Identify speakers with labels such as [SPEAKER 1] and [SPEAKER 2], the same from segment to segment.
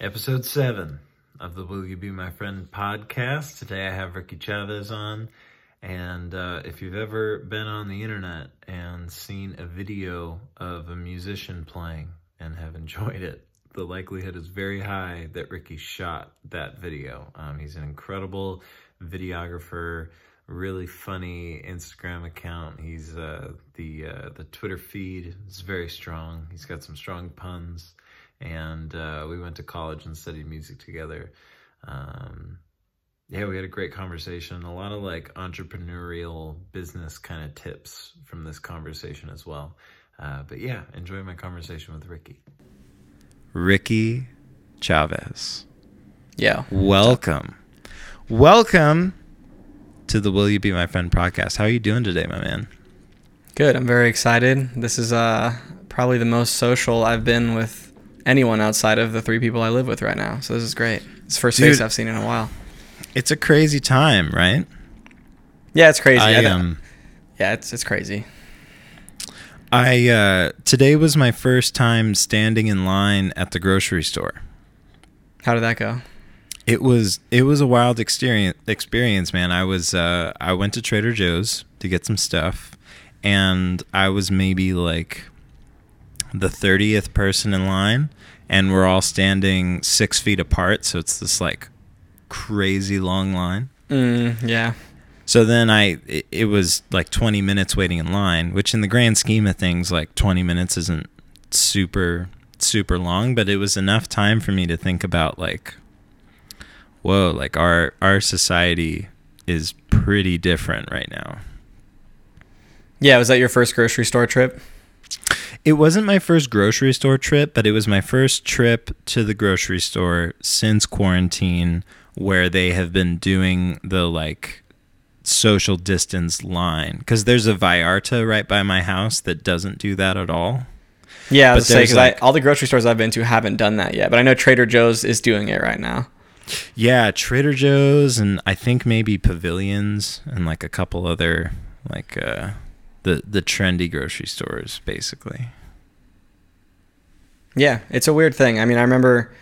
[SPEAKER 1] episode seven of the Will You Be My Friend podcast. Today I have Ricky Chavez on. And uh, if you've ever been on the internet and seen a video of a musician playing and have enjoyed it, the likelihood is very high that Ricky shot that video. Um, he's an incredible videographer, really funny Instagram account. He's uh, the uh, the Twitter feed is very strong. He's got some strong puns and uh, we went to college and studied music together. Um, yeah, we had a great conversation. A lot of like entrepreneurial business kind of tips from this conversation as well. Uh, but yeah, enjoy my conversation with Ricky. Ricky Chavez.
[SPEAKER 2] Yeah.
[SPEAKER 1] Welcome. Welcome to the Will You Be My Friend podcast. How are you doing today, my man?
[SPEAKER 2] Good. I'm very excited. This is uh, probably the most social I've been with anyone outside of the three people I live with right now. So this is great. It's the first Dude, face I've seen in a while.
[SPEAKER 1] It's a crazy time, right?
[SPEAKER 2] Yeah, it's crazy. I, um, yeah, it's it's crazy.
[SPEAKER 1] I uh, today was my first time standing in line at the grocery store.
[SPEAKER 2] How did that go?
[SPEAKER 1] It was it was a wild experience experience, man. I was uh, I went to Trader Joe's to get some stuff and I was maybe like the 30th person in line and we're all standing six feet apart so it's this like crazy long line.
[SPEAKER 2] Mm, yeah.
[SPEAKER 1] So then i it, it, was like 20 minutes waiting in line which in the grand scheme of things like 20 minutes isn't super super long but it was enough time for me to think about like whoa like our our society is pretty different right now.
[SPEAKER 2] Yeah was that your first grocery store trip
[SPEAKER 1] it wasn't my first grocery store trip, but it was my first trip to the grocery store since quarantine where they have been doing the like social distance line because there's a Vallarta right by my house that doesn't do that at all.
[SPEAKER 2] Yeah, I was say because like, all the grocery stores I've been to haven't done that yet, but I know Trader Joe's is doing it right now.
[SPEAKER 1] Yeah, Trader Joe's and I think maybe Pavilions and like a couple other like uh the the trendy grocery stores basically
[SPEAKER 2] yeah it's a weird thing i mean i remember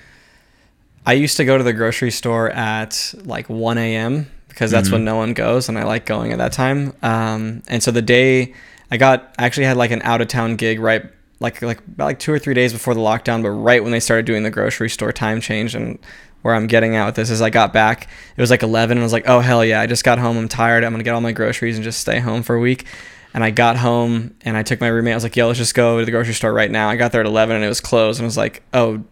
[SPEAKER 2] i used to go to the grocery store at like 1 a.m because that's mm-hmm. when no one goes and i like going at that time um, and so the day i got I actually had like an out of town gig right like like about like two or three days before the lockdown but right when they started doing the grocery store time change and where I'm getting at with this is I got back, it was like 11 and I was like, oh, hell yeah, I just got home. I'm tired. I'm going to get all my groceries and just stay home for a week. And I got home and I took my roommate. I was like, yo, let's just go to the grocery store right now. I got there at 11 and it was closed. And I was like, oh,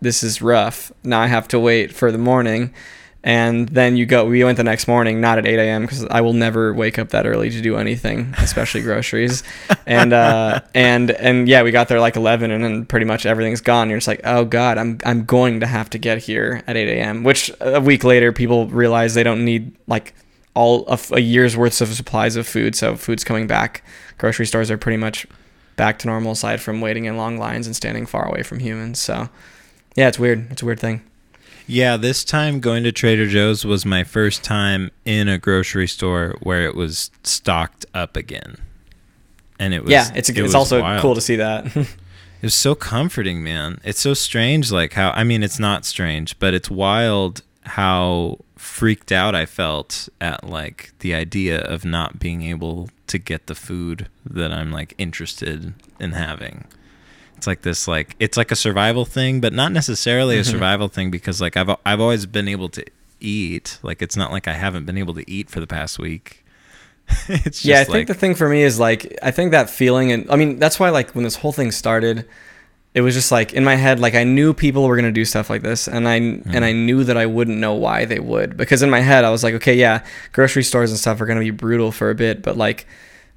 [SPEAKER 2] this is rough. Now I have to wait for the morning. And then you go, we went the next morning, not at 8 a.m. because I will never wake up that early to do anything, especially groceries. and, uh, and, and yeah, we got there like 11 and then pretty much everything's gone. You're just like, oh God, I'm, I'm going to have to get here at 8 a.m., which a week later, people realize they don't need like all of a year's worth of supplies of food. So food's coming back. Grocery stores are pretty much back to normal aside from waiting in long lines and standing far away from humans. So yeah, it's weird. It's a weird thing.
[SPEAKER 1] Yeah, this time going to Trader Joe's was my first time in a grocery store where it was stocked up again. And it was
[SPEAKER 2] Yeah, it's it it's also wild. cool to see that.
[SPEAKER 1] it was so comforting, man. It's so strange like how I mean it's not strange, but it's wild how freaked out I felt at like the idea of not being able to get the food that I'm like interested in having. It's like this like it's like a survival thing, but not necessarily a survival thing because like I've I've always been able to eat. Like it's not like I haven't been able to eat for the past week.
[SPEAKER 2] it's yeah, I like, think the thing for me is like I think that feeling and I mean that's why like when this whole thing started it was just like in my head like i knew people were going to do stuff like this and i mm. and i knew that i wouldn't know why they would because in my head i was like okay yeah grocery stores and stuff are going to be brutal for a bit but like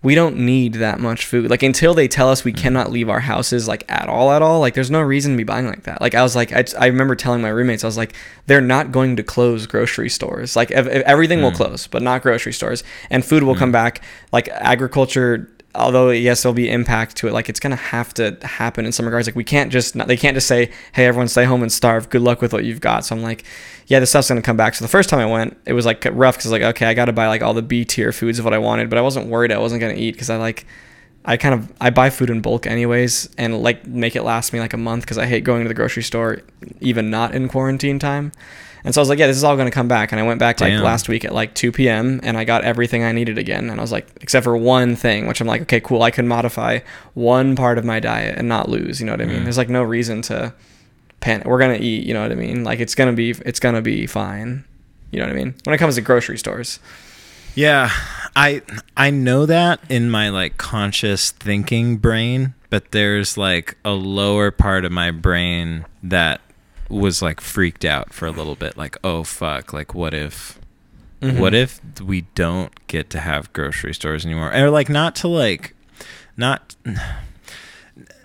[SPEAKER 2] we don't need that much food like until they tell us we mm. cannot leave our houses like at all at all like there's no reason to be buying like that like i was like i, I remember telling my roommates i was like they're not going to close grocery stores like everything mm. will close but not grocery stores and food will mm. come back like agriculture although yes there'll be impact to it. Like it's gonna have to happen in some regards. Like we can't just they can't just say hey everyone stay home and starve. Good luck with what you've got. So i'm like yeah this stuff's gonna come back. So the first time i went it was like rough because like okay i gotta buy like all the b tier foods of what i wanted but i wasn't worried i wasn't gonna eat because i like I kind of I buy food in bulk anyways, and like make it last me like a month because I hate going to the grocery store, even not in quarantine time. And so I was like, yeah, this is all going to come back. And I went back like
[SPEAKER 1] Damn.
[SPEAKER 2] last week at like 2 p.m. and I got everything I needed again. And I was like, except for one thing, which I'm like, okay, cool. I can modify one part of my diet and not lose. You know what I mean?
[SPEAKER 1] Mm.
[SPEAKER 2] There's like no reason to panic. We're gonna eat. You know what I mean? Like it's gonna be it's gonna be fine. You know what I mean? When it comes to grocery stores.
[SPEAKER 1] Yeah, I I know that in my like conscious thinking brain, but there's like a lower part of my brain that was like freaked out for a little bit like, "Oh fuck, like what if
[SPEAKER 2] Mm-hmm.
[SPEAKER 1] what if we don't get to have grocery stores anymore?" Or like not to like not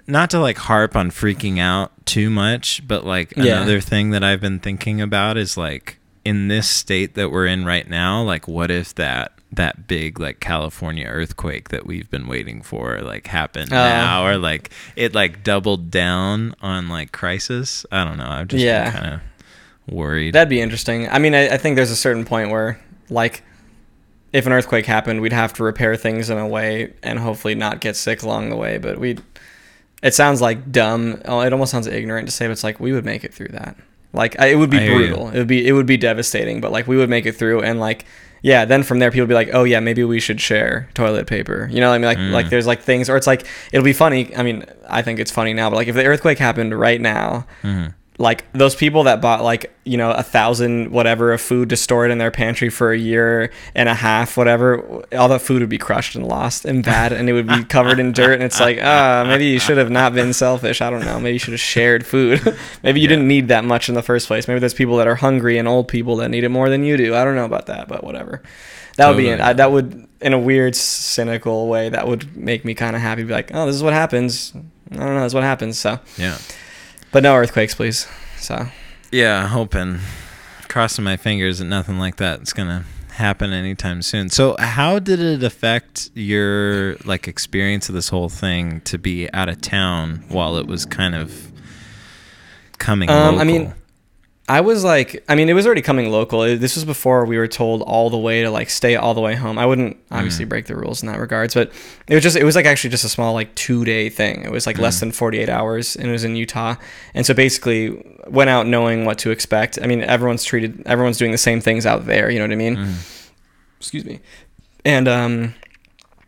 [SPEAKER 1] not to like harp on freaking out too much, but like
[SPEAKER 2] Yeah.
[SPEAKER 1] another thing that I've been thinking about is like in this state that we're in right now, like what if that that big like California earthquake that we've been waiting for like happened
[SPEAKER 2] Oh.
[SPEAKER 1] now or like it like doubled down on like crisis? I don't know. I've just
[SPEAKER 2] Yeah.
[SPEAKER 1] been kind of worried.
[SPEAKER 2] That'd be interesting. I mean, I, I think there's a certain point where, like, if an earthquake happened, we'd have to repair things in a way and hopefully not get sick along the way. But we, it sounds like dumb. Oh, it almost sounds ignorant to say, but it's like we would make it through that. Like, I, it would be
[SPEAKER 1] I
[SPEAKER 2] brutal. It would be it would be devastating. But like, we would make it through, and like, yeah. Then from there, people be like, oh yeah, maybe we should share toilet paper. You know what I mean? Like,
[SPEAKER 1] Mm.
[SPEAKER 2] like there's like things, or it's like it'll be funny. I mean, I think it's funny now, but like if the earthquake happened right now
[SPEAKER 1] Mhm.
[SPEAKER 2] Like those people that bought like you know a thousand whatever of food to store it in their pantry for a year and a half whatever all that food would be crushed and lost and bad and it would be covered in dirt and it's like ah maybe you should have not been selfish. I don't know. Maybe you should have shared food. Maybe you
[SPEAKER 1] Yeah.
[SPEAKER 2] didn't need that much in the first place. Maybe there's people that are hungry and old people that need it more than you do. I don't know about that but whatever. That would be. I, that would in a weird cynical way that would make me kind of happy be like oh this is what happens. I don't know this is what happens so.
[SPEAKER 1] Yeah.
[SPEAKER 2] But no earthquakes please so
[SPEAKER 1] Yeah, hoping, crossing my fingers that nothing like that's gonna happen anytime soon. So, how did it affect your like experience of this whole thing to be out of town while it was kind of coming?
[SPEAKER 2] Um, I mean, I was like, I mean, it was already coming local. This was before we were told all the way to like stay all the way home. I wouldn't obviously mm. break the rules in that regards, but it was just, it was like actually just a small like two day thing. It was like less mm. than 48 hours and it was in Utah. And so basically went out knowing what to expect. I mean, everyone's treated, everyone's doing the same things out there. You know what I mean? Mm-hmm. Excuse me. And, um,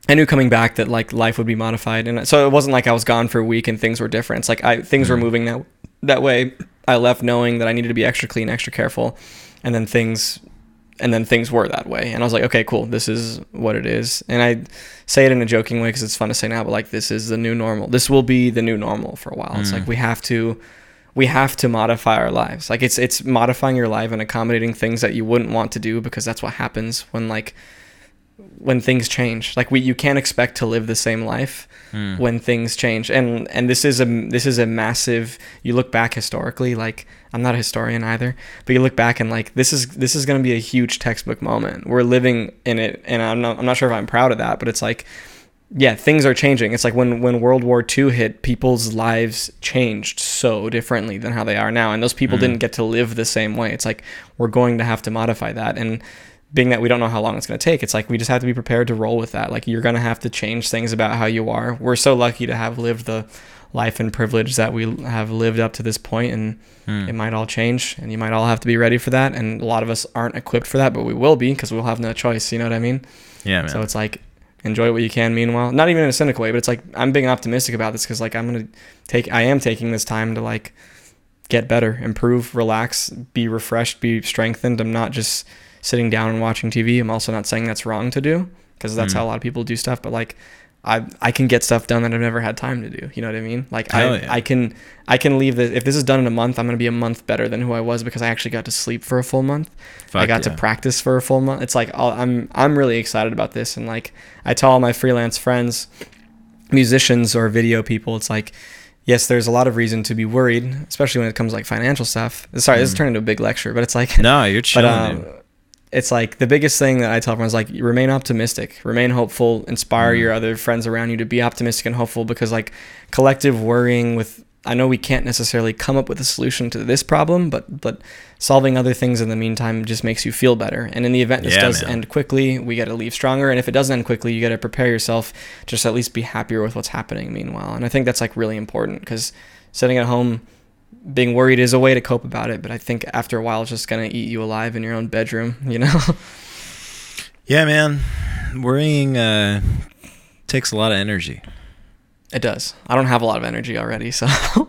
[SPEAKER 2] I knew coming back that like life would be modified, and so it wasn't like I was gone for a week and things were different. It's like I things were mm. moving that that way. I left knowing that I needed to be extra clean, extra careful, and then things, and then things were that way. And I was like, okay, cool, this is what it is. And I say it in a joking way because it's fun to say now, but like this is the new normal. This will be the new normal for a while. It's
[SPEAKER 1] Mm.
[SPEAKER 2] like we have to. We have to modify our lives. Like it's it's modifying your life and accommodating things that you wouldn't want to do because that's what happens when like when things change. Like we you can't expect to live the same life
[SPEAKER 1] Mm.
[SPEAKER 2] when things change. And and this is a this is a massive you look back historically like I'm not a historian either, but you look back and like this is this is going to be a huge textbook moment. We're living in it and I'm not I'm not sure if I'm proud of that, but it's like yeah, things are changing. It's like when when World War II hit, people's lives changed so differently than how they are now, and those people
[SPEAKER 1] Mm.
[SPEAKER 2] didn't get to live the same way. It's like we're going to have to modify that, and being that we don't know how long it's going to take, it's like we just have to be prepared to roll with that. Like you're going to have to change things about how you are. We're so lucky to have lived the life and privilege that we have lived up to this point, and
[SPEAKER 1] Mm.
[SPEAKER 2] it might all change, and you might all have to be ready for that. And a lot of us aren't equipped for that, but we will be because we'll have no choice. You know what I mean?
[SPEAKER 1] Yeah, man.
[SPEAKER 2] So it's like enjoy what you can. Meanwhile, not even in a cynical way, but it's like I'm being optimistic about this because like I'm gonna take, I am taking this time to like get better, improve, relax, be refreshed, be strengthened. I'm not just sitting down and watching TV. I'm also not saying that's wrong to do because that's
[SPEAKER 1] Mm.
[SPEAKER 2] how a lot of people do stuff. But like I I can get stuff done that I've never had time to do. You know what I mean? Like
[SPEAKER 1] Hell
[SPEAKER 2] I
[SPEAKER 1] yeah.
[SPEAKER 2] I can I can leave this if this is done in a month. I'm gonna be a month better than who I was because I actually got to sleep for a full month. I got
[SPEAKER 1] yeah.
[SPEAKER 2] to practice for a full month. It's like I'll, I'm I'm really excited about this, and like I tell all my freelance friends, musicians or video people, it's like yes, there's a lot of reason to be worried, especially when it comes to, like financial stuff. Sorry, this is
[SPEAKER 1] Mm.
[SPEAKER 2] turning into a big lecture, but it's like
[SPEAKER 1] No, you're
[SPEAKER 2] but
[SPEAKER 1] chilling,
[SPEAKER 2] um,
[SPEAKER 1] dude.
[SPEAKER 2] It's like the biggest thing that I tell everyone is like remain optimistic, remain hopeful, inspire
[SPEAKER 1] Mhm.
[SPEAKER 2] your other friends around you to be optimistic and hopeful because like collective worrying with I know we can't necessarily come up with a solution to this problem, but but solving other things in the meantime just makes you feel better. And in the event this
[SPEAKER 1] Yeah,
[SPEAKER 2] does
[SPEAKER 1] man.
[SPEAKER 2] end quickly, we got to leave stronger. And if it doesn't end quickly, you got to prepare yourself to just at least be happier with what's happening meanwhile. And I think that's like really important because sitting at home being worried is a way to cope about it, but I think after a while it's just gonna eat you alive in your own bedroom, you know?
[SPEAKER 1] Yeah, man. Worrying uh, takes a lot of energy.
[SPEAKER 2] it does. I don't have a lot of energy already, so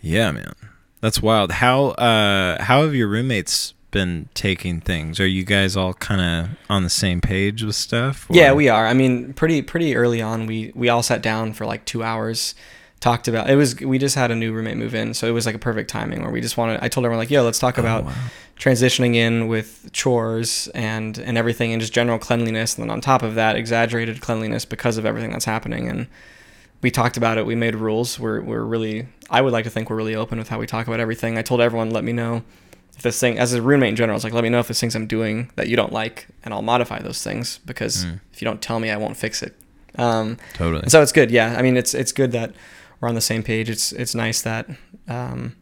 [SPEAKER 1] Yeah, man. That's wild. How uh how have your roommates been taking things? Are you guys all kind of on the same page with stuff? or-
[SPEAKER 2] Yeah, we are. I mean, pretty pretty early on, we we all sat down for like two hours, talked about. It was we just had a new roommate move in, so it was like a perfect timing where we just wanted. I told everyone like, "Yo, let's talk
[SPEAKER 1] Oh,
[SPEAKER 2] about
[SPEAKER 1] wow.
[SPEAKER 2] transitioning in with chores and and everything, and just general cleanliness, and then on top of that, exaggerated cleanliness because of everything that's happening." And we talked about it. We made rules. We're we're really. I would like to think we're really open with how we talk about everything. I told everyone, let me know if this thing, as a roommate in general, it's like, let me know if there's things I'm doing that you don't like, and I'll modify those things because
[SPEAKER 1] Mm.
[SPEAKER 2] if you don't tell me, I won't fix it. Um,
[SPEAKER 1] Totally.
[SPEAKER 2] so it's good. Yeah, I mean, it's it's good that we're on the same page. It's it's nice that um,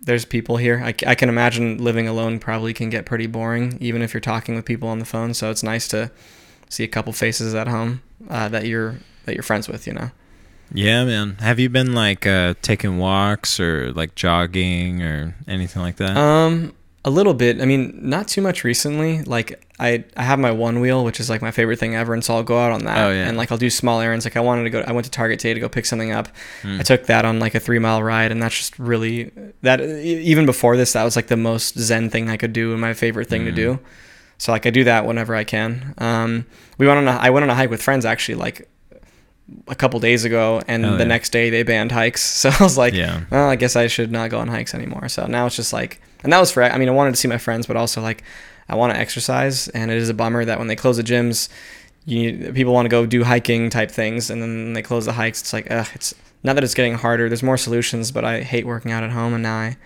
[SPEAKER 2] there's people here. I, I can imagine living alone probably can get pretty boring, even if you're talking with people on the phone. So it's nice to see a couple faces at home uh, that you're that you're friends with. You know.
[SPEAKER 1] Yeah, man. Have you been like uh taking walks or like jogging or anything like that?
[SPEAKER 2] Um, a little bit. I mean, not too much recently. Like I, I have my Onewheel, which is like my favorite thing ever, and so I'll go out on that.
[SPEAKER 1] Oh, yeah.
[SPEAKER 2] And like I'll do small errands. Like I wanted to go. I went to Target today to go pick something up.
[SPEAKER 1] Hmm.
[SPEAKER 2] I took that on like a three mile ride, and that's just really that. Even before this, that was like the most zen thing I could do, and my favorite thing to
[SPEAKER 1] Mm.
[SPEAKER 2] do. So like I do that whenever I can. Um, we went on a, I went on a hike with friends actually like a couple days ago, and the
[SPEAKER 1] yeah.
[SPEAKER 2] next day they banned hikes. So I was like,
[SPEAKER 1] yeah.
[SPEAKER 2] well, I guess I should not go on hikes anymore. So now it's just like, and that was for, I mean, I wanted to see my friends, but also like, I want to exercise, and it is a bummer that when they close the gyms, you people want to go do hiking type things, and then they close the hikes. It's like, ugh, it's not that it's getting harder. There's more solutions, but I hate working out at home, and now I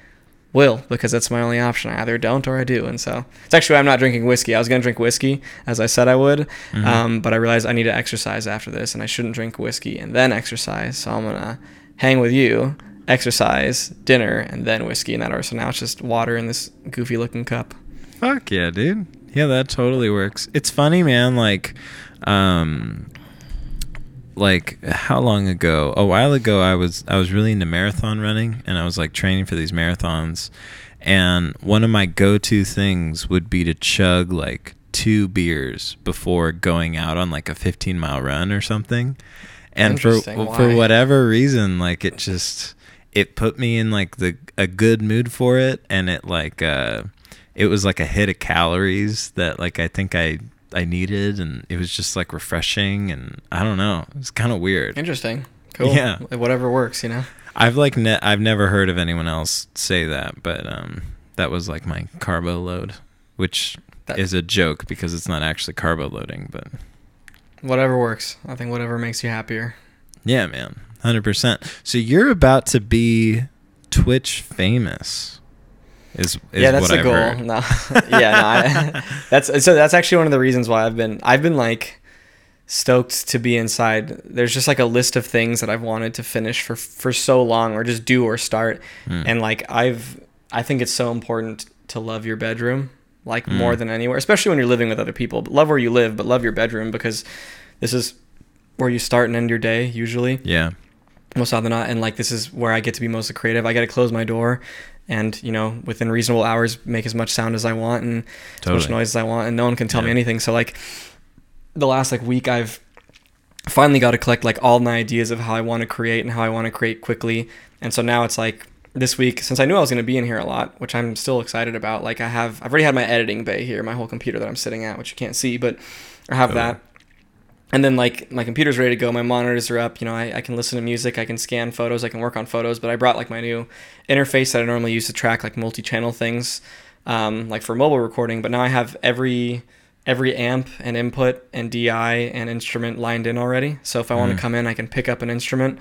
[SPEAKER 2] will because that's my only option. I either don't or I do, and so it's actually why I'm not drinking whiskey. I was gonna drink whiskey as I said I would,
[SPEAKER 1] Mhm.
[SPEAKER 2] um, but I realized I need to exercise after this, and I shouldn't drink whiskey and then exercise. So I'm gonna hang with you, exercise, dinner, and then whiskey in that order. So now it's just water in this goofy looking cup.
[SPEAKER 1] Fuck yeah, dude. Yeah, that totally works. It's funny, man, like um like how long ago? A while ago I was I was really into marathon running and I was like training for these marathons and one of my go-to things would be to chug like two beers before going out on like a 15 mile run or something. And for
[SPEAKER 2] Interesting.
[SPEAKER 1] for whatever reason like it just it put me in like the a good mood for it and it like uh it was like a hit of calories that like I think I I needed and it was just like refreshing and I don't know it was kind of weird.
[SPEAKER 2] Interesting. Cool.
[SPEAKER 1] Yeah.
[SPEAKER 2] Whatever works, you know.
[SPEAKER 1] I've like ne- I've never heard of anyone else say that, but um that was like my carbo load, which
[SPEAKER 2] That-
[SPEAKER 1] is a joke because it's not actually carbo loading, but
[SPEAKER 2] Whatever works. I think whatever makes you happier.
[SPEAKER 1] yeah, man, hundred percent. So you're about to be Twitch famous, is, is
[SPEAKER 2] yeah, that's the
[SPEAKER 1] I've
[SPEAKER 2] goal.
[SPEAKER 1] heard.
[SPEAKER 2] No, yeah, no, I, that's so. That's actually one of the reasons why I've been I've been like stoked to be inside. There's just like a list of things that I've wanted to finish for for so long, or just do or start,
[SPEAKER 1] Mm.
[SPEAKER 2] and like I've I think it's so important to love your bedroom like
[SPEAKER 1] Mm.
[SPEAKER 2] more than anywhere, especially when you're living with other people. But love where you live, but love your bedroom because this is where you start and end your day usually
[SPEAKER 1] yeah,
[SPEAKER 2] most often not and like this is where i get to be most creative i got to close my door and you know within reasonable hours make as much sound as i want and as much noise as i want and no one can tell me anything. So like the last like week i've finally got to collect like all my ideas of how i want to create and how i want to create quickly. And so now it's like this week since i knew i was going to be in here a lot which i'm still excited about like i have i've already had my editing bay here my whole computer that i'm sitting at which you can't see but i have
[SPEAKER 1] Totally.
[SPEAKER 2] that and then like my computer's ready to go my monitors are up you know I, I can listen to music i can scan photos i can work on photos but i brought like my new interface that i normally use to track like multi-channel things um, like for mobile recording but now i have every every amp and input and di and instrument lined in already so if i want
[SPEAKER 1] Mm.
[SPEAKER 2] to come in i can pick up an instrument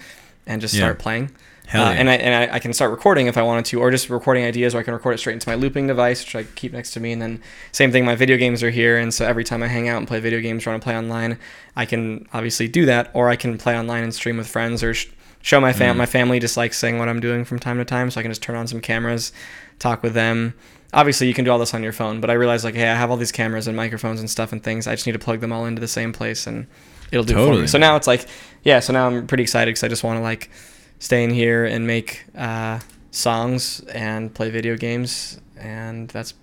[SPEAKER 2] and just
[SPEAKER 1] Yeah.
[SPEAKER 2] start playing
[SPEAKER 1] Hell
[SPEAKER 2] uh,
[SPEAKER 1] yeah.
[SPEAKER 2] and I and I, I can start recording if I wanted to, or just recording ideas, or I can record it straight into my looping device, which I keep next to me. And then same thing, my video games are here, and so every time I hang out and play video games or want to play online, I can obviously do that, or I can play online and stream with friends, or sh- show my fam.
[SPEAKER 1] Mm.
[SPEAKER 2] My family just likes seeing what I'm doing from time to time, so I can just turn on some cameras, talk with them. Obviously, you can do all this on your phone, but I realized like, hey, I have all these cameras and microphones and stuff and things. I just need to plug them all into the same place, and it'll do it for
[SPEAKER 1] Totally.
[SPEAKER 2] me. So now it's like, yeah. So now I'm pretty excited because I just want to like stay in here and make uh, songs and play video games, and that's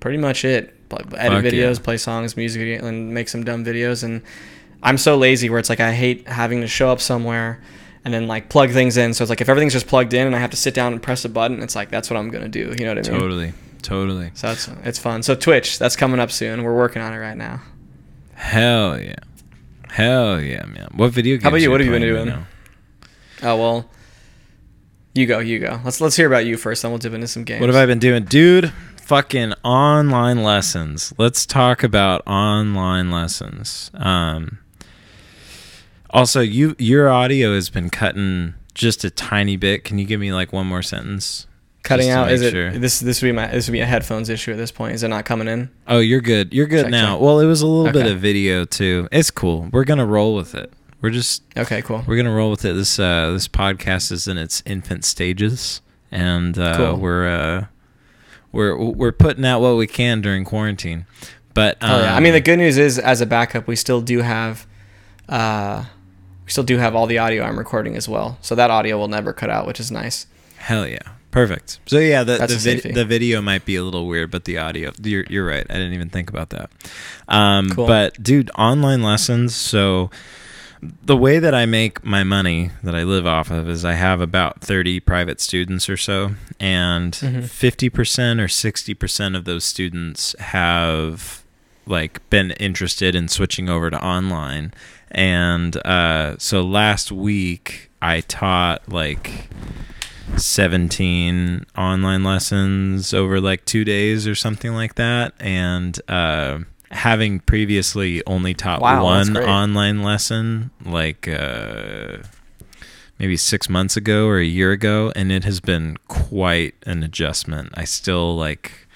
[SPEAKER 2] pretty much it. Edit
[SPEAKER 1] Fuck yeah.
[SPEAKER 2] videos, play songs, music, and make some dumb videos. And I'm so lazy where it's like I hate having to show up somewhere and then like plug things in. So it's like if everything's just plugged in and I have to sit down and press a button, it's like that's what I'm gonna do. You know what I mean?
[SPEAKER 1] Totally. Totally.
[SPEAKER 2] So it's it's fun. So Twitch, that's coming up soon. We're working on it right now.
[SPEAKER 1] Hell yeah. Hell yeah, man. What video games?
[SPEAKER 2] How about you? What have you been
[SPEAKER 1] playing right
[SPEAKER 2] doing? Oh well, you go, you go. Let's let's hear about you first. Then we'll dip into some games.
[SPEAKER 1] What have I been doing? Dude, fucking online lessons. Let's talk about online lessons. Um also you your audio has been cutting just a tiny bit. Can you give me like one more sentence?
[SPEAKER 2] Cutting out? Is it
[SPEAKER 1] sure.
[SPEAKER 2] this? This would be my this would be a headphones issue at this point. Is it not coming in?
[SPEAKER 1] Oh, you're good. You're good
[SPEAKER 2] Check,
[SPEAKER 1] now. Well, it was a little bit of video too. It's cool. We're gonna roll with it. We're just
[SPEAKER 2] Okay, cool.
[SPEAKER 1] we're gonna roll with it. This uh this podcast is in its infant stages, and uh,
[SPEAKER 2] Cool.
[SPEAKER 1] we're uh we're we're putting out what we can during quarantine. But um,
[SPEAKER 2] Oh yeah. I mean, the good news is, as a backup, we still do have, uh, we still do have all the audio I'm recording as well. So that audio will never cut out, which is nice.
[SPEAKER 1] hell yeah, perfect. So yeah, the the, vid- the video might be a little weird, but the audio, you're you're right. I didn't even think about that. Um,
[SPEAKER 2] Cool.
[SPEAKER 1] But dude, online lessons. So the way that I make my money that I live off of is I have about 30 private students or so, and
[SPEAKER 2] Mhm.
[SPEAKER 1] 50% or 60% of those students have like been interested in switching over to online. And uh, so last week I taught like 17 online lessons over like two days or something like that. And uh, having previously only taught
[SPEAKER 2] Wow,
[SPEAKER 1] one online lesson, like uh, maybe six months ago or a year ago, and it has been quite an adjustment. I still like,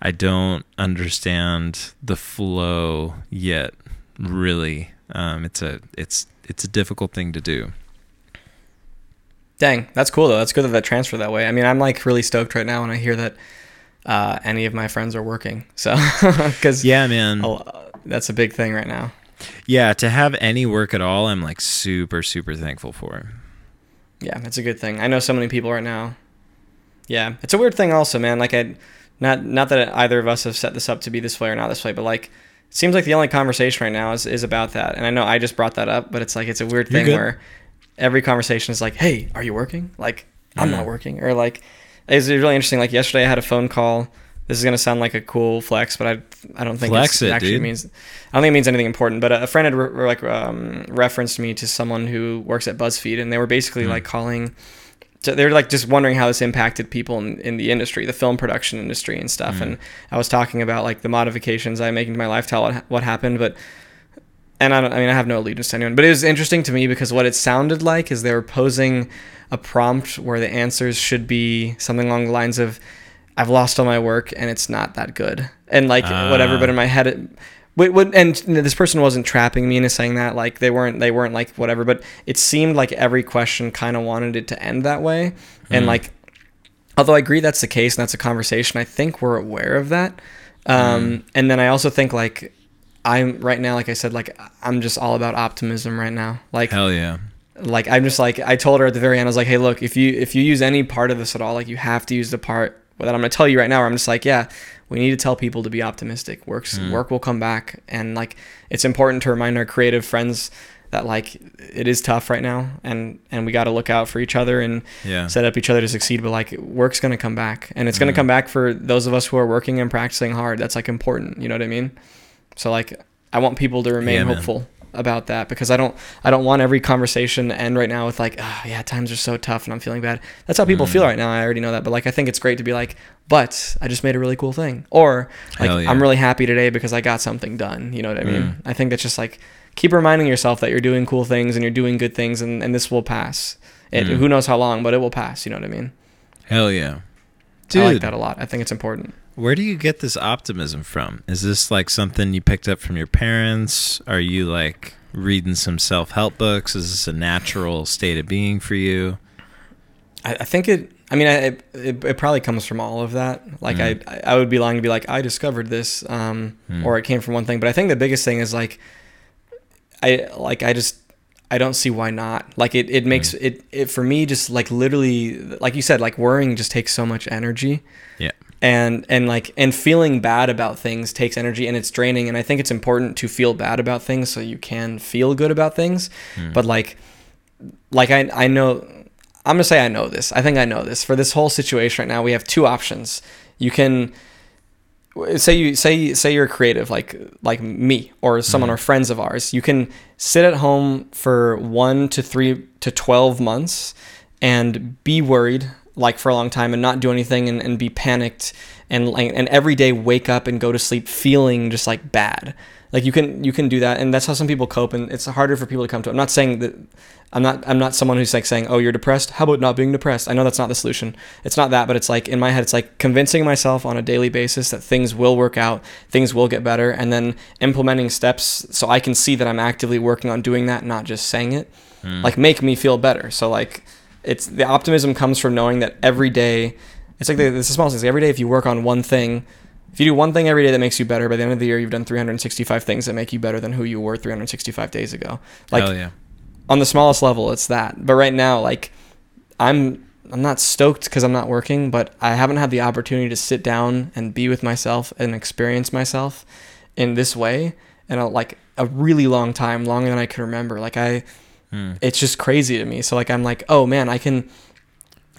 [SPEAKER 1] I don't understand the flow yet. Really, um, it's a it's it's a difficult thing to do.
[SPEAKER 2] Dang, that's cool though. That's good that that transferred that way. I mean, I'm like really stoked right now when I hear that uh, any of my friends are working. So, because
[SPEAKER 1] Yeah, man.
[SPEAKER 2] that's a big thing right now.
[SPEAKER 1] Yeah, to have any work at all, I'm like super super thankful for.
[SPEAKER 2] Yeah, it's a good thing. I know so many people right now. Yeah, it's a weird thing also, man. Like I, not not that either of us have set this up to be this way or not this way, but like it seems like the only conversation right now is is about that. And I know I just brought that up, but it's like it's a weird
[SPEAKER 1] You're
[SPEAKER 2] thing
[SPEAKER 1] good.
[SPEAKER 2] where every conversation is like, "Hey, are you working?" Like I'm not working, or like it's really interesting. Like yesterday, I had a phone call. This is gonna sound like a cool flex, but I I don't think
[SPEAKER 1] Flex it,
[SPEAKER 2] actually
[SPEAKER 1] dude.
[SPEAKER 2] means I don't think it means anything important. But a, a friend had re- like um, referenced me to someone who works at BuzzFeed, and they were basically
[SPEAKER 1] Hmm.
[SPEAKER 2] like calling. So they're like just wondering how this impacted people in, in the industry, the film production industry and stuff.
[SPEAKER 1] Mm.
[SPEAKER 2] And I was talking about like the modifications I'm making to my life, tell what, what happened, but and I don't, I mean, I have no allegiance to anyone, but it was interesting to me because what it sounded like is they were posing a prompt where the answers should be something along the lines of, "I've lost all my work and it's not that good," and like whatever.
[SPEAKER 1] Ah.
[SPEAKER 2] But in my head, it, what, what, and this person wasn't trapping me into saying that. Like they weren't, they weren't like whatever. But it seemed like every question kind of wanted it to end that way, and
[SPEAKER 1] Hmm.
[SPEAKER 2] like although I agree that's the case and that's a conversation, I think we're aware of that. Um, And then I also think like I'm right now, like I said, like I'm just all about optimism right now. Like,
[SPEAKER 1] Hell yeah.
[SPEAKER 2] like I'm just like I told her at the very end, I was like, hey, look, if you if you use any part of this at all, like you have to use the part that I'm gonna tell you right now. Where I'm just like, yeah, we need to tell people to be optimistic. Works
[SPEAKER 1] Mm.
[SPEAKER 2] work will come back, and like it's important to remind our creative friends that like it is tough right now, and and we got to look out for each other and
[SPEAKER 1] Yeah.
[SPEAKER 2] set up each other to succeed. But like work's gonna come back, and it's gonna
[SPEAKER 1] Mm.
[SPEAKER 2] come back for those of us who are working and practicing hard. That's like important. You know what I mean? So like I want people to remain
[SPEAKER 1] Yeah,
[SPEAKER 2] hopeful about that because I don't I don't want every conversation to end right now with like oh yeah times are so tough and I'm feeling bad. That's how people
[SPEAKER 1] Mm.
[SPEAKER 2] feel right now. I already know that, but like I think it's great to be like, but I just made a really cool thing, or like
[SPEAKER 1] yeah.
[SPEAKER 2] I'm really happy today because I got something done. You know what I mean?
[SPEAKER 1] Mm.
[SPEAKER 2] I think that's just like keep reminding yourself that you're doing cool things and you're doing good things and, and this will pass. It,
[SPEAKER 1] Mm.
[SPEAKER 2] Who knows how long, but it will pass. You know what I mean?
[SPEAKER 1] Hell yeah. dude.
[SPEAKER 2] I like that a lot. I think it's important.
[SPEAKER 1] Where do you get this optimism from? Is this like something you picked up from your parents? Are you like reading some self help books? Is this a natural state of being for you?
[SPEAKER 2] I, I think it. I mean, I, it, it, probably comes from all of that. Like,
[SPEAKER 1] Mm.
[SPEAKER 2] I I would be lying to be like I discovered this, um,
[SPEAKER 1] Mm.
[SPEAKER 2] or it came from one thing. But I think the biggest thing is like, I like I just I don't see why not. Like it it makes mm-hmm. it it for me just like literally like you said like worrying just takes so much energy.
[SPEAKER 1] Yeah.
[SPEAKER 2] and and like and feeling bad about things takes energy and it's draining. And i think it's important to feel bad about things so you can feel good about things. Mm. But like like i i know i'm gonna say i know this. I think i know this. For this whole situation right now we have two options. You can say you say say you're creative like like me or someone mm-hmm. or friends of ours you can sit at home for 1 to 3 to 12 months and be worried like for a long time and not do anything and, and be panicked and and every day wake up and go to sleep feeling just like bad like you can you can do that and that's how some people cope and it's harder for people to come to i'm not saying that i'm not i'm not someone who's like saying oh you're depressed? How about not being depressed? I know that's not the solution. It's not that but it's like in my head it's like convincing myself on a daily basis that things will work out things will get better and then implementing steps so i can see that i'm actively working on doing that not just saying it hmm. like make me feel better. So like it's the optimism comes from knowing that every day it's like the, it's the small things every day if you work on one thing if you do one thing every day that makes you better by the end of the year you've done 365 things that make you better than who you were 365 days ago like
[SPEAKER 1] Hell yeah.
[SPEAKER 2] on the smallest level it's that but right now like i'm i'm not stoked because i'm not working but i haven't had the opportunity to sit down and be with myself and experience myself in this way in a like a really long time longer than i can remember like i
[SPEAKER 1] Hmm.
[SPEAKER 2] it's just crazy to me so like i'm like oh man i can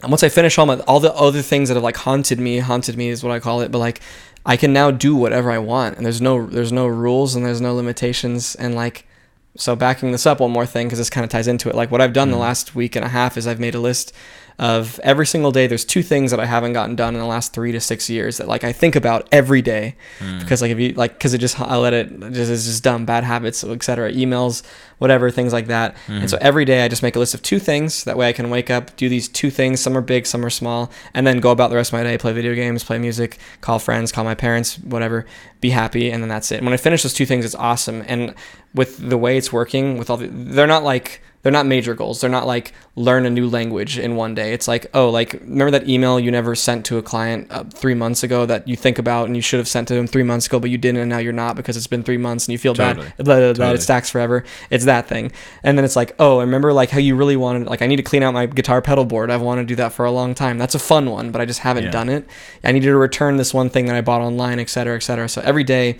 [SPEAKER 2] and once i finish all my all the other things that have like haunted me haunted me is what i call it but like i can now do whatever i want and there's no there's no rules and there's no limitations and like so backing this up one more thing because this kind of ties into it like what i've done the mm-hmm. last week and a half is i've made a list of every single day there's two things that i haven't gotten done in the last three to six years that like i think about every day. Hmm. Because like if you like because it just i let it just it's just dumb bad habits etc emails whatever things like that. And so hmm. every day i just make a list of two things. That way i can wake up do these two things. Some are big some are small and then go about the rest of my day play video games play music call friends call my parents whatever be happy and then that's it. And when i finish those two things it's awesome. And with the way it's working with all the they're not like they're not major goals. They're not like learn a new language in one day. It's like, oh, like remember that email you never sent to a client uh, three months ago that you think about and you should have sent to them three months ago, but you didn't, and now you're not because it's been three months and you feel
[SPEAKER 1] Totally.
[SPEAKER 2] bad. Blah, blah, blah,
[SPEAKER 1] Totally.
[SPEAKER 2] It stacks forever. It's that thing. And then it's like, oh, I remember like how you really wanted, like I need to clean out my guitar pedal board. I've wanted to do that for a long time. That's a fun one, but I just haven't
[SPEAKER 1] Yeah.
[SPEAKER 2] done it. I needed to return this one thing that I bought online, et cetera, et cetera. So every day.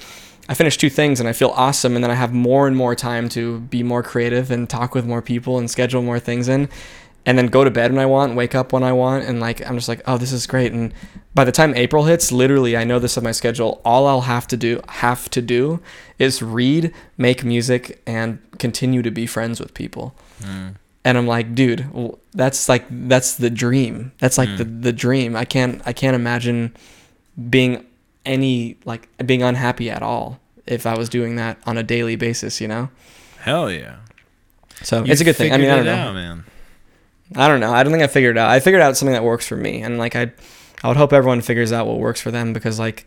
[SPEAKER 2] I finish two things and I feel awesome, and then I have more and more time to be more creative and talk with more people and schedule more things in, and then go to bed when I want, wake up when I want, and like I'm just like, oh, this is great. And by the time April hits, literally, I know this of my schedule. All I'll have to do, have to do, is read, make music, and continue to be friends with people. Hmm. And I'm like, dude, that's like that's the dream. That's like the hmm. the dream. I can't I can't imagine being any like being unhappy at all if I was doing that on a daily basis, you know?
[SPEAKER 1] Hell yeah.
[SPEAKER 2] So
[SPEAKER 1] You
[SPEAKER 2] it's a good thing. I mean, I don't know.
[SPEAKER 1] out, man.
[SPEAKER 2] I don't know. I don't think I figured out. I figured out something that works for me, and like I, I would hope everyone figures out what works for them because like,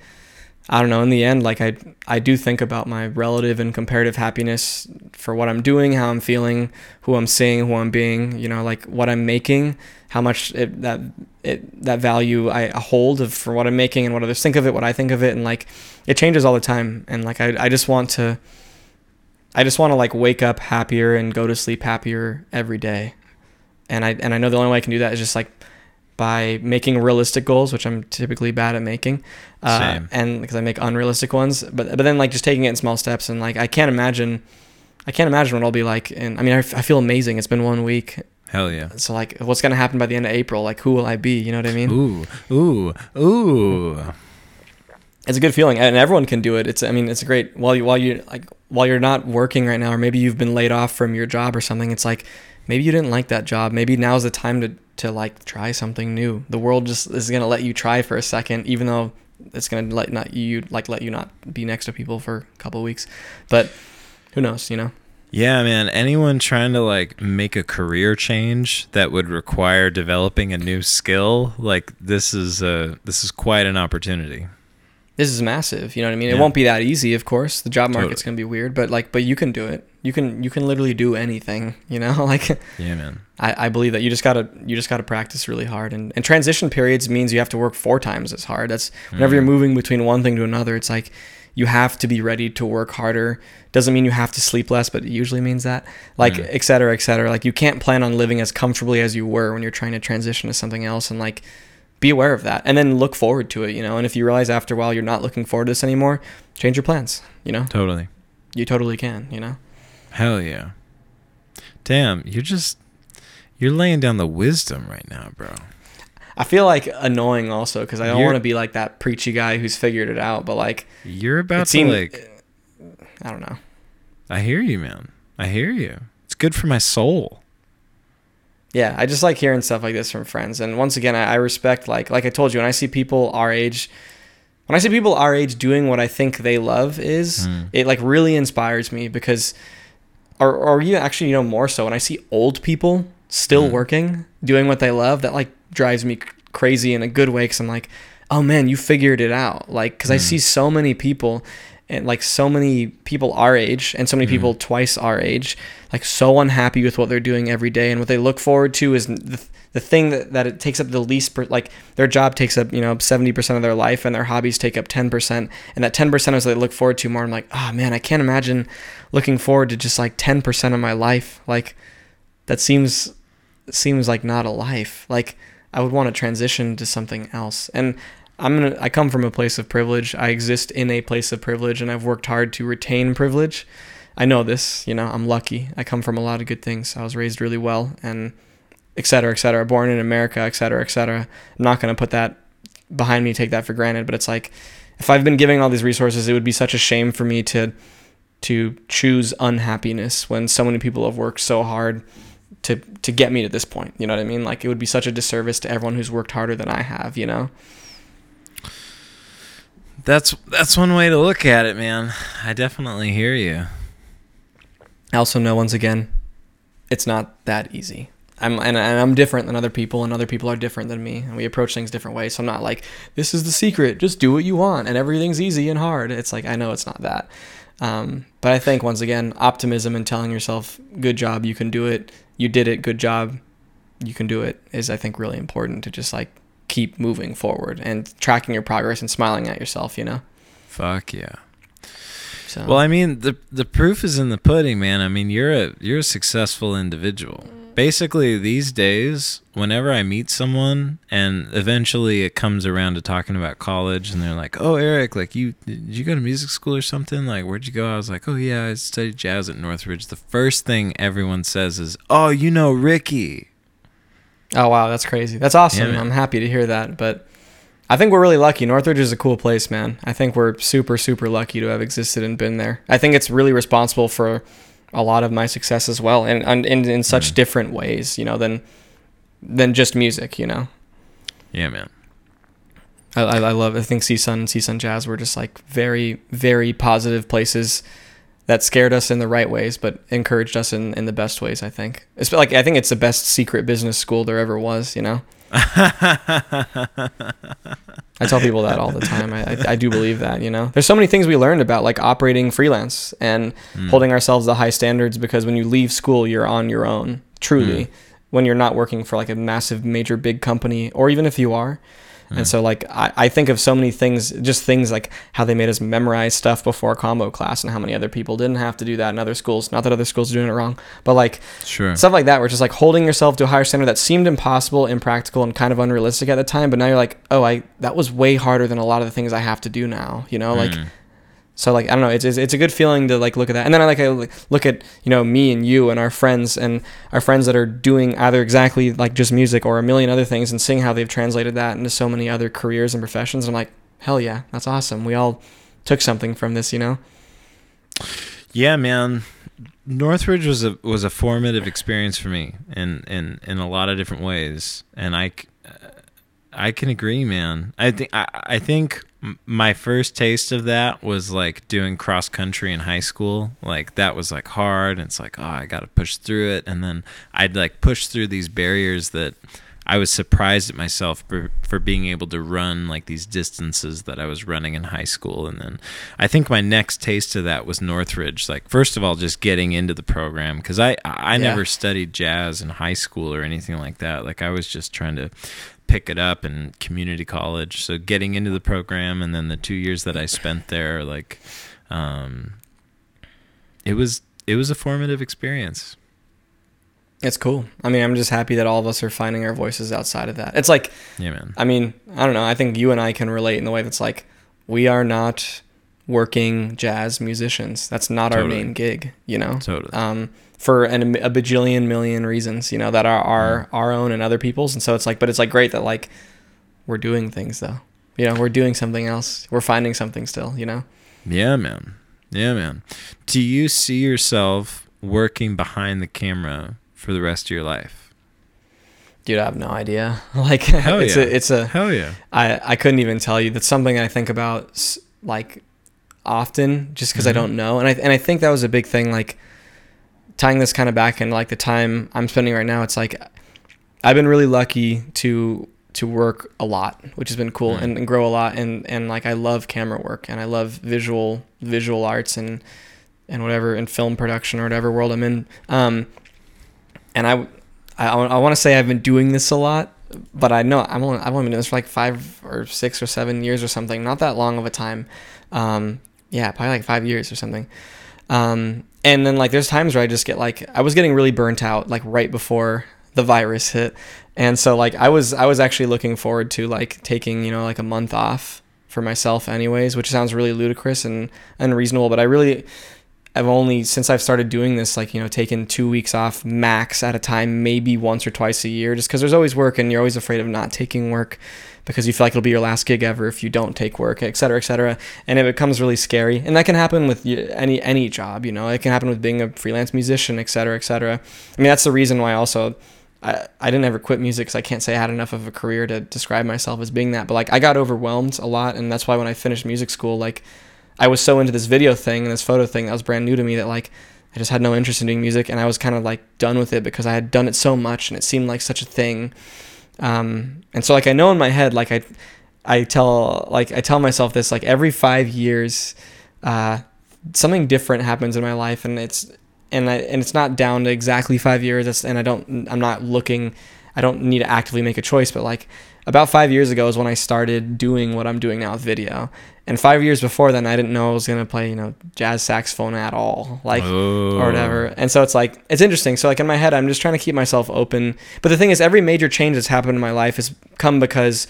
[SPEAKER 2] I don't know. In the end, like I, I do think about my relative and comparative happiness for what I'm doing, how I'm feeling, who I'm seeing, who I'm being. You know, like what I'm making, how much it, that it that value I hold of for what I'm making and what others think of it, what I think of it, and like it changes all the time. And like I, I just want to. I just want to like wake up happier and go to sleep happier every day and I and I know the only way I can do that is just like by making realistic goals, which I'm typically bad at making, uh,
[SPEAKER 1] Same.
[SPEAKER 2] and because I make unrealistic ones. But but then like just taking it in small steps and like I can't imagine, I can't imagine what I'll be like. And I mean I, f- I feel amazing. It's been one week,
[SPEAKER 1] Hell yeah.
[SPEAKER 2] so like what's gonna happen by the end of April? Like who will I be? You know what I mean?
[SPEAKER 1] Ooh, ooh, ooh.
[SPEAKER 2] It's a good feeling, and everyone can do it. It's I mean it's a great while you while you like while you're not working right now, or maybe you've been laid off from your job or something. It's like maybe you didn't like that job. Maybe now's the time to to like try something new. The world just is gonna let you try for a second, even though it's gonna let not you like let you not be next to people for a couple of weeks. But who knows? You know.
[SPEAKER 1] Yeah, man. Anyone trying to like make a career change that would require developing a new skill, like this is a this is quite an opportunity.
[SPEAKER 2] This is massive. You know what I mean? It won't be that easy, of course. The job market's
[SPEAKER 1] Totally.
[SPEAKER 2] gonna be weird, but like, but you can do it. You can you can literally do anything you know like
[SPEAKER 1] Yeah, man.
[SPEAKER 2] I, I believe that you just gotta you just gotta practice really hard. And, and transition periods means you have to work four times as hard. That's whenever you're mm. moving between one thing to another it's like you have to be ready to work harder. Doesn't mean you have to sleep less but it usually means that like et cetera et cetera. Like you can't plan on living as comfortably as you were when you're trying to transition to something else and like be aware of that. And then look forward to it you know? And if you realize after a while you're not looking forward to this anymore change your plans you know?
[SPEAKER 1] Totally.
[SPEAKER 2] you totally can you know
[SPEAKER 1] Hell yeah. Damn, you're just you're laying down the wisdom right now, bro.
[SPEAKER 2] i feel like annoying also because i don't want to be like that preachy guy who's figured it out but like
[SPEAKER 1] You're about to
[SPEAKER 2] seemed
[SPEAKER 1] like
[SPEAKER 2] i don't know
[SPEAKER 1] I hear you, man. I hear you. It's good for my soul.
[SPEAKER 2] yeah i just like hearing stuff like this from friends and once again i, I respect like like i told you when i see people our age when i see people our age doing what i think they love is
[SPEAKER 1] Hmm.
[SPEAKER 2] it like really inspires me because or or you actually you know more so when i see old people still
[SPEAKER 1] Mm.
[SPEAKER 2] working doing what they love that like drives me crazy in a good way because i'm like oh man you figured it out like because i
[SPEAKER 1] Mm.
[SPEAKER 2] see so many people and like so many people our age and so many people mm-hmm. twice our age like so unhappy with what they're doing every day. And what they look forward to is the, the thing that, that it takes up the least per, like their job takes up you know 70% of their life and their hobbies take up 10% and that 10% is what they look forward to more. I'm like oh man i can't imagine looking forward to just like 10% of my life. Like that seems seems like not a life. Like i would want to transition to something else. And i'm gonna i come from a place of privilege i exist in a place of privilege and i've worked hard to retain privilege i know this you know i'm lucky i come from a lot of good things i was raised really well and et cetera et cetera born in america et cetera et cetera i'm not to put that behind me take that for granted but it's like if i've been giving all these resources it would be such a shame for me to to choose unhappiness when so many people have worked so hard to to get me to this point. You know what I mean? Like it would be such a disservice to everyone who's worked harder than I have. You know?
[SPEAKER 1] That's that's one way to look at it, man. I definitely hear you.
[SPEAKER 2] I also know once again, it's not that easy. I'm and, and I'm different than other people, and other people are different than me, and we approach things different ways. So I'm not like this is the secret. Just do what you want, and everything's easy and hard. It's like I know it's not that. Um, but I think once again, optimism and telling yourself, "Good job, you can do it. You did it. Good job, you can do it," is I think really important to just like keep moving forward and tracking your progress and smiling at yourself. You know.
[SPEAKER 1] Fuck yeah.
[SPEAKER 2] So
[SPEAKER 1] Well, I mean, the the proof is in the pudding, man. I mean, you're a you're a successful individual. Basically, these days, whenever I meet someone, and eventually it comes around to talking about college, and they're like, "Oh, Eric, like you did you go to music school or something? Like, where'd you go?" I was like, "Oh yeah, I studied jazz at Northridge." The first thing everyone says is, "Oh, you know Ricky."
[SPEAKER 2] Oh wow, that's crazy. That's awesome.
[SPEAKER 1] Yeah.
[SPEAKER 2] I'm happy to hear that. But I think we're really lucky. Northridge is a cool place, man. I think we're super, super lucky to have existed and been there. I think it's really responsible for a lot of my success as well, and and, and in such
[SPEAKER 1] Mm.
[SPEAKER 2] different ways, you know, than than just music. You know,
[SPEAKER 1] Yeah, man.
[SPEAKER 2] I, I, I love. I think CSUN and CSUN Jazz were just like very, very positive places that scared us in the right ways, but encouraged us in, in the best ways. I think. It's like I think it's the best secret business school there ever was. You know. I tell people that all the time. I, I, I do believe that, you know. There's so many things we learned about, like operating freelance and
[SPEAKER 1] Mm.
[SPEAKER 2] holding ourselves to high standards because when you leave school, you're on your own, truly,
[SPEAKER 1] Mm.
[SPEAKER 2] when you're not working for like a massive, major, big company, or even if you are.
[SPEAKER 1] Mm.
[SPEAKER 2] And so, like, I, I think of so many things, just things like how they made us memorize stuff before combo class and how many other people didn't have to do that in other schools. Not that other schools are doing it wrong, but like,
[SPEAKER 1] Sure.
[SPEAKER 2] stuff like that where it's just like holding yourself to a higher standard that seemed impossible impractical and kind of unrealistic at the time but now you're like oh i that was way harder than a lot of the things i have to do now you know like
[SPEAKER 1] Mm.
[SPEAKER 2] So like i don't know it's, it's a good feeling to like look at that. And then i like I look at you know me and you and our friends and our friends that are doing either exactly like just music or a million other things and seeing how they've translated that into so many other careers and professions. I'm like hell yeah that's awesome. We all took something from this you know?
[SPEAKER 1] Yeah, man. Northridge was a was a formative experience for me in in in a lot of different ways, and I I can agree, man. I think I, I think my first taste of that was like doing cross country in high school. Like that was like hard, and it's like oh, I got to push through it, and then I'd like push through these barriers that I was surprised at myself for, for being able to run like these distances that I was running in high school. And then I think my next taste of that was Northridge. Like, first of all, just getting into the program because I, I
[SPEAKER 2] Yeah.
[SPEAKER 1] never studied jazz in high school or anything like that. Like, I was just trying to pick it up in community college. So getting into the program and then the two years that I spent there, like, um, it was it was a formative experience.
[SPEAKER 2] It's cool. I mean, I'm just happy that all of us are finding our voices outside of that. It's like,
[SPEAKER 1] Yeah, man.
[SPEAKER 2] I mean, I don't know. I think you and I can relate in the way that's like, we are not working jazz musicians. That's not our main gig, you know?
[SPEAKER 1] Totally.
[SPEAKER 2] um, for an, a bajillion million reasons, you know, that are our, our own and other people's. And so it's like, but it's like great that like we're doing things though. You know, we're doing something else. We're finding something still, you know?
[SPEAKER 1] Yeah, man. Yeah, man. Do you see yourself working behind the camera for the rest of your life?
[SPEAKER 2] Dude, I have no idea. Like,
[SPEAKER 1] Hell
[SPEAKER 2] it's
[SPEAKER 1] yeah.
[SPEAKER 2] a, it's a,
[SPEAKER 1] Hell yeah.
[SPEAKER 2] I, I couldn't even tell you. That's something I think about s- like often just because I
[SPEAKER 1] Mhm.
[SPEAKER 2] don't know. And I, and I think that was a big thing, like tying this kind of back in like the time I'm spending right now. It's like, I've been really lucky to, to work a lot, which has been cool
[SPEAKER 1] Mm.
[SPEAKER 2] and, and grow a lot. And, and like, I love camera work and I love visual, visual arts and, and whatever in film production or whatever world I'm in. Um, and I, I, I want to say I've been doing this a lot, but I know I'm only, I've only been doing this for like five or six or seven years or something. Not that long of a time. Um, yeah, probably like five years or something. Um, and then like there's times where I just get like I was getting really burnt out like right before the virus hit, and so like I was I was actually looking forward to like taking you know like a month off for myself anyways, which sounds really ludicrous and unreasonable, but I really I've only since I've started doing this like you know taken two weeks off max at a time, maybe once or twice a year, just because there's always work and you're always afraid of not taking work because you feel like it'll be your last gig ever if you don't take work, et cetera, et cetera. And it becomes really scary. And that can happen with any any job, you know. It can happen with being a freelance musician, et cetera, et cetera. I mean, that's the reason why also I, I didn't ever quit music because I can't say I had enough of a career to describe myself as being that. But like I got overwhelmed a lot, and that's why when I finished music school, like I was so into this video thing and this photo thing that was brand new to me that like I just had no interest in doing music, and I was kind of like done with it because I had done it so much and it seemed like such a thing. Um, and so like I know in my head, like I, I tell like I tell myself this like every five years, uh, something different happens in my life, and it's and I and it's not down to exactly five years. And I don't I'm not looking. I don't need to actively make a choice, but like about five years ago is when I started doing what I'm doing now with video. And five years before then, I didn't know I was gonna play, you know, jazz saxophone at all, like
[SPEAKER 1] oh.
[SPEAKER 2] or whatever. And so it's like it's interesting. So like in my head, I'm just trying to keep myself open. But the thing is, every major change that's happened in my life has come because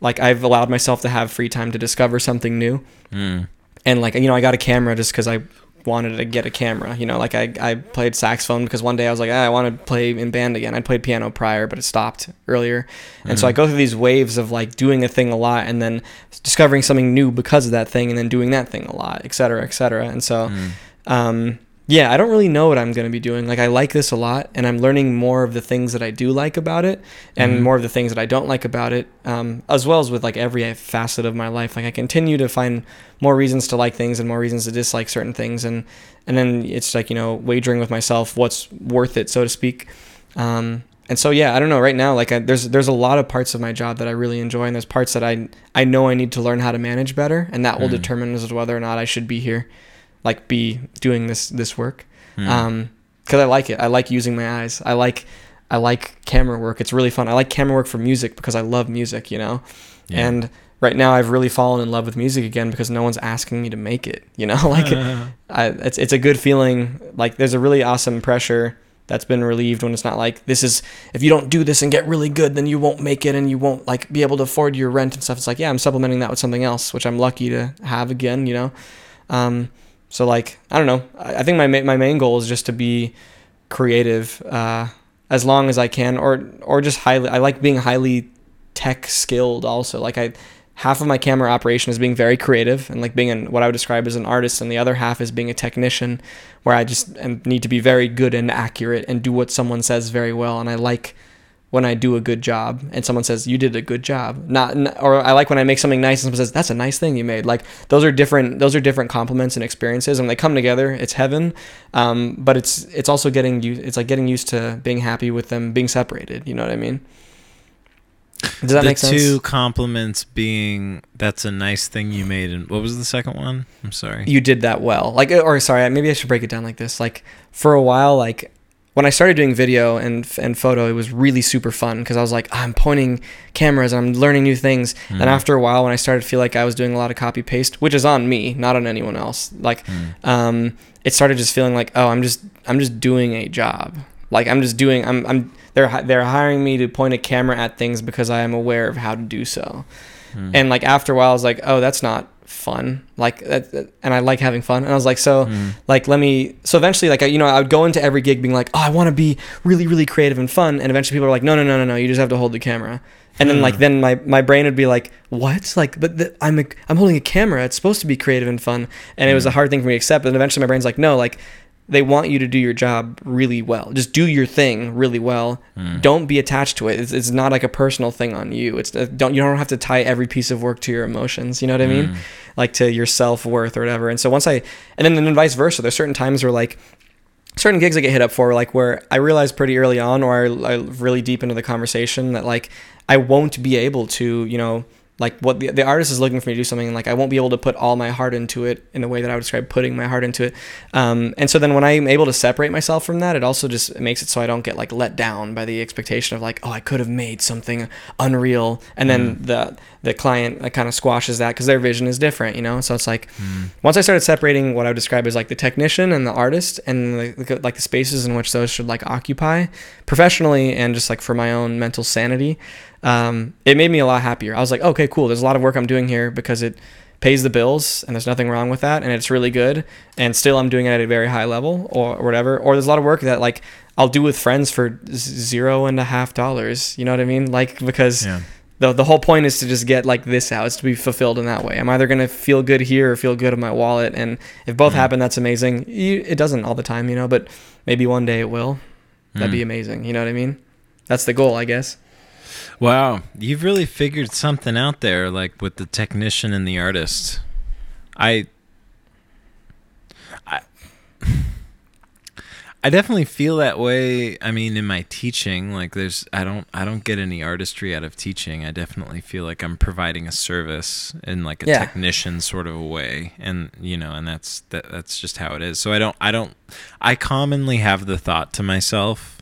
[SPEAKER 2] like I've allowed myself to have free time to discover something new.
[SPEAKER 1] Mm.
[SPEAKER 2] And like you know, I got a camera just because I wanted to get a camera. You know, like I, I played saxophone because one day I was like, ah, I want to play in band again. I'd played piano prior, but it stopped earlier. And so I go through these waves of like doing a thing a lot and then discovering something new because of that thing and then doing that thing a lot, et cetera, et cetera. And so,
[SPEAKER 1] Mm.
[SPEAKER 2] um, yeah, I don't really know what I'm going to be doing. Like I like this a lot and I'm learning more of the things that I do like about it and
[SPEAKER 1] Mhm.
[SPEAKER 2] more of the things that I don't like about it, um, as well as with like every facet of my life. Like I continue to find more reasons to like things and more reasons to dislike certain things, and and then it's like you know wagering with myself what's worth it, so to speak. Um, and so yeah, I don't know. Right now, like I, there's there's a lot of parts of my job that I really enjoy, and there's parts that I I know I need to learn how to manage better, and that will
[SPEAKER 1] Mm.
[SPEAKER 2] determine as to whether or not I should be here, like be doing this this work.
[SPEAKER 1] Mm.
[SPEAKER 2] um because i like it. I like using my eyes. I like i like camera work. It's really fun. I like camera work for music because i love music you know?
[SPEAKER 1] Yeah.
[SPEAKER 2] and right now i've really fallen in love with music again because no one's asking me to make it you know? Like I, it's, it's a good feeling. Like there's a really awesome pressure that's been relieved when it's not like this is if you don't do this and get really good then you won't make it and you won't like be able to afford your rent and stuff. It's like yeah i'm supplementing that with something else which i'm lucky to have again you know? Um, so like I don't know. I, think my my main goal is just to be creative uh, as long as I can, or or just highly. I like being highly tech skilled. Also, like I half of my camera operation is being very creative and like being an, what I would describe as an artist, and the other half is being a technician, where I just need to be very good and accurate and do what someone says very well. And I like when I do a good job and someone says you did a good job. Not or I like when I make something nice and someone says that's a nice thing you made. Like those are different those are different compliments and experiences and when they come together it's heaven. Um, but it's it's also getting you it's like getting used to being happy with them being separated, you know what I mean? Does that
[SPEAKER 1] the
[SPEAKER 2] make sense?
[SPEAKER 1] two compliments being that's a nice thing you made, and what was the second one? I'm sorry.
[SPEAKER 2] you did that well. Like, or sorry, maybe I should break it down like this. Like, for a while, like when I started doing video and and photo, it was really super fun because I was like, I'm pointing cameras, I'm learning new things.
[SPEAKER 1] Mm.
[SPEAKER 2] And after a while, when I started to feel like I was doing a lot of copy paste, which is on me, not on anyone else, like,
[SPEAKER 1] Mm.
[SPEAKER 2] um, it started just feeling like, oh, I'm just I'm just doing a job. Like I'm just doing I'm I'm they're they're hiring me to point a camera at things because I am aware of how to do so.
[SPEAKER 1] Mm.
[SPEAKER 2] And like after a while, I was like, oh, that's not fun. Like, and I like having fun. And I was like, so,
[SPEAKER 1] Mm.
[SPEAKER 2] like, let me. So eventually, like, I, you know, I would go into every gig being like, oh, I want to be really, really creative and fun. And eventually, people are like, no, no, no, no, no, you just have to hold the camera. And then, like,
[SPEAKER 1] Hmm.
[SPEAKER 2] then my, my brain would be like, what? Like, but the, I'm a, I'm holding a camera. It's supposed to be creative and fun. And it was a hard thing for me to accept. And eventually, my brain's like, no, like, they want you to do your job really well. Just do your thing really well.
[SPEAKER 1] Mm.
[SPEAKER 2] Don't be attached to it. It's, it's not like a personal thing on you. It's uh, don't you don't have to tie every piece of work to your emotions. You know what I mean?
[SPEAKER 1] Mm.
[SPEAKER 2] Like to your self worth or whatever. And so once I and then then vice versa. There's certain times where like certain gigs I get hit up for, like where I realize pretty early on, or I, I really deep into the conversation that like I won't be able to, you know, like what the, the artist is looking for me to do something, and like I won't be able to put all my heart into it in the way that I would describe putting my heart into it. Um, and so then when I'm able to separate myself from that, it also just makes it so I don't get like let down by the expectation of like, oh, I could have made something unreal, and then the the client like, kind of squashes that because their vision is different, you know. So it's like
[SPEAKER 1] Mm.
[SPEAKER 2] once I started separating what I would describe as like the technician and the artist and the, like the spaces in which those should like occupy professionally and just like for my own mental sanity, um, it made me a lot happier. I was like, okay, cool. There's a lot of work I'm doing here because it pays the bills and there's nothing wrong with that and it's really good and still I'm doing it at a very high level or, or whatever. Or there's a lot of work that like I'll do with friends for zero and a half dollars. You know what I mean? Like because
[SPEAKER 1] Yeah.
[SPEAKER 2] the the whole point is to just get like this out. It's to be fulfilled in that way. I'm either gonna feel good here or feel good in my wallet, and if both
[SPEAKER 1] Mm.
[SPEAKER 2] happen, that's amazing. It doesn't all the time, you know, but maybe one day it will. That'd be
[SPEAKER 1] Mm.
[SPEAKER 2] amazing. You know what I mean? That's the goal, I guess.
[SPEAKER 1] Wow, you've really figured something out there, like with the technician and the artist. I, I, I definitely feel that way. I mean, in my teaching, like there's, I don't, I don't get any artistry out of teaching. I definitely feel like I'm providing a service in like a
[SPEAKER 2] Yeah.
[SPEAKER 1] technician sort of a way, and you know, and that's that, that's just how it is. So I don't, I don't, I commonly have the thought to myself,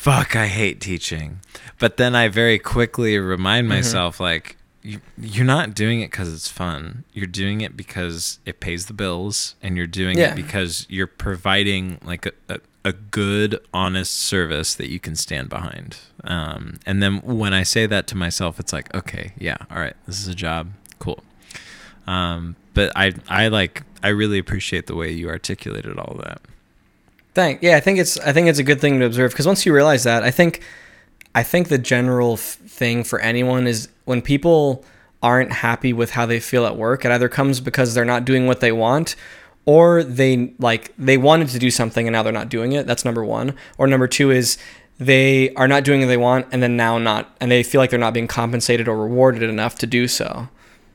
[SPEAKER 1] "Fuck, I hate teaching." But then I very quickly remind
[SPEAKER 2] Mm-hmm.
[SPEAKER 1] myself, like, you, you're not doing it because it's fun. You're doing it because it pays the bills, and you're doing
[SPEAKER 2] Yeah.
[SPEAKER 1] it because you're providing like a, a, a good, honest service that you can stand behind. Um, and then when I say that to myself, it's like, okay, yeah, all right, this is a job, cool. Um, but I, I like, I really appreciate the way you articulated all that.
[SPEAKER 2] Thank. Yeah, I think it's I think it's a good thing to observe because once you realize that, I think I think the general f- thing for anyone is when people aren't happy with how they feel at work, it either comes because they're not doing what they want or they like they wanted to do something and now they're not doing it. That's number 1. Or number 2 is they are not doing what they want and then now not and they feel like they're not being compensated or rewarded enough to do so.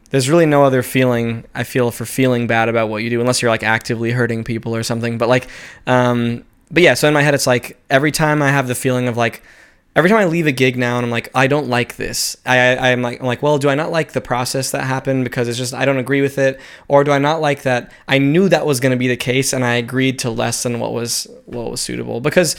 [SPEAKER 2] There's really no other feeling I feel for feeling bad about what you do unless you're like actively hurting people or something. But like, um, but yeah. So in my head, it's like every time I have the feeling of like, every time I leave a gig now and I'm like, I don't like this. I, I I'm like, I'm like, well, do I not like the process that happened because it's just I don't agree with it, or do I not like that I knew that was going to be the case and I agreed to less than what was what was suitable because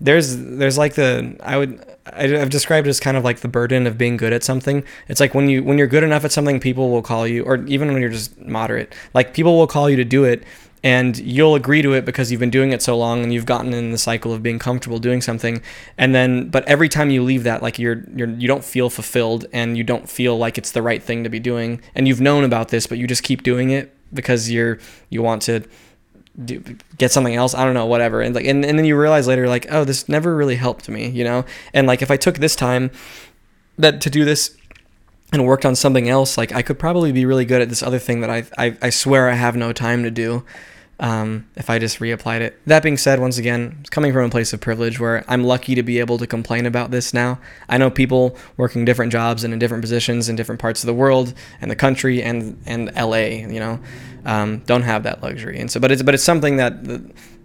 [SPEAKER 2] there's there's like the I would I've described it as kind of like the burden of being good at something. It's like when you when you're good enough at something, people will call you, or even when you're just moderate, like people will call you to do it, and you'll agree to it because you've been doing it so long and you've gotten in the cycle of being comfortable doing something. And then, but every time you leave that, like you're you're you don't feel fulfilled and you don't feel like it's the right thing to be doing, and you've known about this, but you just keep doing it because you're you want to do, get something else i don't know whatever. And like and, and then you realize later like oh this never really helped me you know? And like if i took this time that to do this and worked on something else like i could probably be really good at this other thing that i i, I swear i have no time to do um, if I just reapplied it. That being said, once again, it's coming from a place of privilege where I'm lucky to be able to complain about this now. I know people working different jobs and in different positions in different parts of the world and the country and and LA, you know, um, don't have that luxury. And so, but it's but it's something that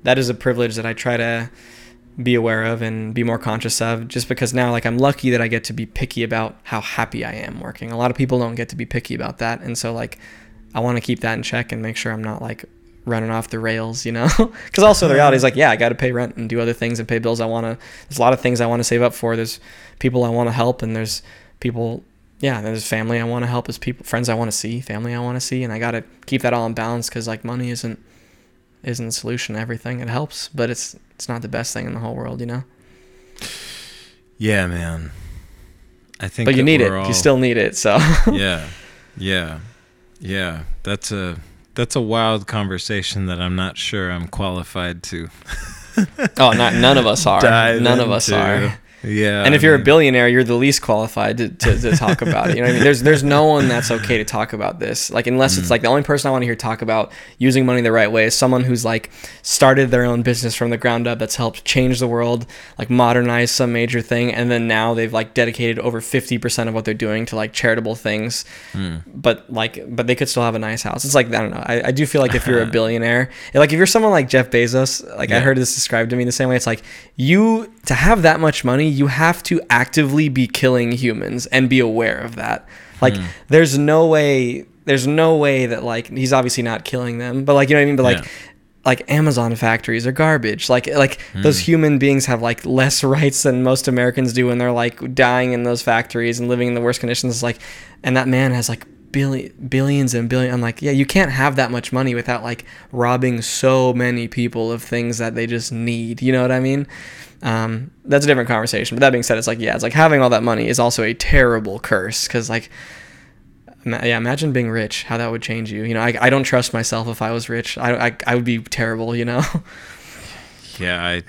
[SPEAKER 2] that is a privilege that I try to be aware of and be more conscious of just because now like I'm lucky that I get to be picky about how happy I am working. A lot of people don't get to be picky about that. And so like I want to keep that in check and make sure I'm not like running off the rails, you know? Cuz also the reality is like yeah, I got to pay rent and do other things and pay bills I want to there's a lot of things I want to save up for. There's people I want to help and there's people yeah, there's family I want to help, there's people friends I want to see, family I want to see and I got to keep that all in balance cuz like money isn't isn't the solution to everything. It helps, but it's it's not the best thing in the whole world, you know.
[SPEAKER 1] Yeah, man. I think,
[SPEAKER 2] but you need it.
[SPEAKER 1] all-
[SPEAKER 2] You still need it. So
[SPEAKER 1] yeah, yeah, yeah. That's a that's a wild conversation that I'm not sure I'm qualified to.
[SPEAKER 2] oh, not none of us are.
[SPEAKER 1] dive
[SPEAKER 2] None of us are.
[SPEAKER 1] Yeah,
[SPEAKER 2] And if
[SPEAKER 1] I
[SPEAKER 2] you're a billionaire, you're the least qualified to, to, to talk about it. You know what I mean? There's there's no one that's okay to talk about this. Like unless it's mm. like the only person I want to hear talk about using money the right way is someone who's like started their own business from the ground up that's helped change the world, like modernize some major thing, and then now they've like dedicated over fifty percent of what they're doing to like charitable things. Mm. But like but they could still have a nice house. It's like I don't know. I, I do feel like if you're a billionaire, like if you're someone like Jeff Bezos, like I heard this described to me the same way. It's like you to have that much money, you have to actively be killing humans and be aware of that. Like
[SPEAKER 1] Hmm.
[SPEAKER 2] there's no way there's no way that like he's obviously not killing them, but like you know what I mean, but like
[SPEAKER 1] Yeah.
[SPEAKER 2] like Amazon factories are garbage. Like like
[SPEAKER 1] Hmm.
[SPEAKER 2] those human beings have like less rights than most Americans do when they're like dying in those factories and living in the worst conditions. It's like and that man has like billion billions and billion I'm like, yeah, you can't have that much money without like robbing so many people of things that they just need. You know what I mean? Um, that's a different conversation. But that being said, it's like yeah, it's like having all that money is also a terrible curse because like yeah, imagine being rich, how that would change you. You know, I, I don't trust myself if I was rich. I, I, I would be terrible, you know?
[SPEAKER 1] yeah, I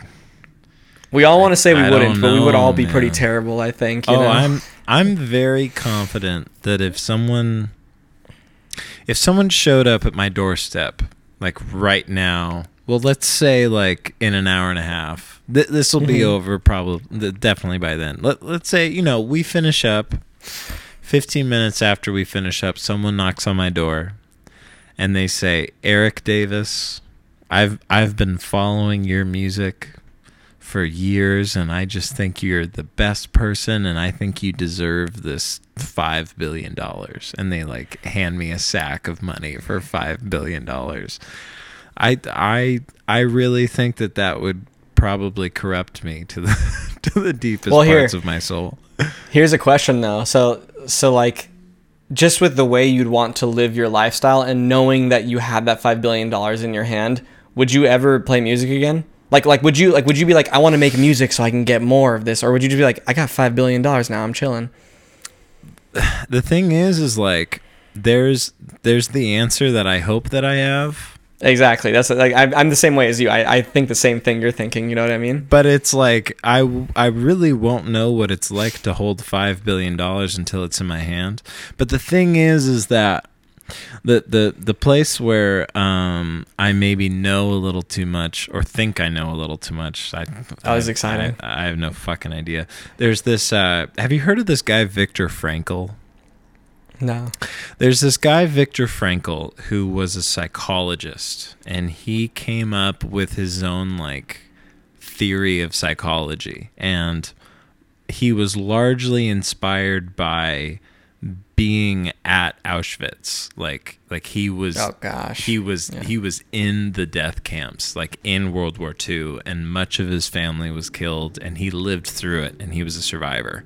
[SPEAKER 2] we all want to say we
[SPEAKER 1] I
[SPEAKER 2] wouldn't,
[SPEAKER 1] don't
[SPEAKER 2] but we would all be pretty terrible, I think. You
[SPEAKER 1] oh,
[SPEAKER 2] know?
[SPEAKER 1] I'm I'm very confident that if someone if someone showed up at my doorstep like right now, well, let's say like in an hour and a half, th- this will be
[SPEAKER 2] Mhm.
[SPEAKER 1] over probably definitely by then. Let let's say you know we finish up. 15 minutes after we finish up, someone knocks on my door and they say, "Eric Davis, I've I've been following your music for years and I just think you're the best person and I think you deserve this 5 billion dollars." And they like hand me a sack of money for 5 billion dollars. I I I really think that that would probably corrupt me to the to the deepest
[SPEAKER 2] Well, here-
[SPEAKER 1] parts of my soul.
[SPEAKER 2] Here's a question though. So so like just with the way you'd want to live your lifestyle and knowing that you had that 5 billion dollars in your hand, would you ever play music again? Like like would you like would you be like I want to make music so I can get more of this or would you just be like I got 5 billion dollars now, I'm chilling.
[SPEAKER 1] the thing is is like there's there's the answer that I hope that I have,
[SPEAKER 2] Exactly. That's like I'm, I'm the same way as you. I, I think the same thing you're thinking, you know what I mean?
[SPEAKER 1] but it's like I I really won't know what it's like to hold 5 billion dollars until it's in my hand. But the thing is is that the the the place where um I maybe know a little too much or think I know a little too much. I
[SPEAKER 2] Oh, it's
[SPEAKER 1] I-
[SPEAKER 2] exciting.
[SPEAKER 1] I, I have no fucking idea. There's this uh have you heard of this guy Viktor Frankl?
[SPEAKER 2] No.
[SPEAKER 1] There's this guy, Viktor Frankl, who was a psychologist, and he came up with his own, like, theory of psychology. And he was largely inspired by being at Auschwitz. Like, like he was
[SPEAKER 2] Oh gosh.
[SPEAKER 1] he was
[SPEAKER 2] Yeah.
[SPEAKER 1] he was in the death camps like in World War II and much of his family was killed and he lived through it and he was a survivor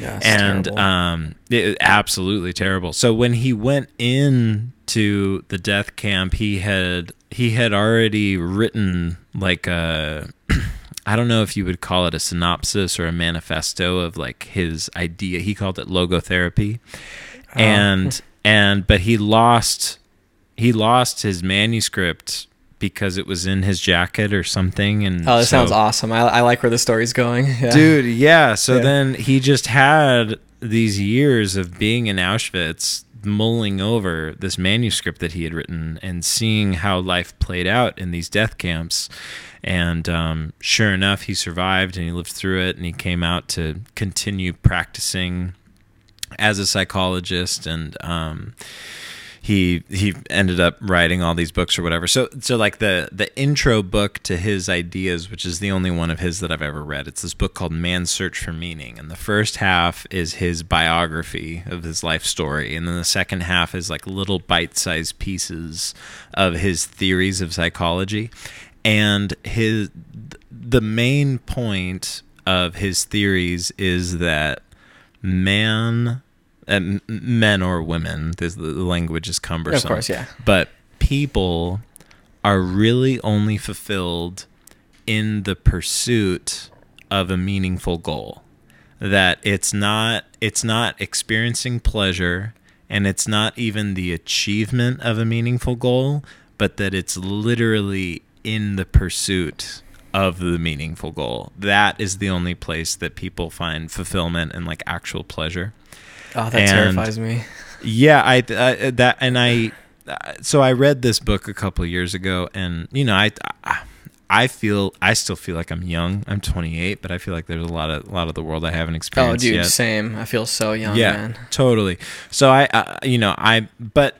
[SPEAKER 2] Yeah,
[SPEAKER 1] and
[SPEAKER 2] terrible.
[SPEAKER 1] um it, absolutely terrible so when he went in to the death camp he had he had already written like a I don't know if you would call it a synopsis or a manifesto of like his idea he called it logotherapy
[SPEAKER 2] Oh.
[SPEAKER 1] and and but he lost he lost his manuscript because it was in his jacket or something and
[SPEAKER 2] oh, this
[SPEAKER 1] so-
[SPEAKER 2] sounds awesome. I, I like where the story's going. Yeah.
[SPEAKER 1] dude yeah so
[SPEAKER 2] Yeah.
[SPEAKER 1] then he just had these years of being in auschwitz mulling over this manuscript that he had written and seeing how life played out in these death camps and um, sure enough he survived and he lived through it and he came out to continue practicing as a psychologist and um, he he ended up writing all these books or whatever. So so like the the intro book to his ideas, which is the only one of his that I've ever read. It's this book called Man's Search for Meaning, and the first half is his biography of his life story, and then the second half is like little bite-sized pieces of his theories of psychology. And his the main point of his theories is that man uh, men or women. This, the language is cumbersome.
[SPEAKER 2] Of course, yeah.
[SPEAKER 1] But people are really only fulfilled in the pursuit of a meaningful goal. That it's not it's not experiencing pleasure and it's not even the achievement of a meaningful goal, but that it's literally in the pursuit of the meaningful goal. That is the only place that people find fulfillment and like actual pleasure.
[SPEAKER 2] Oh, that and, terrifies me.
[SPEAKER 1] Yeah, I, I that and I so I read this book a couple years ago, and you know, I, I feel I still feel like I'm young. I'm 28, but I feel like there's a lot of a lot of the world I haven't experienced.
[SPEAKER 2] Oh, dude,
[SPEAKER 1] yet.
[SPEAKER 2] same. I feel so young.
[SPEAKER 1] Yeah,
[SPEAKER 2] man.
[SPEAKER 1] totally. So I, uh, you know, I but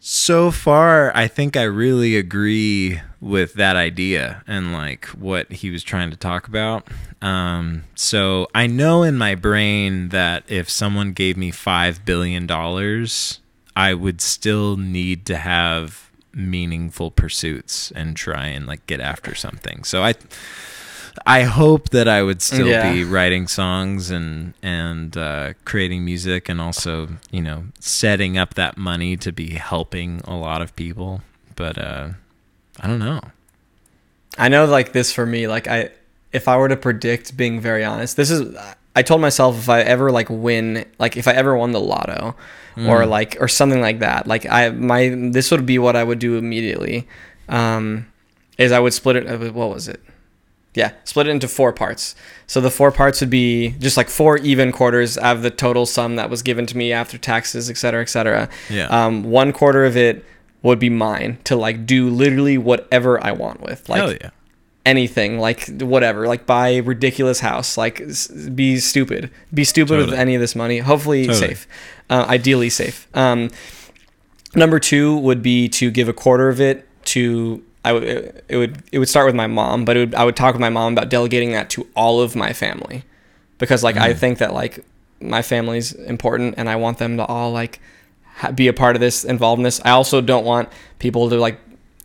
[SPEAKER 1] so far I think I really agree with that idea and like what he was trying to talk about. Um, so I know in my brain that if someone gave me five billion dollars, I would still need to have meaningful pursuits and try and like get after something. So I I hope that I would still yeah. be writing songs and and uh, creating music and also you know setting up that money to be helping a lot of people. But uh, I don't know.
[SPEAKER 2] I know like this for me, like I if I were to predict being very honest, this is I told myself if I ever like win like if I ever won the lotto mm. or like or something like that, like I my this would be what I would do immediately. Um is I would split it uh, what was it? Yeah, split it into four parts. So the four parts would be just like four even quarters out of the total sum that was given to me after taxes, et cetera, et cetera.
[SPEAKER 1] Yeah.
[SPEAKER 2] Um, one quarter of it would be mine to like do literally whatever I want with. Like
[SPEAKER 1] Hell yeah.
[SPEAKER 2] anything, like whatever, like buy a ridiculous house, like be stupid, be stupid totally. with any of this money. Hopefully totally. safe, uh, ideally safe. Um, number two would be to give a quarter of it to. I would it would it would start with my mom, but would, I would talk with my mom about delegating that to all of my family, because like mm. I think that like my family's important and I want them to all like be a part of this, involved in this. I also don't want people to like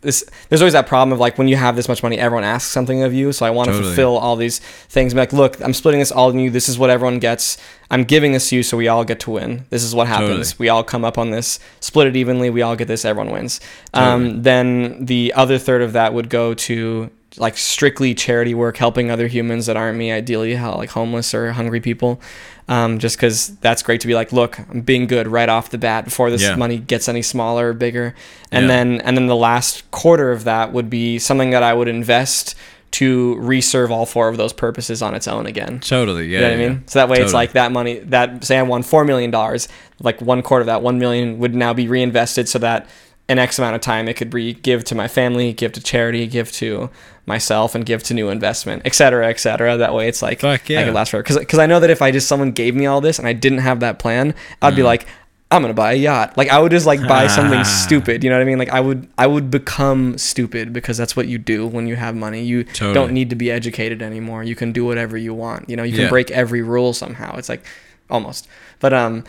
[SPEAKER 2] this. There's always that problem of like when you have this much money, everyone asks something of you. So I want to totally. fulfill all these things. Be like, look, I'm splitting this all in you. This is what everyone gets. I'm giving this to you, so we all get to win. This is what happens. Totally. We all come up on this, split it evenly. We all get this. Everyone wins. Totally. Um, then the other third of that would go to like strictly charity work, helping other humans that aren't me, ideally, how like homeless or hungry people. Um, just because that's great to be like, look, I'm being good right off the bat before this yeah. money gets any smaller or bigger. And yeah. then and then the last quarter of that would be something that I would invest to reserve all four of those purposes on its own again.
[SPEAKER 1] Totally, yeah.
[SPEAKER 2] You know what
[SPEAKER 1] yeah.
[SPEAKER 2] I mean? So that way, totally. it's like that money that say I won four million dollars, like one quarter of that one million would now be reinvested, so that an X amount of time, it could be give to my family, give to charity, give to myself, and give to new investment, et cetera, et cetera. That way, it's like
[SPEAKER 1] Fuck yeah.
[SPEAKER 2] I could last forever. Because because I know that if I just someone gave me all this and I didn't have that plan, I'd mm. be like, I'm gonna buy a yacht. Like I would just like buy something stupid. You know what I mean? Like I would I would become stupid because that's what you do when you have money. You totally. don't need to be educated anymore. You can do whatever you want. You know, you can yeah. break every rule somehow. It's like almost. But um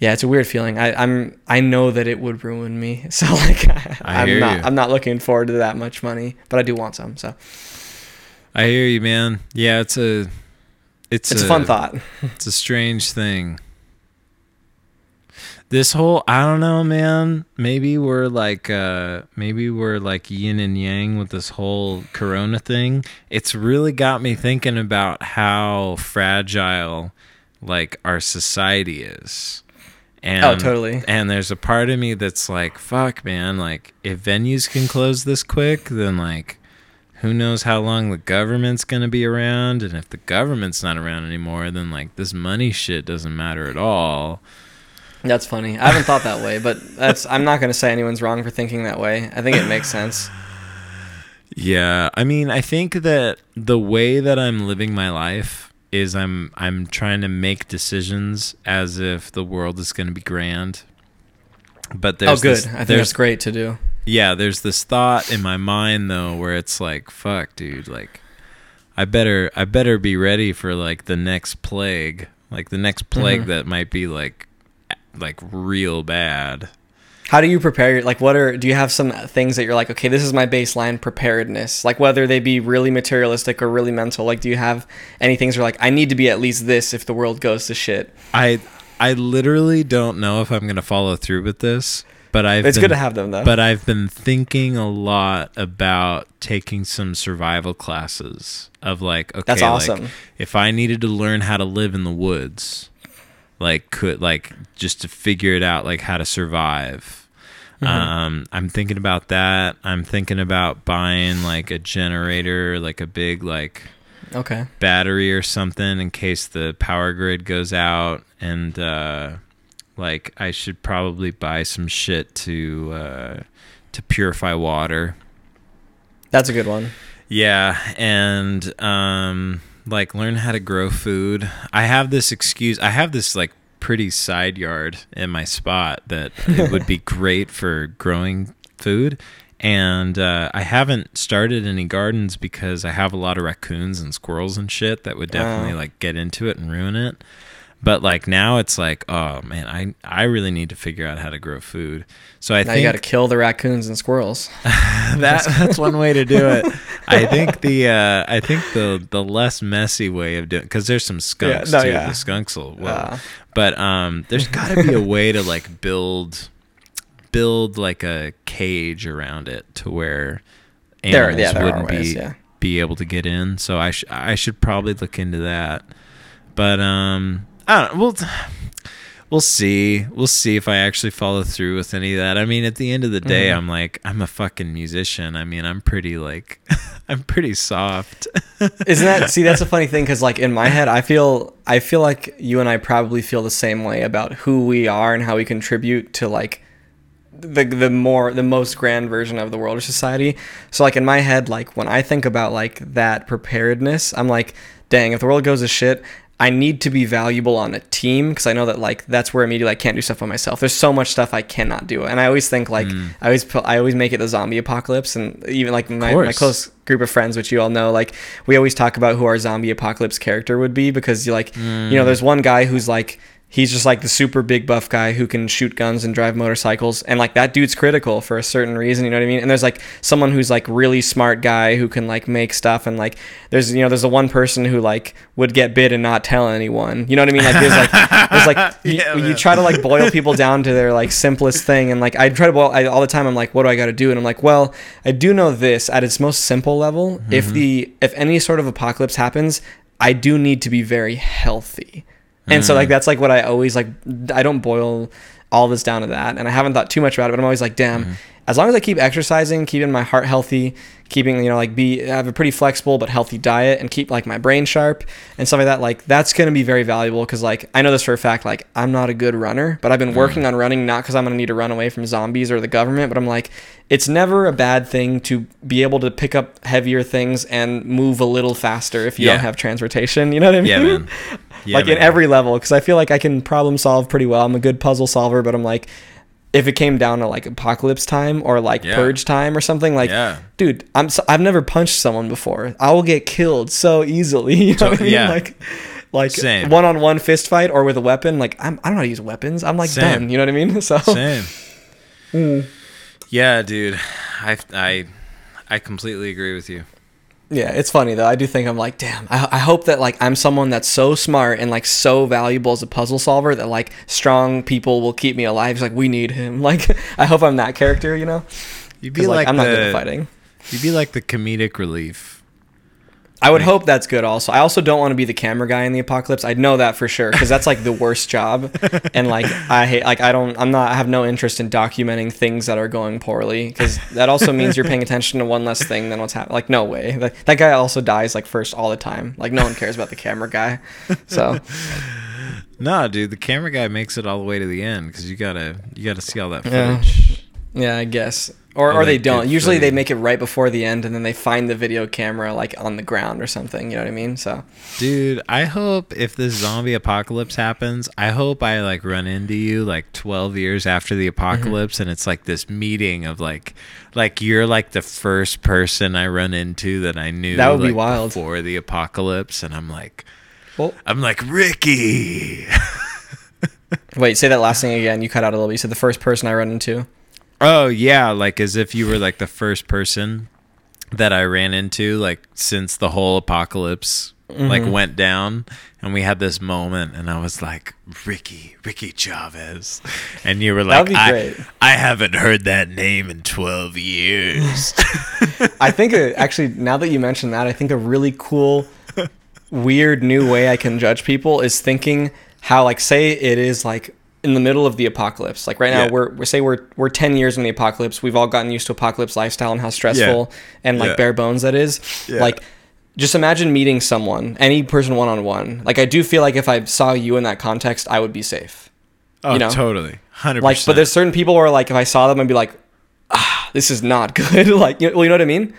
[SPEAKER 2] yeah, it's a weird feeling. I, I'm I know that it would ruin me. So like I, am not you. I'm not looking forward to that much money, but I do want some. So
[SPEAKER 1] I hear you, man. Yeah, it's a
[SPEAKER 2] it's, it's a, a fun thought.
[SPEAKER 1] it's a strange thing. This whole I don't know, man. Maybe we're like uh maybe we're like yin and yang with this whole corona thing. It's really got me thinking about how fragile like our society is and,
[SPEAKER 2] oh, totally.
[SPEAKER 1] And there's a part of me that's like, fuck, man. Like, if venues can close this quick, then like, who knows how long the government's gonna be around? And if the government's not around anymore, then like this money shit doesn't matter at all.
[SPEAKER 2] That's funny. I haven't thought that way, but that's. I'm not gonna say anyone's wrong for thinking that way. I think it makes sense.
[SPEAKER 1] Yeah, I mean, I think that the way that I'm living my life is I'm I'm trying to make decisions as if the world is going to be grand. But there's
[SPEAKER 2] Oh,
[SPEAKER 1] there's
[SPEAKER 2] good.
[SPEAKER 1] this-
[SPEAKER 2] I think that's great to do.
[SPEAKER 1] yeah, there's this thought in my mind though where it's like, fuck, dude, like I better I better be ready for like the next plague, like the next plague
[SPEAKER 2] Mhm.
[SPEAKER 1] that might be like like real bad.
[SPEAKER 2] How do you prepare? Like, what are do you have some things that you're like, okay, this is my baseline preparedness? Like, whether they be really materialistic or really mental. Like, do you have any things where like, I need to be at least this if the world goes to shit?
[SPEAKER 1] I I literally don't know if I'm gonna follow through with this, but I've
[SPEAKER 2] it's
[SPEAKER 1] been,
[SPEAKER 2] good to have them though.
[SPEAKER 1] But I've been thinking a lot about taking some survival classes of like, okay,
[SPEAKER 2] That's
[SPEAKER 1] like,
[SPEAKER 2] awesome.
[SPEAKER 1] if I needed to learn how to live in the woods, like could like just to figure it out, like how to survive.
[SPEAKER 2] Mhm.
[SPEAKER 1] Um, I'm thinking about that. I'm thinking about buying like a generator, like a big like
[SPEAKER 2] okay.
[SPEAKER 1] battery or something in case the power grid goes out and uh like I should probably buy some shit to uh to purify water.
[SPEAKER 2] That's a good one.
[SPEAKER 1] Yeah, and um like learn how to grow food. I have this excuse. I have this like pretty side yard in my spot that it would be great for growing food. And uh, I haven't started any gardens because I have a lot of raccoons and squirrels and shit that would definitely like get into it and ruin it. But like now it's like, oh man, I I really need to figure out how to grow food. So I
[SPEAKER 2] now
[SPEAKER 1] think
[SPEAKER 2] you got to kill the raccoons and squirrels.
[SPEAKER 1] that that's one way to do it. I think the uh, I think the the less messy way of doing because there's some skunks
[SPEAKER 2] no,
[SPEAKER 1] too.
[SPEAKER 2] yeah.
[SPEAKER 1] The skunks will, well,
[SPEAKER 2] Uh,
[SPEAKER 1] but um, there's got to be a way to like build build like a cage around it to where
[SPEAKER 2] There-
[SPEAKER 1] animals
[SPEAKER 2] yeah, there
[SPEAKER 1] wouldn't
[SPEAKER 2] ways,
[SPEAKER 1] be
[SPEAKER 2] yeah.
[SPEAKER 1] be able to get in. So I sh- I should probably look into that. But um, I don't. We'll we'll see. We'll see if I actually follow through with any of that. I mean, at the end of the day,
[SPEAKER 2] Mhm.
[SPEAKER 1] I'm like I'm a fucking musician. I mean, I'm pretty like I'm pretty soft.
[SPEAKER 2] Isn't that see? That's a funny thing because like in my head, I feel I feel like you and I probably feel the same way about who we are and how we contribute to like the the more the most grand version of the world or society. So like in my head, like when I think about like that preparedness, I'm like, dang, if the world goes to shit. I need to be valuable on a team because I know that like that's where immediately I can't do stuff by myself. There's so much stuff I cannot do, and I always think like
[SPEAKER 1] Mm.
[SPEAKER 2] I always put, I always make it the zombie apocalypse, and even like my, my close group of friends, which you all know, like we always talk about who our zombie apocalypse character would be because you like, you know, there's one guy who's like, he's just like the super big buff guy who can shoot guns and drive motorcycles, and like that dude's critical for a certain reason, you know what I mean? And there's like someone who's like really smart guy who can like make stuff, and like there's you know there's the one person who like would get bit and not tell anyone, you know what I mean? Like there's like there's like you,
[SPEAKER 1] Yeah,
[SPEAKER 2] you try to like boil people down to their like simplest thing. And like i try to boil I, all the time i'm like what do i got to do? And i'm like well i do know this. At its most simple level if mm-hmm. the if any sort of apocalypse happens i do need to be very healthy and so like mm. that's like what i always like i don't boil all this down to that and i haven't thought too much about it but i'm always like damn mm-hmm. as long as i keep exercising keeping my heart healthy keeping you know like be have a pretty flexible but healthy diet and keep like my brain sharp and stuff like that like that's going to be very valuable because like i know this for a fact like i'm not a good runner but i've been mm. working on running not because i'm going to need to run away from zombies or the government but i'm like it's never a bad thing to be able to pick up heavier things and move a little faster if you
[SPEAKER 1] Yeah.
[SPEAKER 2] don't have transportation you know what i mean
[SPEAKER 1] yeah, man. Yeah,
[SPEAKER 2] like in every level because i feel like i can problem solve pretty well i'm a good puzzle solver but i'm like if it came down to like apocalypse time or like
[SPEAKER 1] Yeah.
[SPEAKER 2] purge time or something like
[SPEAKER 1] Yeah.
[SPEAKER 2] dude i'm so, i've never punched someone before i will get killed so easily you know what i mean
[SPEAKER 1] yeah.
[SPEAKER 2] like like
[SPEAKER 1] Same.
[SPEAKER 2] one-on-one fist fight or with a weapon like I'm, i don't know how to use weapons i'm like
[SPEAKER 1] Same.
[SPEAKER 2] done you know what i mean so
[SPEAKER 1] Same.
[SPEAKER 2] Mm.
[SPEAKER 1] Yeah, dude. I I I completely agree with you.
[SPEAKER 2] Yeah, it's funny though. I do think I'm like, damn. I, I hope that like I'm someone that's so smart and like so valuable as a puzzle solver that like strong people will keep me alive. It's like we need him. Like I hope I'm that character, you know?
[SPEAKER 1] you'd be
[SPEAKER 2] like,
[SPEAKER 1] like,
[SPEAKER 2] I'm
[SPEAKER 1] the,
[SPEAKER 2] not good at fighting.
[SPEAKER 1] You'd be like the comedic relief.
[SPEAKER 2] I would
[SPEAKER 1] Like-
[SPEAKER 2] hope that's good. Also, I also don't want to be the camera guy in the apocalypse. I know that for sure because that's like the worst job. And like I hate, like I don't, I'm not, I have no interest in documenting things that are going poorly because that also means you're paying attention to one less thing than what's happening. Like no way, that, that guy also dies like first all the time. Like no one cares about the camera guy. So
[SPEAKER 1] No, dude, the camera guy makes it all the way to the end because you gotta you gotta see all that footage.
[SPEAKER 2] Yeah, I guess. Or, or they
[SPEAKER 1] like,
[SPEAKER 2] don't. Usually they make it right before the end and then they find the video camera like on the ground or something. You know what I mean? So
[SPEAKER 1] Dude, I hope if this zombie apocalypse happens, I hope I like run into you like 12 years after the mm-hmm. apocalypse and it's like this meeting of like like you're like the first person I run into that I knew
[SPEAKER 2] That would be wild.
[SPEAKER 1] before the apocalypse and I'm like
[SPEAKER 2] well,
[SPEAKER 1] I'm like Ricky.
[SPEAKER 2] wait, say that last thing again. You cut out a little bit. You said the first person I run into.
[SPEAKER 1] Oh yeah, like as if you were like the first person that I ran into like since the whole apocalypse like
[SPEAKER 2] Mm-hmm.
[SPEAKER 1] went down and we had this moment and I was like Ricky, Ricky Chavez. And you were like I. I haven't heard that name in 12 years.
[SPEAKER 2] I think uh actually now that you mention that, I think a really cool, weird new way I can judge people is thinking how like say it is like in the middle of the apocalypse. Like right now
[SPEAKER 1] Yeah.
[SPEAKER 2] we're we say we're we're ten years in the apocalypse. We've all gotten used to apocalypse lifestyle and how stressful and like
[SPEAKER 1] Yeah.
[SPEAKER 2] bare bones that is.
[SPEAKER 1] Yeah.
[SPEAKER 2] Like just imagine meeting someone, any person one on one. Like I do feel like if I saw you in that context, I would be safe.
[SPEAKER 1] oh,
[SPEAKER 2] You know?
[SPEAKER 1] totally. 100%.
[SPEAKER 2] Like, but there's certain people where like if I saw them, I'd be like, ah, this is not good. like, you, well, you know what I mean?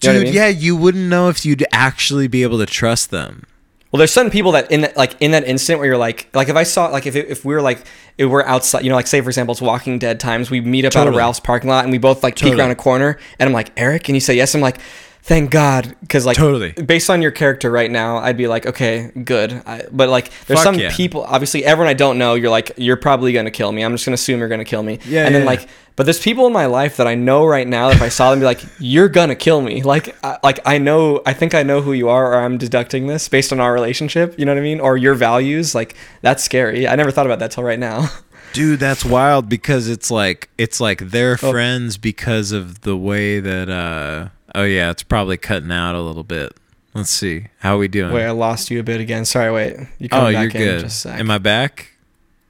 [SPEAKER 2] You
[SPEAKER 1] Dude,
[SPEAKER 2] I mean?
[SPEAKER 1] yeah, you wouldn't know if you'd actually be able to trust them.
[SPEAKER 2] Well, there's certain people that in that like in that instant where you're like like if I saw like if it, if we were like if we're outside, you know, like say for example, it's Walking Dead times, we meet up out of
[SPEAKER 1] Totally.
[SPEAKER 2] Ralph's parking lot and we both like peek around a corner and I'm like Eric, and you say yes. I'm like, thank God, because like
[SPEAKER 1] Totally.
[SPEAKER 2] based on your character right now, I'd be like, okay, good. I, but like there's
[SPEAKER 1] Fuck
[SPEAKER 2] some
[SPEAKER 1] yeah.
[SPEAKER 2] people, obviously everyone I don't know, you're like you're probably gonna kill me. I'm just gonna assume you're gonna kill me.
[SPEAKER 1] Yeah,
[SPEAKER 2] and then
[SPEAKER 1] yeah.
[SPEAKER 2] like. But there's people in my life that I know right now. If I saw them, be like, "You're gonna kill me." Like, I, like I know, I think I know who you are, or I'm deducting this based on our relationship. You know what I mean? Or your values. Like, that's scary. I never thought about that till right now.
[SPEAKER 1] Dude, that's wild because it's like it's like they're
[SPEAKER 2] Oh.
[SPEAKER 1] friends because of the way that uh oh yeah, it's probably cutting out a little bit. Let's see. How we doing?
[SPEAKER 2] Wait, I lost you a bit again. Sorry. Wait, you
[SPEAKER 1] oh, you're
[SPEAKER 2] back in
[SPEAKER 1] good.
[SPEAKER 2] just a sec.
[SPEAKER 1] Am I back?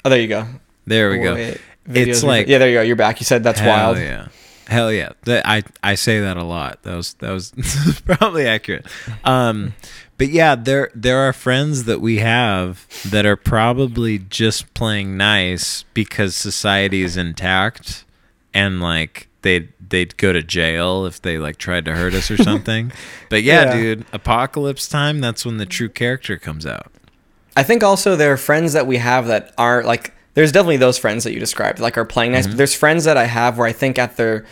[SPEAKER 2] oh, there you go.
[SPEAKER 1] There we go. It's like-
[SPEAKER 2] yeah, there you go. You're back. You said that's
[SPEAKER 1] Hell
[SPEAKER 2] wild.
[SPEAKER 1] yeah. Hell yeah. I I say that a lot. That was that was probably accurate. Um but yeah, there there are friends that we have that are probably just playing nice because society is intact and like they'd they'd go to jail if they like tried to hurt us or something. but yeah,
[SPEAKER 2] Yeah.
[SPEAKER 1] dude, apocalypse time, that's when the true character comes out.
[SPEAKER 2] I think also there are friends that we have that are like there's definitely those friends that you described like are playing
[SPEAKER 1] Mm-hmm.
[SPEAKER 2] nice. But there's friends that I have where I think at their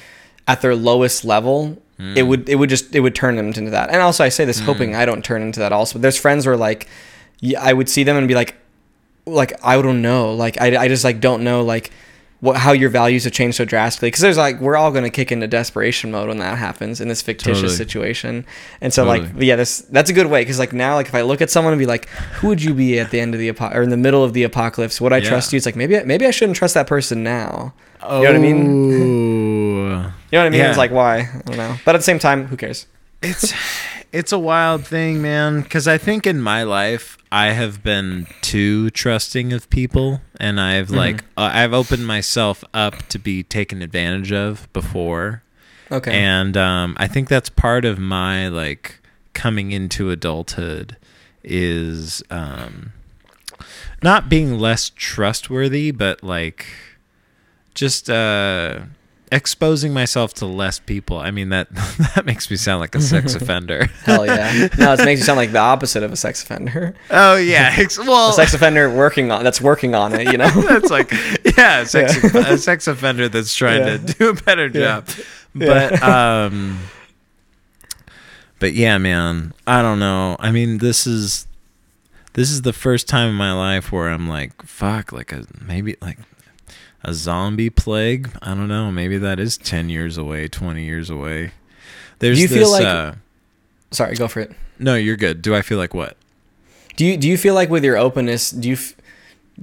[SPEAKER 2] at their lowest level
[SPEAKER 1] Mm.
[SPEAKER 2] it would it would just it would turn them into that. And also I say this hoping I don't turn into that also. But there's friends where like I would see them and be like like I don't know like I, I just like don't know like what how your values have changed so drastically because there's like we're all going to kick into desperation mode when that happens in this fictitious
[SPEAKER 1] Totally.
[SPEAKER 2] situation and so like yeah this that's a good way because like now like if I look at someone and be like who would you be at the end of the apo- or in the middle of the apocalypse would I
[SPEAKER 1] Yeah.
[SPEAKER 2] trust you it's like maybe I- maybe I shouldn't trust that person now
[SPEAKER 1] Oh.
[SPEAKER 2] know what I mean?
[SPEAKER 1] mean?
[SPEAKER 2] you know what I mean oh.
[SPEAKER 1] Yeah.
[SPEAKER 2] it's like why I don't know but at the same time who cares
[SPEAKER 1] it's it's a wild thing, man. Because I think in my life I have been too trusting of people, and I've
[SPEAKER 2] Mm-hmm.
[SPEAKER 1] like uh, I've opened myself up to be taken advantage of before,
[SPEAKER 2] okay
[SPEAKER 1] and um, I think that's part of my like coming into adulthood is um, not being less trustworthy, but like just uh exposing myself to less people. I mean that that makes me sound like a sex offender.
[SPEAKER 2] hell yeah no it makes you sound like the opposite of a sex offender
[SPEAKER 1] oh yeah, well
[SPEAKER 2] a sex offender working on that's working on it you know
[SPEAKER 1] that's like yeah, a sex,
[SPEAKER 2] Yeah.
[SPEAKER 1] a sex offender that's trying
[SPEAKER 2] Yeah.
[SPEAKER 1] to do a better
[SPEAKER 2] Yeah.
[SPEAKER 1] job. But um but yeah, man, I don't know. I mean, this is this is the first time in my life where I'm like, fuck, like a maybe like a zombie plague. I don't know. Maybe that is 10 years away, 20 years away. There's
[SPEAKER 2] you feel like-
[SPEAKER 1] uh,
[SPEAKER 2] sorry go for it
[SPEAKER 1] no, you're good. Do I feel like what?
[SPEAKER 2] Do you do you feel like with your openness, do you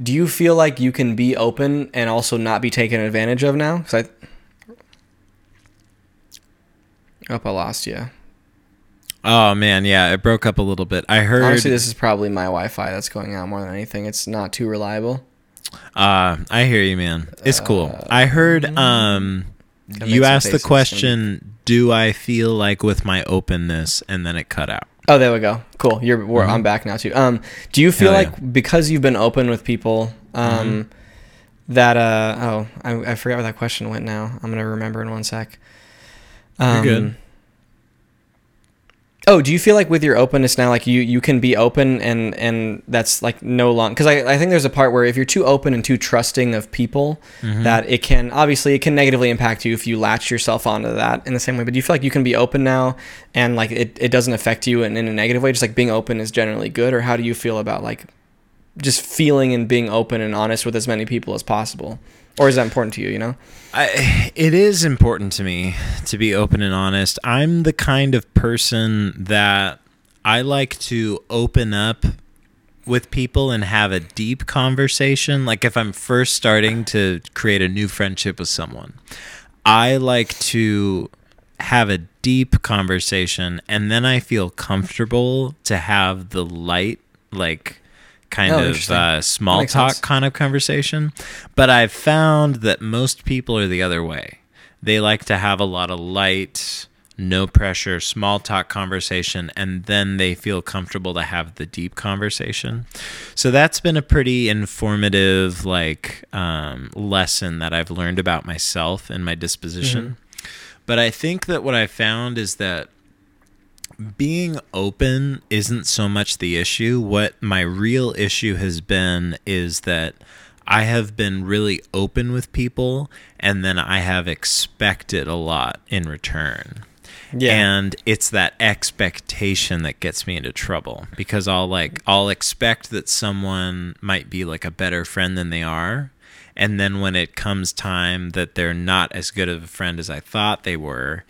[SPEAKER 2] do you feel like you can be open and also not be taken advantage of now? Because I, oh, I lost you.
[SPEAKER 1] Oh man, yeah, it broke up a little bit. I heard
[SPEAKER 2] Honestly, this is probably my Wi-Fi that's going out more than anything. It's not too reliable.
[SPEAKER 1] Uh, I hear you, man. It's cool.
[SPEAKER 2] Uh,
[SPEAKER 1] I heard um you asked the
[SPEAKER 2] faces, it's gonna
[SPEAKER 1] question, do I feel like with my openness and then it cut out.
[SPEAKER 2] Oh, there we go. Cool. You're we're, I'm back now too. Um, do you feel
[SPEAKER 1] Hell
[SPEAKER 2] like because you've been open with people, um, that uh oh I, I forgot where that question went now i'm gonna remember in one sec
[SPEAKER 1] You're good.
[SPEAKER 2] Oh do you feel like with your openness now like you you can be open and and that's like no long because I, I think there's a part where if you're too open and too trusting of people
[SPEAKER 1] Mhm.
[SPEAKER 2] that it can obviously it can negatively impact you if you latch yourself onto that in the same way but do you feel like you can be open now and like it, it doesn't affect you in, in a negative way just like being open is generally good or how do you feel about like just feeling and being open and honest with as many people as possible or is that important to you you know
[SPEAKER 1] I, it is important to me to be open and honest. I'm the kind of person that I like to open up with people and have a deep conversation. Like if I'm first starting to create a new friendship with someone, I like to have a deep conversation and then I feel comfortable to have the light, like kind
[SPEAKER 2] Oh,
[SPEAKER 1] of uh, small talk
[SPEAKER 2] sense.
[SPEAKER 1] kind of conversation. But I've found that most people are the other way. They like to have a lot of light, no pressure, small talk conversation, and then they feel comfortable to have the deep conversation. So that's been a pretty informative like um, lesson that I've learned about myself and my disposition. But I think that what I found is that being open isn't so much the issue. What my real issue has been is that I have been really open with people and then I have expected a lot in return. Yeah. And it's that expectation that gets me into trouble because I'll like I'll expect that someone might be like a better friend than they are. And then when it comes time that they're not as good of a friend as I thought they were,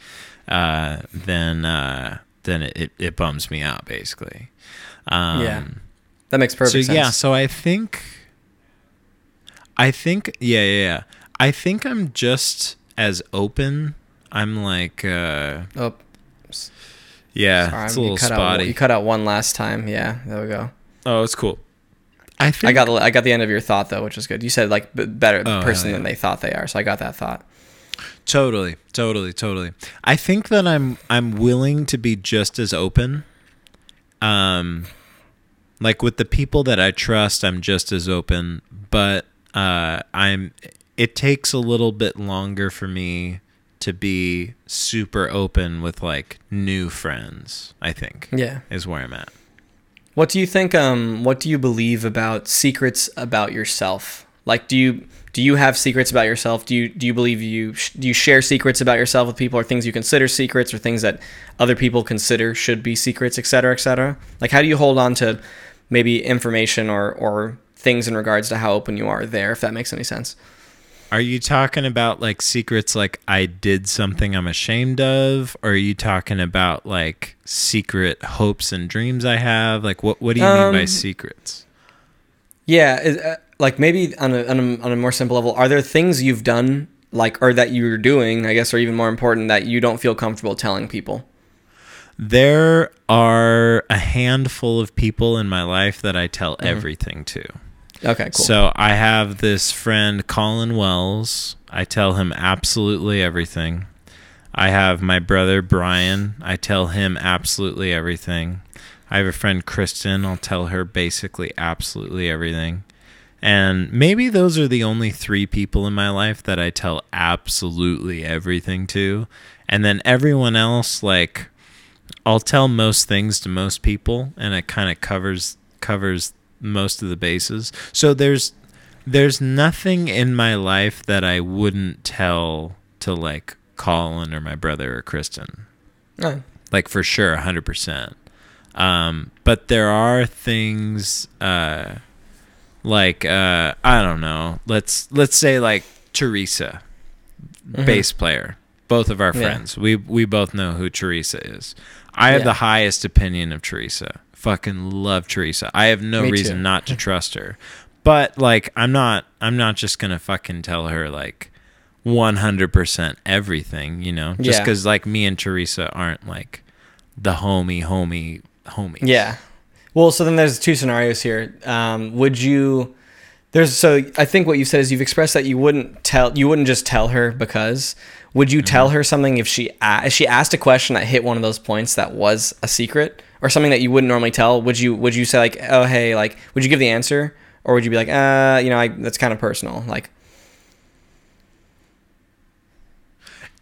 [SPEAKER 1] uh, then uh, then it, it, it bums me out basically. Um,
[SPEAKER 2] Yeah. that makes perfect
[SPEAKER 1] so
[SPEAKER 2] sense
[SPEAKER 1] yeah, so I think, I think yeah yeah yeah. I think I'm just as open. I'm like uh,
[SPEAKER 2] oh
[SPEAKER 1] yeah,
[SPEAKER 2] sorry
[SPEAKER 1] it's a
[SPEAKER 2] you
[SPEAKER 1] little
[SPEAKER 2] cut out
[SPEAKER 1] spotty.
[SPEAKER 2] you cut out one last time yeah there we go
[SPEAKER 1] oh, it's cool. I think
[SPEAKER 2] I got the, I got the end of your thought though, which was good. You said like better
[SPEAKER 1] Oh,
[SPEAKER 2] person
[SPEAKER 1] hell
[SPEAKER 2] than they thought they are, so I got that thought.
[SPEAKER 1] Totally, totally, totally. I think that I'm I'm willing to be just as open. Um like with the people that I trust, I'm just as open, but uh I'm it takes a little bit longer for me to be super open with like new friends, I think.
[SPEAKER 2] Yeah.
[SPEAKER 1] Is where I'm at.
[SPEAKER 2] What do you think? Um, what do you believe about secrets about yourself? Like, do you do you have secrets about yourself? Do you do you believe you sh- do you share secrets about yourself with people, or things you consider secrets, or things that other people consider should be secrets, et cetera, et cetera? Like, how do you hold on to maybe information or or things in regards to how open you are there? If that makes any sense.
[SPEAKER 1] Are you talking about like secrets like I did something I'm ashamed of? Or are you talking about like secret hopes and dreams I have? Like what what do you mean by
[SPEAKER 2] Um,
[SPEAKER 1] secrets?
[SPEAKER 2] Yeah, is, uh, like maybe on a, on a on a more simple level, are there things you've done like or that you're doing, I guess, or even more important that you don't feel comfortable telling people?
[SPEAKER 1] There are a handful of people in my life that I tell mm-hmm. everything to.
[SPEAKER 2] Okay, cool.
[SPEAKER 1] So I have this friend, Colin Wells. I tell him absolutely everything. I have my brother, Brian. I tell him absolutely everything. I have a friend, Kristen. I'll tell her basically absolutely everything. And maybe those are the only three people in my life that I tell absolutely everything to. And then everyone else, like, I'll tell most things to most people, and it kind of covers covers most of the bases. So there's there's nothing in my life that I wouldn't tell to like Colin or my brother or Kristen.
[SPEAKER 2] Oh,
[SPEAKER 1] Like for sure, hundred percent. Um, but there are things uh, like uh, I don't know. Let's let's say like Teresa, bass player. Both of our
[SPEAKER 2] Mm-hmm. Yeah.
[SPEAKER 1] friends. We we both know who Teresa is. I have
[SPEAKER 2] Yeah.
[SPEAKER 1] the highest opinion of Teresa. Fucking love Teresa. I have no
[SPEAKER 2] Me
[SPEAKER 1] reason
[SPEAKER 2] too.
[SPEAKER 1] not to trust her. But like I'm not I'm not just going to fucking tell her like 100% everything, you know? Just
[SPEAKER 2] Yeah.
[SPEAKER 1] cuz like me and Teresa aren't like the homie homie homie.
[SPEAKER 2] yeah. Well, so then there's two scenarios here. Um, would you? There's so I think what you said is you've expressed that you wouldn't tell you wouldn't just tell her because would you tell her something if she if she asked a question that hit one of those points that was a secret or something that you wouldn't normally tell would you would you say like oh hey like would you give the answer or would you be like uh you know I, that's kind of personal like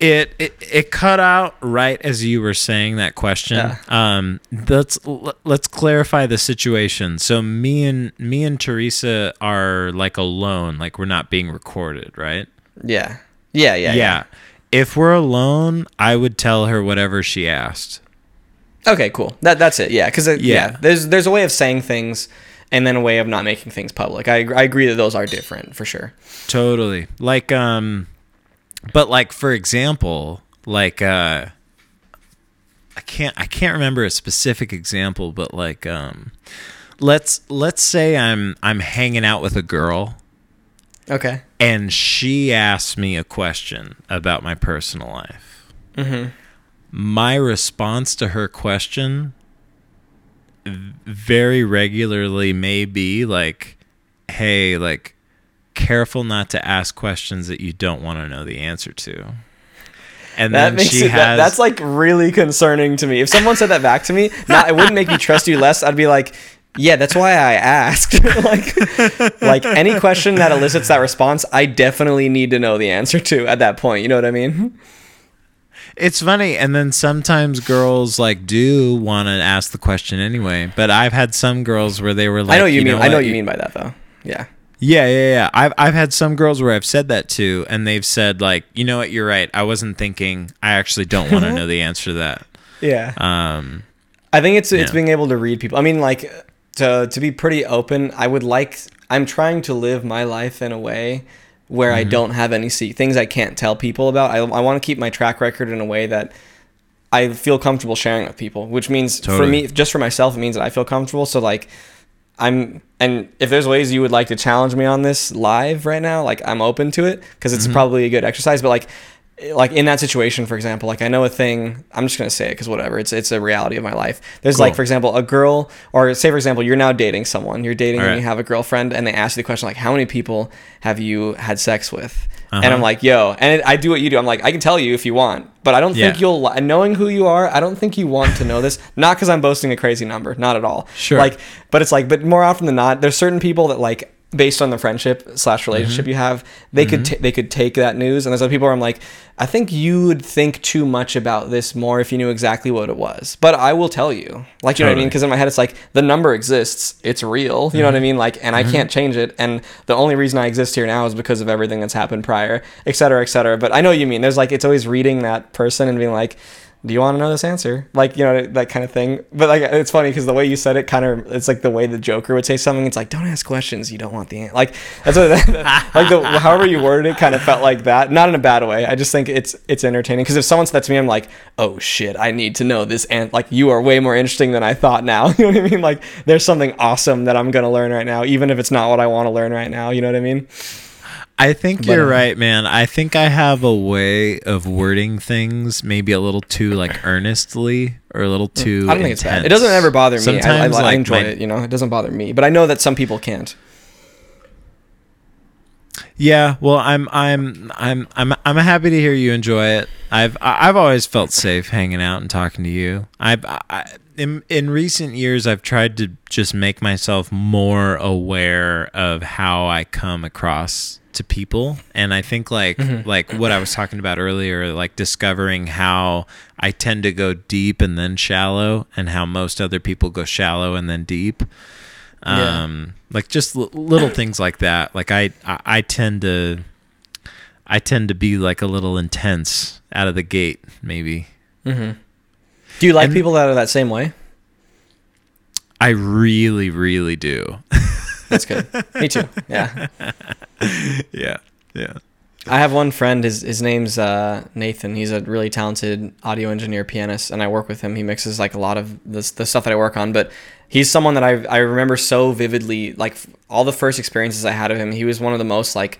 [SPEAKER 1] it, it it cut out right as you were saying that question.
[SPEAKER 2] Yeah.
[SPEAKER 1] Um, let's let's clarify the situation. So me and me and Teresa are like alone, like we're not being recorded, right?
[SPEAKER 2] Yeah. Yeah, yeah,
[SPEAKER 1] yeah. If we're alone, I would tell her whatever she asked.
[SPEAKER 2] Okay, cool. That that's it. Yeah, because yeah.
[SPEAKER 1] Yeah.
[SPEAKER 2] there's there's a way of saying things, and then a way of not making things public. I I agree that those are different for sure.
[SPEAKER 1] Totally. Like um but like for example, like uh I can't I can't remember a specific example, but like um let's let's say I'm I'm hanging out with a girl
[SPEAKER 2] Okay.
[SPEAKER 1] and she asks me a question about my personal life.
[SPEAKER 2] Mm-hmm.
[SPEAKER 1] My response to her question very regularly may be like, "Hey, like careful not to ask questions that you don't want to know the answer to." And
[SPEAKER 2] That
[SPEAKER 1] then
[SPEAKER 2] makes
[SPEAKER 1] she
[SPEAKER 2] it.
[SPEAKER 1] has
[SPEAKER 2] that, that's like really concerning to me. If someone said that back to me, not it wouldn't make me trust you less. I'd be like, yeah, that's why I asked. like, like any question that elicits that response, I definitely need to know the answer to at that point. You know what I mean?
[SPEAKER 1] It's funny, and then sometimes girls like do want to ask the question anyway. But I've had some girls where they were like,
[SPEAKER 2] I know what you, mean. I know
[SPEAKER 1] what
[SPEAKER 2] you mean by that though. Yeah.
[SPEAKER 1] Yeah, yeah, yeah. I've I've had some girls where I've said that to, and they've said like, you know what, you're right. I wasn't thinking. I actually don't want to know the answer to that.
[SPEAKER 2] Yeah.
[SPEAKER 1] Um,
[SPEAKER 2] I think it's it's
[SPEAKER 1] Yeah.
[SPEAKER 2] being able to read people. I mean, like to to be pretty open. I would like. I'm trying to live my life in a way where
[SPEAKER 1] Mm-hmm.
[SPEAKER 2] I don't have any se- things I can't tell people about. I I want to keep my track record in a way that I feel comfortable sharing with people. Which means for me, just for myself, it means that I feel comfortable. So like. I'm and if there's ways you would like to challenge me on this live right now, like I'm open to it because
[SPEAKER 1] Mm-hmm.
[SPEAKER 2] it's probably a good exercise. But like, like in that situation, for example, like I know a thing. I'm just gonna say it because whatever. It's it's a reality of my life. There's like for example a girl or say for example you're now dating someone. You're dating and you have a girlfriend and they ask you the question like how many people have you had sex with? And
[SPEAKER 1] Uh-huh.
[SPEAKER 2] I'm like yo, and it, I do what you do. I'm like I can tell you if you want, but I don't think you'll li- knowing who you are. I don't think you want to know this. Not because I'm boasting a crazy number. Not at all.
[SPEAKER 1] Sure.
[SPEAKER 2] Like but it's like, but more often than not, there's certain people that like, based on the friendship slash mm-hmm. relationship
[SPEAKER 1] Mm-hmm.
[SPEAKER 2] you have, they could mm-hmm. t- they could take that news. And there's other people where I'm like, I think you would think too much about this more if you knew exactly what it was. But I will tell you, like, you know what I mean? Because in my head, it's like the number exists, it's real. You know what I mm-hmm. mean? Like, and I can't change it. And the only reason I exist here now is because of everything that's happened prior, et cetera, et cetera. But I know what you mean. There's like, it's always reading that person and being like do you want to know this answer? Like, you know, that kind of thing. But like, it's funny because the way you said it kind of, it's like the way the Joker would say something. It's like, don't ask questions you don't want the answer. Like, that's what, like the, however you worded it kind of felt like that. Not in a bad way. I just think it's, it's entertaining. Because if someone said that to me, I'm like, oh shit, I need to know this. And like, you are way more interesting than I thought now. You know what I mean? Like, there's something awesome that I'm going to learn right now, even if it's not what I want to learn right now. You know what I mean?
[SPEAKER 1] I think
[SPEAKER 2] But,
[SPEAKER 1] you're
[SPEAKER 2] uh,
[SPEAKER 1] right, man. I think I have a way of wording things maybe a little too like earnestly or a little too.
[SPEAKER 2] Mm. I don't think it's bad. It doesn't ever bother me. I, I,
[SPEAKER 1] Sometimes,
[SPEAKER 2] I enjoy
[SPEAKER 1] my-
[SPEAKER 2] it. You know, it doesn't bother me. But I know that some people can't.
[SPEAKER 1] Yeah, well, I'm I'm I'm I'm I'm happy to hear you enjoy it. I've I- I've always felt safe hanging out and talking to you. I've I, in in recent years I've tried to just make myself more aware of how I come across to people. And I think like like what I was talking about earlier like discovering how I tend to go deep and then shallow and how most other people go shallow and then deep.
[SPEAKER 2] Yeah.
[SPEAKER 1] um like just l- little things like that. Like I, I i tend to i tend to be like a little intense out of the gate maybe.
[SPEAKER 2] Mm-hmm. Do you like
[SPEAKER 1] And-
[SPEAKER 2] people that are that same way?
[SPEAKER 1] i really really do
[SPEAKER 2] That's good. Me too. Yeah.
[SPEAKER 1] yeah yeah
[SPEAKER 2] I have one friend. His his name's uh, Nathan. He's a really talented audio engineer, pianist, and I work with him. He mixes like a lot of the the stuff that I work on. But he's someone that I I remember so vividly. Like f- all the first experiences I had of him, he was one of the most like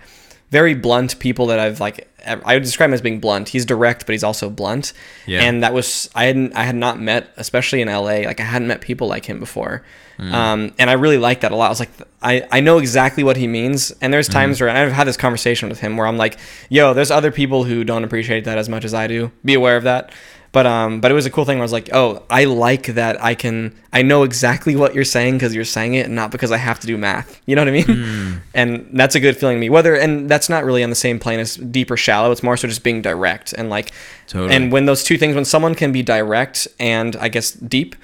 [SPEAKER 2] very blunt people that I've like. I would describe him as being blunt. He's direct, but he's also blunt.
[SPEAKER 1] Yeah.
[SPEAKER 2] And that was I hadn't I had not met, especially in LA. Like I hadn't met people like him before. Um, and I really liked that a lot. I was like, I, I know exactly what he means. And there's times where and I've had this conversation with him where I'm like, yo, there's other people who don't appreciate that as much as I do. Be aware of that. But um, but it was a cool thing. Where I was like, oh, I like that. I can, I know exactly what you're saying because you're saying it, and not because I have to do math. You know what I mean?
[SPEAKER 1] Mm.
[SPEAKER 2] And that's a good feeling to me. Whether and that's not really on the same plane as deep or shallow. It's more so just being direct and like,
[SPEAKER 1] Totally.
[SPEAKER 2] and when those two things, when someone can be direct and I guess deep,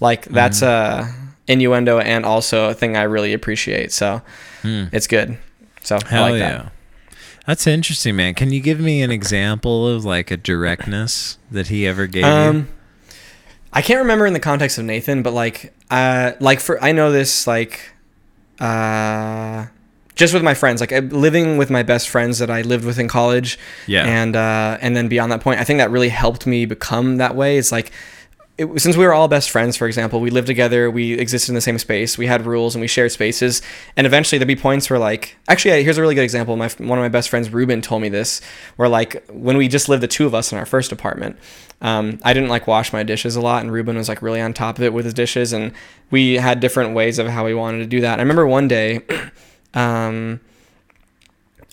[SPEAKER 2] like that's
[SPEAKER 1] Mm-hmm.
[SPEAKER 2] a innuendo and also a thing I really appreciate. So it's good. So.
[SPEAKER 1] Hell
[SPEAKER 2] I like
[SPEAKER 1] yeah.
[SPEAKER 2] that.
[SPEAKER 1] That's interesting, man. Can you give me an example of like a directness that he ever gave you?
[SPEAKER 2] Um, I can't remember in the context of Nathan, but like, uh, like for I know this like, uh, just with my friends, like uh, living with my best friends that I lived with in college,
[SPEAKER 1] Yeah.
[SPEAKER 2] and uh, and then beyond that point, I think that really helped me become that way. It's like. It, since we were all best friends, for example, we lived together, we existed in the same space, we had rules, and we shared spaces. And eventually, there'd be points where, like, actually, here's a really good example. My one of my best friends, Ruben, told me this, where like when we just lived the two of us in our first apartment, um, I didn't like wash my dishes a lot, and Ruben was like really on top of it with his dishes, and we had different ways of how we wanted to do that. I remember one day, um,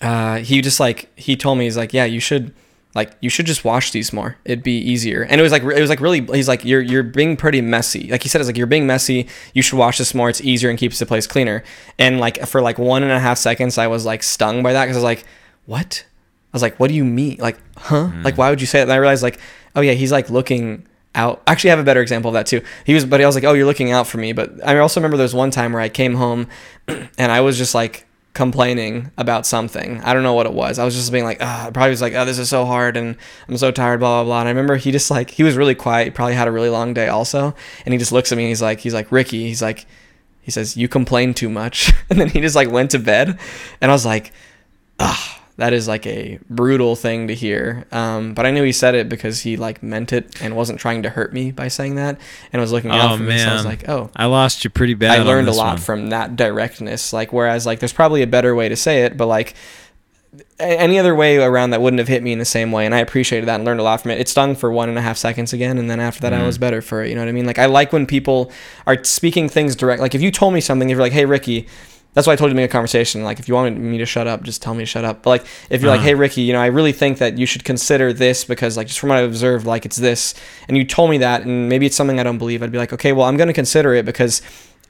[SPEAKER 2] uh, he just like he told me he's like, yeah, you should like you should just wash these more. It'd be easier. And it was like it was like really he's like you're you're being pretty messy. Like he said, it's like you're being messy. You should wash this more. It's easier and keeps the place cleaner. And like for like one and a half seconds, I was like stung by that because I was like, what? I was like, what do you mean? Like, huh? Hmm. Like, why would you say that? And I realized, like, oh yeah, he's like looking out. Actually, I have a better example of that too. He was, but I was like, oh, you're looking out for me. But I also remember there was one time where I came home, and I was just like complaining about something. I don't know what it was. I was just being like, ah, I probably was like, oh, this is so hard, and I'm so tired, blah blah blah. And I remember he just like he was really quiet. He probably had a really long day also, and he just looks at me and he's like, he's like Ricky. He's like, he says, you complain too much, and then he just like went to bed, and I was like, ah that is like a brutal thing to hear. Um, but I knew he said it because he like meant it and wasn't trying to hurt me by saying that and was looking out
[SPEAKER 1] Oh,
[SPEAKER 2] for me. So I was like, oh,
[SPEAKER 1] I lost you pretty bad.
[SPEAKER 2] I learned a lot
[SPEAKER 1] one.
[SPEAKER 2] from that directness. Like, whereas like there's probably a better way to say it, but like any other way around that wouldn't have hit me in the same way. And I appreciated that and learned a lot from it. It stung for one and a half seconds again, and then after that, I was better for it. You know what I mean? Like, I like when people are speaking things direct. Like, if you told me something, if you're like, "Hey, Ricky." That's why I told you to make a conversation. Like, if you wanted me to shut up, just tell me to shut up. But like, if you're like,
[SPEAKER 1] Uh-huh.
[SPEAKER 2] "Hey, Ricky, you know, I really think that you should consider this because, like, just from what I've observed, like, it's this," and you told me that, and maybe it's something I don't believe, I'd be like, "Okay, well, I'm going to consider it because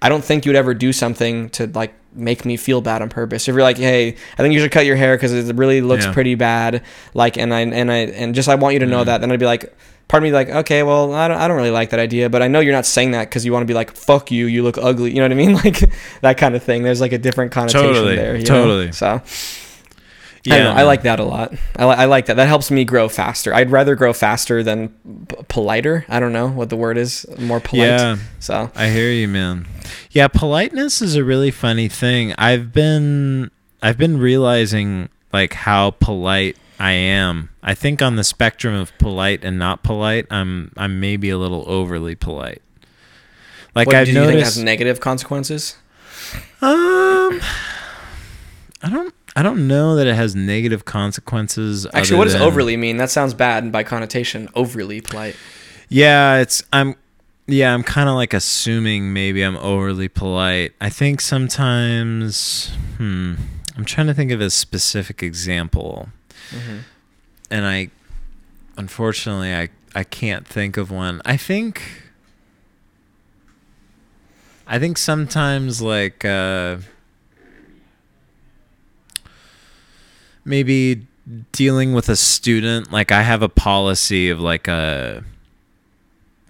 [SPEAKER 2] I don't think you'd ever do something to like make me feel bad on purpose. If you're like, hey, I think you should cut your hair because it really looks
[SPEAKER 1] Yeah.
[SPEAKER 2] pretty bad, like, and I and I and just I want you to know
[SPEAKER 1] Mm.
[SPEAKER 2] that, then I'd be like, part of me like, okay, well, I don't, I don't really like that idea, but I know you're not saying that because you want to be like, fuck you, you look ugly, you know what I mean, like that kind of thing. There's like a different connotation
[SPEAKER 1] Totally,
[SPEAKER 2] there, you know?
[SPEAKER 1] totally.
[SPEAKER 2] So I, I like that a lot. I, li- I like that. That helps me grow faster. I'd rather grow faster than p- politer. I don't know what the word is. More polite.
[SPEAKER 1] Yeah.
[SPEAKER 2] So
[SPEAKER 1] I hear you, man. Yeah, politeness is a really funny thing. I've been I've been realizing like how polite I am. I think on the spectrum of polite and not polite, I'm I'm maybe a little overly polite. Like
[SPEAKER 2] what
[SPEAKER 1] I've
[SPEAKER 2] do you think
[SPEAKER 1] noticed
[SPEAKER 2] has negative consequences?
[SPEAKER 1] um I don't I don't know that it has negative consequences.
[SPEAKER 2] Actually, what does
[SPEAKER 1] than-
[SPEAKER 2] overly mean? That sounds bad and by connotation. Overly polite.
[SPEAKER 1] Yeah, it's I'm yeah, I'm kind of like assuming maybe I'm overly polite. I think sometimes hmm, I'm trying to think of a specific example. And I unfortunately I I can't think of one. I think I think sometimes like uh maybe dealing with a student like I have a policy of like a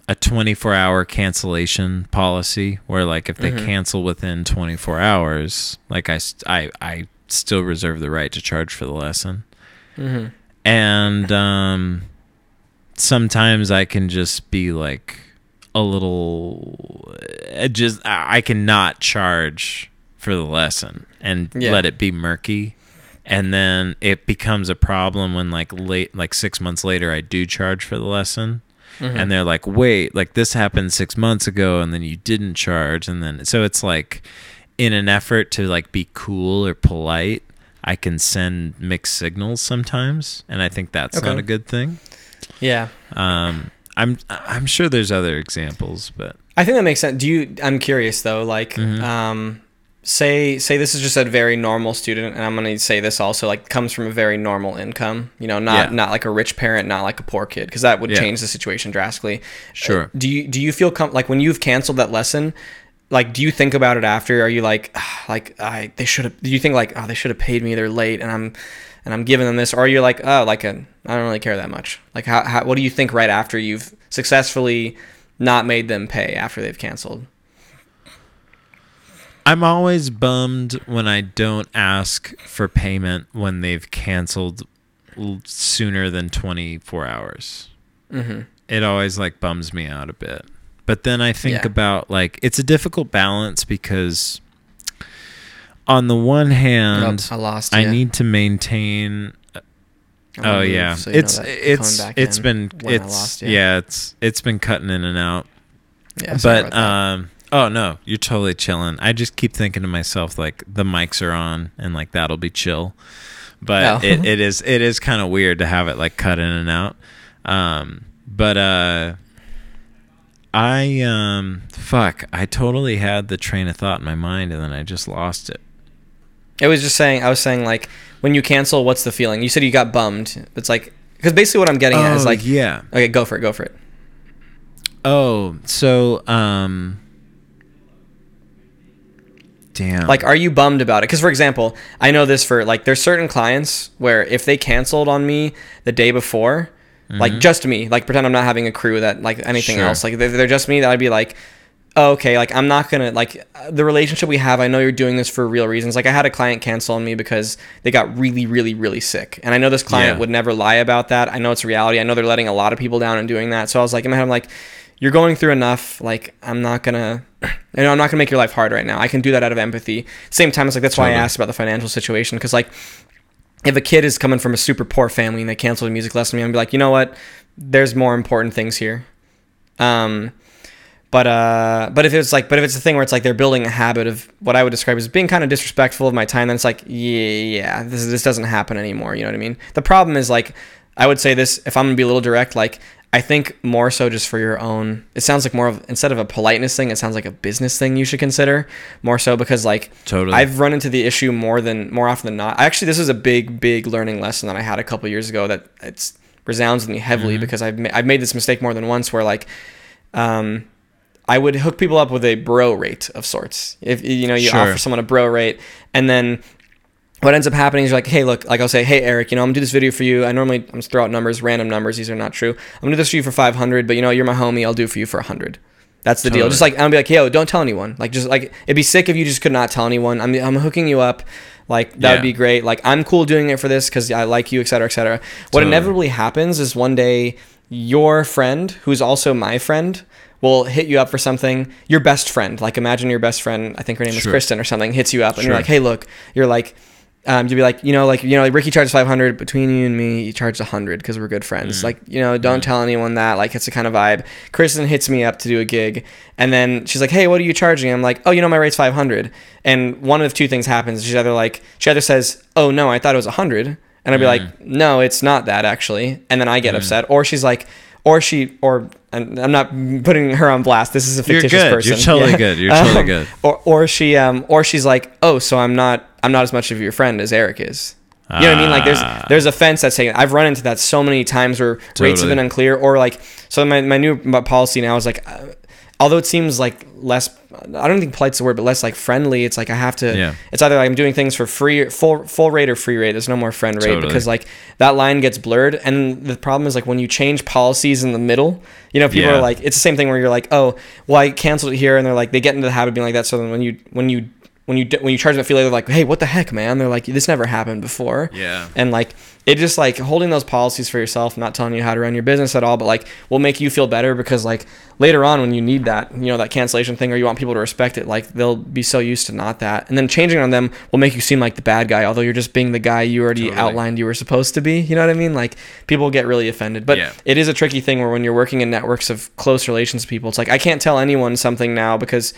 [SPEAKER 1] a 24 hour cancellation policy where like if they
[SPEAKER 2] Mhm.
[SPEAKER 1] cancel within 24 hours like I, I I still reserve the right to charge for the lesson
[SPEAKER 2] Mm-hmm.
[SPEAKER 1] and um sometimes I can just be like a little I just I cannot charge for the lesson and
[SPEAKER 2] Yeah.
[SPEAKER 1] let it be murky and then it becomes a problem when like late like 6 months later I do charge for the lesson
[SPEAKER 2] Mm-hmm.
[SPEAKER 1] and they're like wait like this happened 6 months ago and then you didn't charge and then so it's like in an effort to like be cool or polite I can send mixed signals sometimes and I think that's not a good thing
[SPEAKER 2] Yeah.
[SPEAKER 1] um I'm I'm sure there's other examples but
[SPEAKER 2] I think that makes sense. Do you? I'm curious though. Like,
[SPEAKER 1] Mhm.
[SPEAKER 2] um, say say this is just a very normal student and i'm going to say this also like comes from a very normal income you know not
[SPEAKER 1] Yeah.
[SPEAKER 2] not like a rich parent not like a poor kid because that would
[SPEAKER 1] Yeah.
[SPEAKER 2] change the situation drastically
[SPEAKER 1] Sure.
[SPEAKER 2] Uh, do you do you feel com- like when you've canceled that lesson like do you think about it after are you like "Ah, like i they should have do you think like oh they should have paid me they're late and i'm and i'm giving them this or are you like oh like a, i don't really care that much like how, how what do you think right after you've successfully not made them pay after they've canceled
[SPEAKER 1] I'm always bummed when I don't ask for payment when they've canceled sooner than 24 hours.
[SPEAKER 2] mm-hmm.
[SPEAKER 1] It always like bums me out a bit. But then I think
[SPEAKER 2] Yeah.
[SPEAKER 1] about like it's a difficult balance because on the one hand,
[SPEAKER 2] i lost
[SPEAKER 1] I need to maintain Oh
[SPEAKER 2] move
[SPEAKER 1] yeah,
[SPEAKER 2] so
[SPEAKER 1] it's it's it's been it's
[SPEAKER 2] lost ya.
[SPEAKER 1] yeah it's it's been cutting in and out.
[SPEAKER 2] yeah
[SPEAKER 1] but um oh no you're totally chilling i just keep thinking to myself like the mics are on and like that'll be chill but
[SPEAKER 2] Oh.
[SPEAKER 1] it, it is it is kind of weird to have it like cut in and out um but uh i um fuck i totally had the train of thought in my mind and then i just lost it
[SPEAKER 2] It was just saying. I was saying like when you cancel, what's the feeling? You said you got bummed. It's like because basically what I'm getting at is
[SPEAKER 1] Oh,
[SPEAKER 2] like,
[SPEAKER 1] yeah
[SPEAKER 2] okay, go for it, go for it.
[SPEAKER 1] oh so um damn
[SPEAKER 2] Like, are you bummed about it? Because for example, I know this for like there's certain clients where if they canceled on me the day before, like just me, like pretend I'm not having a crew that like anything
[SPEAKER 1] Sure.
[SPEAKER 2] else, like they're, they're just me, that I'd be like. Oh, okay, like I'm not gonna like uh, the relationship we have. I know you're doing this for real reasons. Like I had a client cancel on me because they got really, really, really sick, and I know this client
[SPEAKER 1] Yeah.
[SPEAKER 2] would never lie about that. I know it's reality. I know they're letting a lot of people down and doing that. So I was like, in my head, I'm like, you're going through enough. Like I'm not gonna, you know, I'm not gonna make your life hard right now. I can do that out of empathy. Same time, it's like that's why I asked about the financial situation because like if a kid is coming from a super poor family and they cancel a music lesson, I'm gonna be like, you know what? There's more important things here. Um, but uh, but if it's like, but if it's a thing where it's like they're building a habit of what I would describe as being kind of disrespectful of my time, then it's like, yeah, yeah, this this doesn't happen anymore. You know what I mean? The problem is like, I would say this if I'm gonna be a little direct, like. I think more so just for your own. It sounds like more of instead of a politeness thing, it sounds like a business thing you should consider more so because like
[SPEAKER 1] Totally.
[SPEAKER 2] I've run into the issue more than more often than not. Actually, this is a big, big learning lesson that I had a couple years ago that it's resounds with me heavily
[SPEAKER 1] Mm-hmm.
[SPEAKER 2] because I've ma- I've made this mistake more than once where like, um, I would hook people up with a bro rate of sorts. If you know you
[SPEAKER 1] Sure.
[SPEAKER 2] offer someone a bro rate, and then what ends up happening is you're like, hey, look, like I'll say, hey, Eric, you know, I'm gonna do this video for you. I normally I'm just throw out numbers, random numbers. These are not true. I'm gonna do this for you for 500, but you know, you're my homie. I'll do it for you for 100. That's the deal. Just like I'm gonna be like, yo, don't tell anyone. Like, just like it'd be sick if you just could not tell anyone. I'm I'm hooking you up. Like that
[SPEAKER 1] Yeah.
[SPEAKER 2] would be great. Like I'm cool doing it for this because I like you, et cetera, et cetera. What
[SPEAKER 1] Totally.
[SPEAKER 2] inevitably happens is one day your friend, who's also my friend, will hit you up for something. Your best friend, like imagine your best friend, I think her name is Kristen or something, hits you up and you're like, hey, look, you're like, um, you'd be like, you know, like, you know, like Ricky charges 500 between you and me, you charge 100 because we're good friends.
[SPEAKER 1] Mm.
[SPEAKER 2] Like, you know, don't tell anyone that. Like, it's a kind of vibe. Kristen hits me up to do a gig and then she's like, hey, what are you charging? I'm like, oh, you know, my rate's 500. And one of two things happens. She's either like, she either says, oh, no, I thought it was 100. And I'd be
[SPEAKER 1] Mm.
[SPEAKER 2] like, no, it's not that actually. And then I get upset. Or she's like, or she, or and I'm not putting her on blast. This is a fictitious You're
[SPEAKER 1] good.
[SPEAKER 2] person.
[SPEAKER 1] You're totally good. You're totally
[SPEAKER 2] Um,
[SPEAKER 1] good.
[SPEAKER 2] Or, or she, um, or she's like, oh, so I'm not, I'm not as much of your friend as Eric is. You know what I mean? Like there's
[SPEAKER 1] Ah.
[SPEAKER 2] there's a fence that's taken. I've run into that so many times where rates have been unclear, or like so. My my new policy now is like, although it seems like less, I don't think polite's the word, but less like friendly. It's like I have to.
[SPEAKER 1] Yeah.
[SPEAKER 2] It's either like I'm doing things for free, full full rate or free rate. There's no more friend rate
[SPEAKER 1] Totally.
[SPEAKER 2] because like that line gets blurred. And the problem is like when you change policies in the middle, you know, people
[SPEAKER 1] Yeah.
[SPEAKER 2] are like, it's the same thing where you're like, oh, well, I canceled it here, and they're like, they get into the habit of being like that. So then when you when you when you when you charge them a fee later, they're like, hey, what the heck, man? They're like, this never happened before
[SPEAKER 1] Yeah.
[SPEAKER 2] and like it just like holding those policies for yourself not telling you how to run your business at all but like will make you feel better because like later on when you need that you know that cancellation thing or you want people to respect it like they'll be so used to not that and then changing on them will make you seem like the bad guy although you're just being the guy you already
[SPEAKER 1] Totally.
[SPEAKER 2] outlined you were supposed to be you know what i mean like people get really offended but
[SPEAKER 1] Yeah.
[SPEAKER 2] it is a tricky thing where when you're working in networks of close relations people it's like i can't tell anyone something now because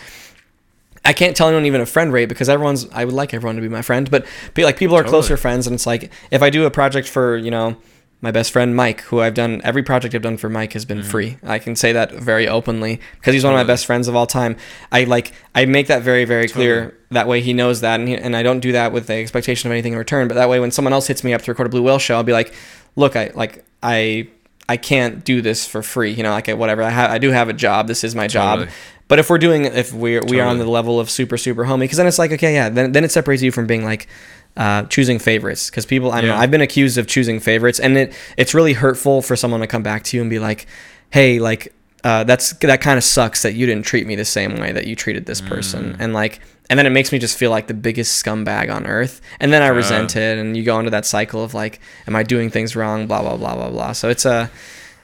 [SPEAKER 2] I can't tell anyone even a friend rate because everyone's. I would like everyone to be my friend, but be like people are
[SPEAKER 1] Totally.
[SPEAKER 2] closer friends, and it's like if I do a project for you know my best friend Mike, who I've done every project I've done for Mike has been
[SPEAKER 1] Mm-hmm.
[SPEAKER 2] free. I can say that very openly because he's one of my best friends of all time. I like I make that very very clear. That way he knows that, and he, and I don't do that with the expectation of anything in return. But that way, when someone else hits me up to record a Blue Whale show, I'll be like, look, I like I I can't do this for free. You know, like whatever. I I do have a job. This is my job. But if we're doing if we're we are on the level of super super homie, because then it's like okay, yeah, then then it separates you from being like uh, choosing favorites. Because people, I don't know, I've been accused of choosing favorites, and it it's really hurtful for someone to come back to you and be like, hey, like uh, that's that kind of sucks that you didn't treat me the same way that you treated this
[SPEAKER 1] Mm.
[SPEAKER 2] person, and like. And then it makes me just feel like the biggest scumbag on earth. And then I resent it and you go into that cycle of like, am I doing things wrong? Blah blah blah blah blah. So it's a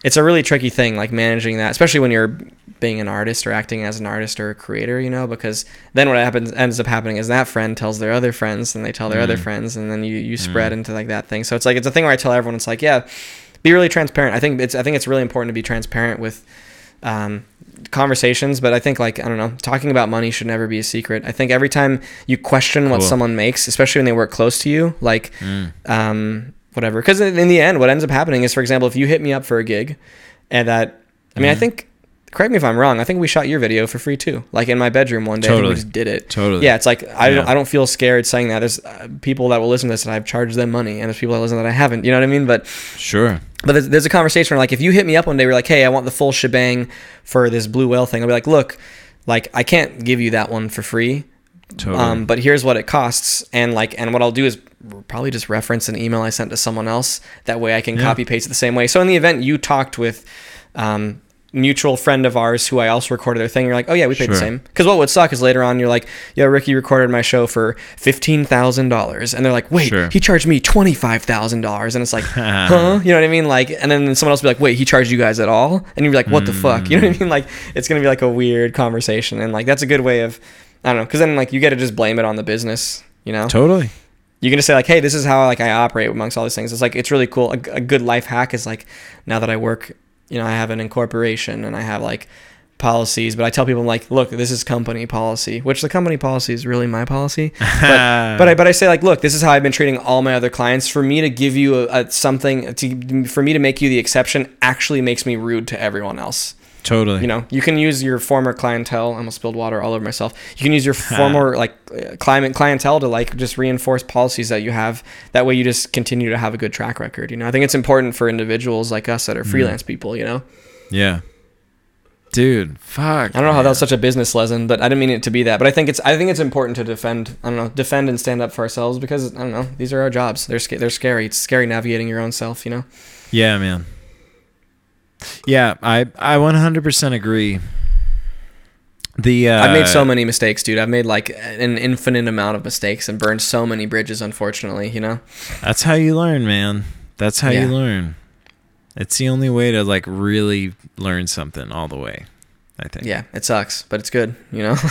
[SPEAKER 2] it's a really tricky thing, like managing that, especially when you're being an artist or acting as an artist or a creator, you know, because then what happens ends up happening is that friend tells their other friends and they tell their other
[SPEAKER 1] Mm.
[SPEAKER 2] friends and then you, you spread into like that thing. So it's like it's a thing where I tell everyone it's like, yeah, be really transparent. I think it's I think it's really important to be transparent with um, conversations, but I think like I don't know, talking about money should never be a secret. I think every time you question what
[SPEAKER 1] Cool.
[SPEAKER 2] someone makes, especially when they work close to you, like
[SPEAKER 1] Mm.
[SPEAKER 2] um, whatever. Because in in the end, what ends up happening is, for example, if you hit me up for a gig, and that, I mean, I
[SPEAKER 1] Mhm.
[SPEAKER 2] think, correct me if I'm wrong. I think we shot your video for free too, like in my bedroom one day.
[SPEAKER 1] Totally.
[SPEAKER 2] we just did it.
[SPEAKER 1] Totally.
[SPEAKER 2] Yeah, it's like I
[SPEAKER 1] Yeah.
[SPEAKER 2] don't I don't feel scared saying that. There's uh, people that will listen to this and I've charged them money, and there's people that listen that I haven't. You know what I mean? But
[SPEAKER 1] Sure.
[SPEAKER 2] But there's, there's a conversation where like if you hit me up one day, we're like, hey, I want the full shebang for this blue whale thing. I'll be like, look, like I can't give you that one for free.
[SPEAKER 1] Totally.
[SPEAKER 2] Um, but here's what it costs, and like, and what I'll do is probably just reference an email I sent to someone else. That way, I can
[SPEAKER 1] Yeah.
[SPEAKER 2] copy paste it the same way. So in the event you talked with um, mutual friend of ours who I also recorded their thing, you're like, oh yeah, we paid the same. Because what would suck is later on you're like, yeah, Ricky recorded my show for fifteen thousand dollars, and they're like, wait,
[SPEAKER 1] Sure.
[SPEAKER 2] he charged me twenty five thousand dollars, and it's like, huh? You know what I mean? Like, and then someone else will be like, wait, he charged you guys at all? And you're like, what the fuck? You know what I
[SPEAKER 1] Mm.
[SPEAKER 2] mean? Like, it's gonna be like a weird conversation, and like that's a good way of, I don't know, because then like you get to just blame it on the business. You know,
[SPEAKER 1] totally.
[SPEAKER 2] you can just say like, hey, this is how like I operate amongst all these things. It's like it's really cool. A, a good life hack is like now that I work, you know, I have an incorporation and I have like policies, but I tell people like, look, this is company policy, which the company policy is really my policy. But but I but I say like, look, this is how I've been treating all my other clients. For me to give you a, a something to for me to make you the exception actually makes me rude to everyone else.
[SPEAKER 1] Totally.
[SPEAKER 2] You know, you can use your former clientele. I almost spilled water all over myself. You can use your former like uh, climate clientele to like just reinforce policies that you have. That way, you just continue to have a good track record. You know, I think it's important for individuals like us that are freelance people. You know,
[SPEAKER 1] Yeah. Dude, fuck.
[SPEAKER 2] I don't know how
[SPEAKER 1] man.
[SPEAKER 2] that was such a business lesson, but I didn't mean it to be that. But I think it's I think it's important to defend. I don't know, defend and stand up for ourselves because I don't know. These are our jobs. They're sca- they're scary. It's scary navigating your own self. You know.
[SPEAKER 1] Yeah, man. Yeah, I I 100% agree. The uh,
[SPEAKER 2] I've made so many mistakes, dude. I've made like an infinite amount of mistakes and burned so many bridges. Unfortunately, you know.
[SPEAKER 1] That's how you learn, man. That's how
[SPEAKER 2] Yeah.
[SPEAKER 1] you learn. It's the only way to like really learn something all the way. I think.
[SPEAKER 2] Yeah, it sucks, but it's good, you know.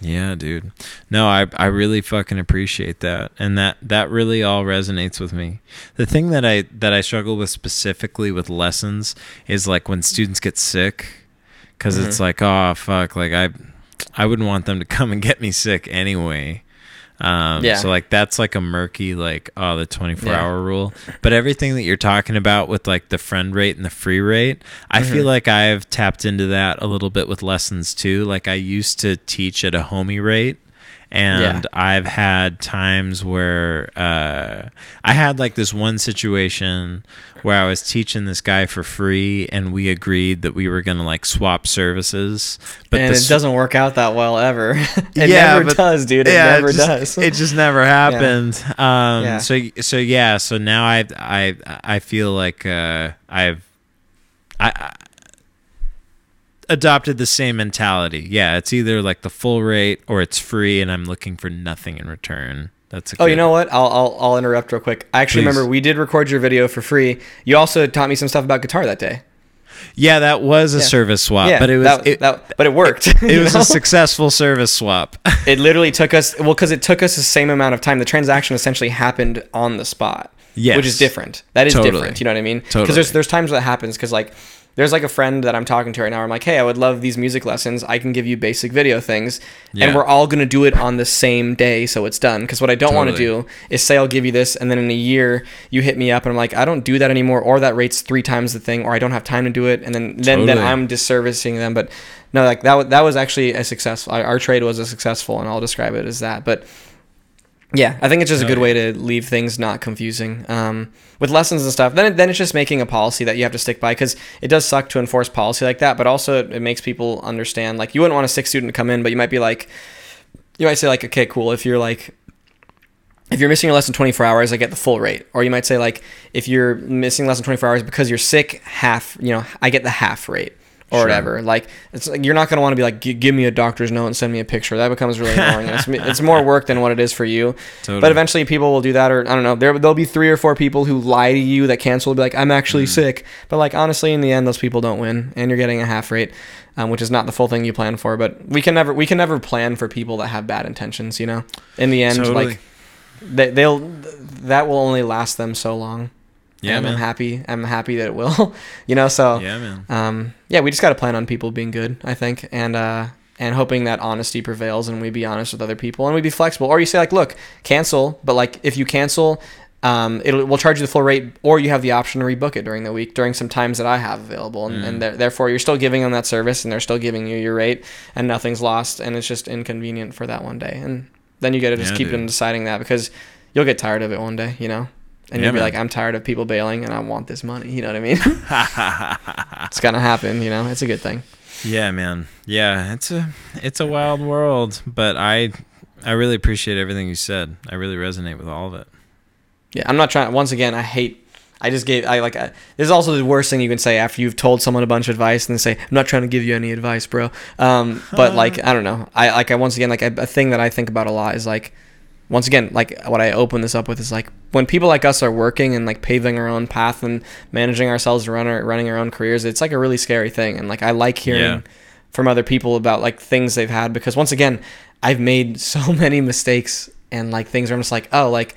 [SPEAKER 1] Yeah, dude. No, I I really fucking appreciate that. And that that really all resonates with me. The thing that I that I struggle with specifically with lessons is like when students get sick cuz it's mm-hmm. like, oh fuck, like I I wouldn't want them to come and get me sick anyway. Um
[SPEAKER 2] Yeah.
[SPEAKER 1] so like that's like a murky like oh the 24
[SPEAKER 2] Yeah.
[SPEAKER 1] hour rule. But everything that you're talking about with like the friend rate and the free rate, I
[SPEAKER 2] Mm-hmm.
[SPEAKER 1] feel like I've tapped into that a little bit with lessons too. Like I used to teach at a homie rate and
[SPEAKER 2] Yeah.
[SPEAKER 1] I've had times where uh, I had like this one situation where I was teaching this guy for free, and we agreed that we were gonna like swap services. But
[SPEAKER 2] and it doesn't work out that well ever. it
[SPEAKER 1] Yeah,
[SPEAKER 2] never
[SPEAKER 1] but-
[SPEAKER 2] does, dude. It
[SPEAKER 1] yeah,
[SPEAKER 2] never
[SPEAKER 1] it just,
[SPEAKER 2] does.
[SPEAKER 1] It just never happened. Um,
[SPEAKER 2] Yeah.
[SPEAKER 1] So so yeah. So now I I I feel like uh, I've I adopted the same mentality. Yeah, it's either like the full rate or it's free, and I'm looking for nothing in return. That's a
[SPEAKER 2] Oh, you know what? I'll, I'll I'll interrupt real quick. I actually
[SPEAKER 1] Please.
[SPEAKER 2] remember we did record your video for free. You also taught me some stuff about guitar that day.
[SPEAKER 1] Yeah, that was a
[SPEAKER 2] Yeah.
[SPEAKER 1] service swap,
[SPEAKER 2] yeah,
[SPEAKER 1] but it was
[SPEAKER 2] that,
[SPEAKER 1] it,
[SPEAKER 2] that- but it worked.
[SPEAKER 1] it
[SPEAKER 2] you
[SPEAKER 1] was
[SPEAKER 2] know?
[SPEAKER 1] a successful service swap.
[SPEAKER 2] It literally took us well because it took us the same amount of time. The transaction essentially happened on the spot.
[SPEAKER 1] Yes.
[SPEAKER 2] which is different. That is
[SPEAKER 1] Totally.
[SPEAKER 2] different. You know what I mean? Because
[SPEAKER 1] Totally.
[SPEAKER 2] there's there's times that happens because like there's like a friend that I'm talking to right now. I'm like, hey, I would love these music lessons. I can give you basic video things,
[SPEAKER 1] Yeah.
[SPEAKER 2] and we're all gonna do it on the same day, so it's done. Because what I don't want to do is say I'll give you this, and then in a year you hit me up, and I'm like, I don't do that anymore, or that rate's three times the thing, or I don't have time to do it, and then then, then I'm disservicing them. But no, like that that was actually a successful. Our trade was a successful, and I'll describe it as that. But yeah, I think it's just a
[SPEAKER 1] Oh,
[SPEAKER 2] good
[SPEAKER 1] yeah.
[SPEAKER 2] way to leave things not confusing. Um, with lessons and stuff, then it, then it's just making a policy that you have to stick by because it does suck to enforce policy like that. But also, it, it makes people understand. Like, you wouldn't want a sick student to come in, but you might be like, you might say like, okay, cool. If you're like, if you're missing your lesson 24 hours, I get the full rate. Or you might say like, if you're missing less than 24 hours because you're sick, half, you know, I get the half rate or
[SPEAKER 1] Sure.
[SPEAKER 2] whatever. Like, it's like you're not going to want to be like, give me a doctor's note and send me a picture. That becomes really annoying. it's, it's more work than what it is for you.
[SPEAKER 1] Totally.
[SPEAKER 2] But eventually, people will do that, or I don't know. There, there'll be three or four people who lie to you that cancel. Be like, "I'm actually sick," but like honestly, in the end, those people don't win, and you're getting a half rate, um, which is not the full thing you plan for. But we can never, we can never plan for people that have bad intentions. You know, in the end,
[SPEAKER 1] Totally.
[SPEAKER 2] like they, they'll that will only last them so long.
[SPEAKER 1] Yeah,
[SPEAKER 2] and I'm happy. I'm happy that it will. you know, so
[SPEAKER 1] Yeah, man.
[SPEAKER 2] um, yeah, we just got to plan on people being good, I think, and uh, and hoping that honesty prevails and we be honest with other people and we be flexible. Or you say like, look, cancel, but like if you cancel, um, it'll we'll charge you the full rate, or you have the option to rebook it during the week during some times that I have available, and, and there- therefore you're still giving them that service and they're still giving you your rate, and nothing's lost, and it's just inconvenient for that one day, and then you got to just
[SPEAKER 1] Yeah,
[SPEAKER 2] keep
[SPEAKER 1] dude.
[SPEAKER 2] on deciding that because you'll get tired of it one day, you know. And
[SPEAKER 1] Yeah,
[SPEAKER 2] you'll be
[SPEAKER 1] man.
[SPEAKER 2] like, I'm tired of people bailing, and I want this money. You know what I mean? it's gonna happen. You know, it's a good thing.
[SPEAKER 1] Yeah, man. Yeah, it's a it's a wild world, but I I really appreciate everything you said. I really resonate with all of it.
[SPEAKER 2] Yeah, I'm not trying. Once again, I hate. I just gave. I like. I, this is also the worst thing you can say after you've told someone a bunch of advice and they say, "I'm not trying to give you any advice, bro." Um, but like, I don't know. I like. I once again like a, a thing that I think about a lot is like, once again, like what I open this up with is like when people like us are working and like paving our own path and managing ourselves and run our, running our own careers. It's like a really scary thing, and like I like hearing
[SPEAKER 1] Yeah.
[SPEAKER 2] from other people about like things they've had because once again, I've made so many mistakes and like things where I'm just like, oh, like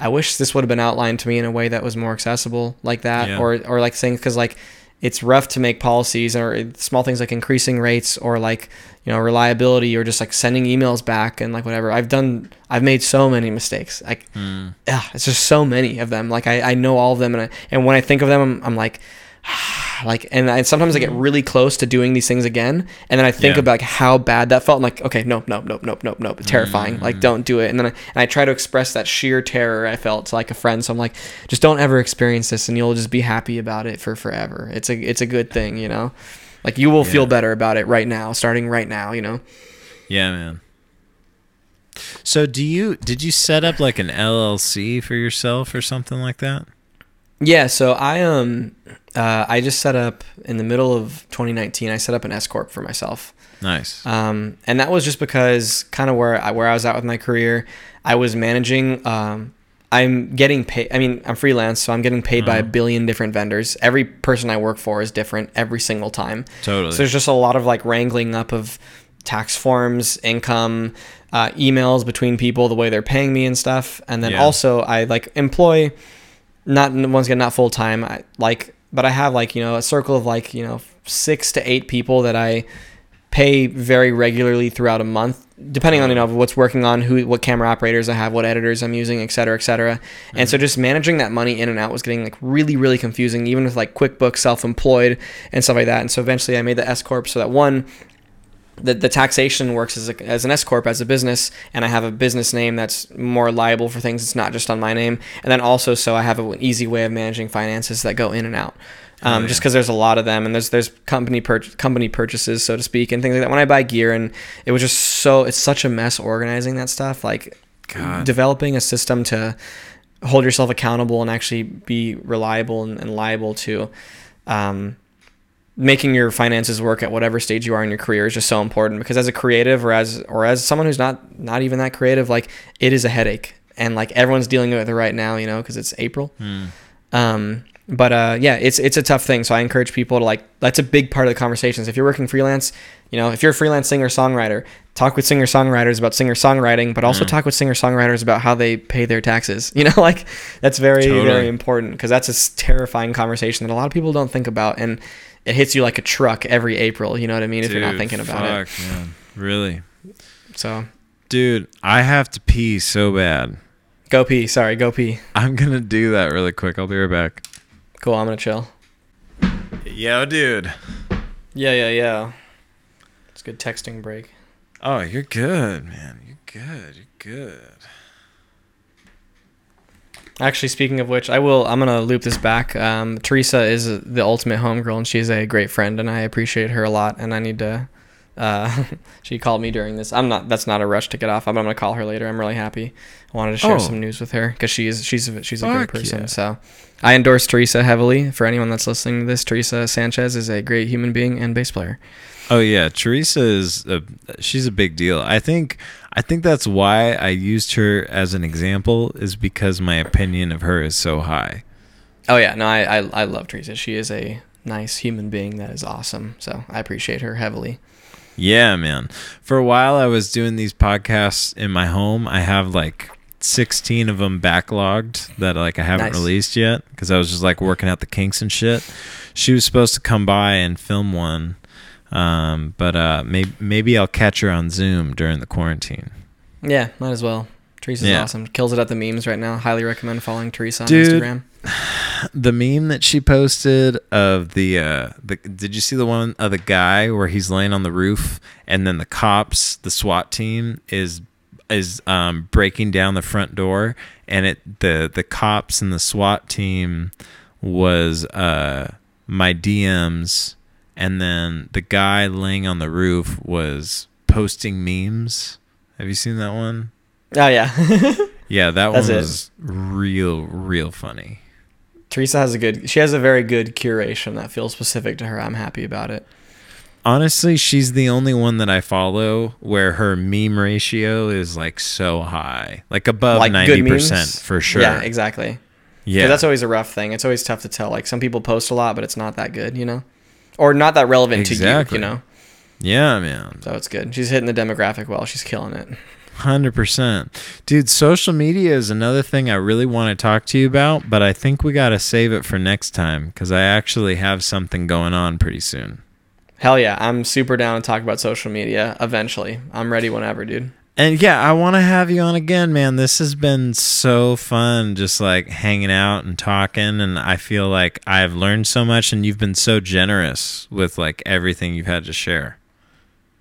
[SPEAKER 2] I wish this would have been outlined to me in a way that was more accessible like that
[SPEAKER 1] Yeah.
[SPEAKER 2] or or like things because like it's rough to make policies or small things like increasing rates or like you know reliability or just like sending emails back and like whatever i've done i've made so many mistakes like
[SPEAKER 1] Mm.
[SPEAKER 2] yeah, it's just so many of them. Like I, I know all of them, and I, and when I think of them, I'm, I'm like, like, and I, sometimes I get mm. really close to doing these things again, and then I think
[SPEAKER 1] Yeah.
[SPEAKER 2] about like how bad that felt. I'm like, okay, nope, nope, nope, nope, nope, no, terrifying. Like, mm. don't do it. And then I, and I try to express that sheer terror I felt to like a friend. So I'm like, just don't ever experience this, and you'll just be happy about it for forever. It's a, it's a good thing, you know. Like you will feel better about it right now, starting right now, you know.
[SPEAKER 1] Yeah, man. So do you did you set up like an LLC for yourself or something like that?
[SPEAKER 2] Yeah, so I um uh, I just set up in the middle of 2019. I set up an S corp for myself,
[SPEAKER 1] Nice.
[SPEAKER 2] um, and that was just because kind of where I, where I was at with my career. I was managing. Um, I'm getting paid. I mean, I'm freelance, so I'm getting paid by a
[SPEAKER 1] Uh-huh.
[SPEAKER 2] billion different vendors. Every person I work for is different every single time.
[SPEAKER 1] totally.
[SPEAKER 2] So there's just a lot of like wrangling up of tax forms, income, uh, emails between people, the way they're paying me and stuff. And then
[SPEAKER 1] Yeah.
[SPEAKER 2] also I like employ, not once again not full time. I like, but I have like you know a circle of like you know six to eight people that I pay very regularly throughout a month, depending on you know what's working on, who, what camera operators I have, what editors I'm using, et cetera, et cetera. And so mm-hmm. just managing that money in and out was getting like really, really confusing, even with like QuickBooks, self-employed, and stuff like that. And so eventually I made the S corp so that one, the, the taxation works as, a, as an S corp as a business, and I have a business name that's more liable for things. It's not just on my name, and then also so I have an easy way of managing finances that go in and out. Um,
[SPEAKER 1] Oh,
[SPEAKER 2] Just because there's a lot of them, and there's there's company pur- company purchases, so to speak, and things like that. When I buy gear, and it was just so it's such a mess organizing that stuff. Like
[SPEAKER 1] God.
[SPEAKER 2] developing a system to hold yourself accountable and actually be reliable and, and liable to um, making your finances work at whatever stage you are in your career is just so important because as a creative or as or as someone who's not not even that creative like it is a headache and like everyone's dealing with it right now you know because it's april
[SPEAKER 1] Hmm.
[SPEAKER 2] um but uh, yeah, it's it's a tough thing. So I encourage people to like. That's a big part of the conversations. If you're working freelance, you know, if you're a freelance singer songwriter, talk with singer songwriters about singer songwriting, but also
[SPEAKER 1] Mm.
[SPEAKER 2] talk with singer songwriters about how they pay their taxes. You know, like that's very
[SPEAKER 1] Totally.
[SPEAKER 2] very important because that's a terrifying conversation that a lot of people don't think about, and it hits you like a truck every April. You know what I mean? If you're not
[SPEAKER 1] Dude,
[SPEAKER 2] thinking about it.
[SPEAKER 1] fuck, man. Really.
[SPEAKER 2] So
[SPEAKER 1] dude, I have to pee so bad.
[SPEAKER 2] go pee. Sorry, go pee.
[SPEAKER 1] I'm gonna do that really quick. I'll be right back.
[SPEAKER 2] Cool. I'm gonna chill.
[SPEAKER 1] Yo, dude.
[SPEAKER 2] Yeah, yeah, yeah. It's a good texting break.
[SPEAKER 1] Oh, you're good, man. You're good. You're good.
[SPEAKER 2] Actually, speaking of which, I will. I'm gonna loop this back. Um, Teresa is the ultimate homegirl, and she's a great friend, and I appreciate her a lot. And I need to. Uh, she called me during this. I'm not. That's not a rush to get off. I'm gonna call her later. I'm really happy. I wanted to share
[SPEAKER 1] Oh.
[SPEAKER 2] some news with her because she is. She's a, she's a great person.
[SPEAKER 1] yeah.
[SPEAKER 2] So, I endorse Teresa heavily. For anyone that's listening to this, Teresa Sanchez is a great human being and bass player.
[SPEAKER 1] Oh yeah, Teresa is a she's a big deal. I think I think that's why I used her as an example is because my opinion of her is so high.
[SPEAKER 2] Oh yeah, no, I I, I love Teresa. She is a nice human being that is awesome. So I appreciate her heavily.
[SPEAKER 1] Yeah, man. For a while I was doing these podcasts in my home. I have like 16 of them backlogged that like I haven't
[SPEAKER 2] Nice.
[SPEAKER 1] released yet cuz I was just like working out the kinks and shit. She was supposed to come by and film one. Um, but uh maybe maybe I'll catch her on Zoom during the quarantine.
[SPEAKER 2] Yeah, might as well. Teresa's
[SPEAKER 1] Yeah.
[SPEAKER 2] awesome. Kills it at the memes right now. Highly recommend following Teresa on
[SPEAKER 1] Dude.
[SPEAKER 2] Instagram.
[SPEAKER 1] the meme that she posted of the uh the did you see the one of the guy where he's laying on the roof and then the cops the SWAT team is is um breaking down the front door and it the the cops and the SWAT team was uh my DMs and then the guy laying on the roof was posting memes. Have you seen that one?
[SPEAKER 2] Oh yeah,
[SPEAKER 1] Yeah, that one
[SPEAKER 2] it.
[SPEAKER 1] was real real funny.
[SPEAKER 2] Teresa has a good. She has a very good curation that feels specific to her. I'm happy about it.
[SPEAKER 1] Honestly, she's the only one that I follow where her meme ratio is like so high, like above
[SPEAKER 2] Like
[SPEAKER 1] ninety
[SPEAKER 2] good
[SPEAKER 1] percent for sure.
[SPEAKER 2] Yeah, exactly.
[SPEAKER 1] Yeah,
[SPEAKER 2] that's always a rough thing. It's always tough to tell. Like some people post a lot, but it's not that good, you know, or not that relevant
[SPEAKER 1] Exactly.
[SPEAKER 2] to you, you know.
[SPEAKER 1] yeah, man,
[SPEAKER 2] So it's good. She's hitting the demographic well. She's killing it.
[SPEAKER 1] hundred percent, dude. Social media is another thing I really want to talk to you about, but I think we gotta save it for next time because I actually have something going on pretty soon.
[SPEAKER 2] Hell yeah, I'm super down to talk about social media eventually. I'm ready whenever, dude.
[SPEAKER 1] And yeah, I want to have you on again, man. This has been so fun, just like hanging out and talking. And I feel like I've learned so much, and you've been so generous with like everything you've had to share.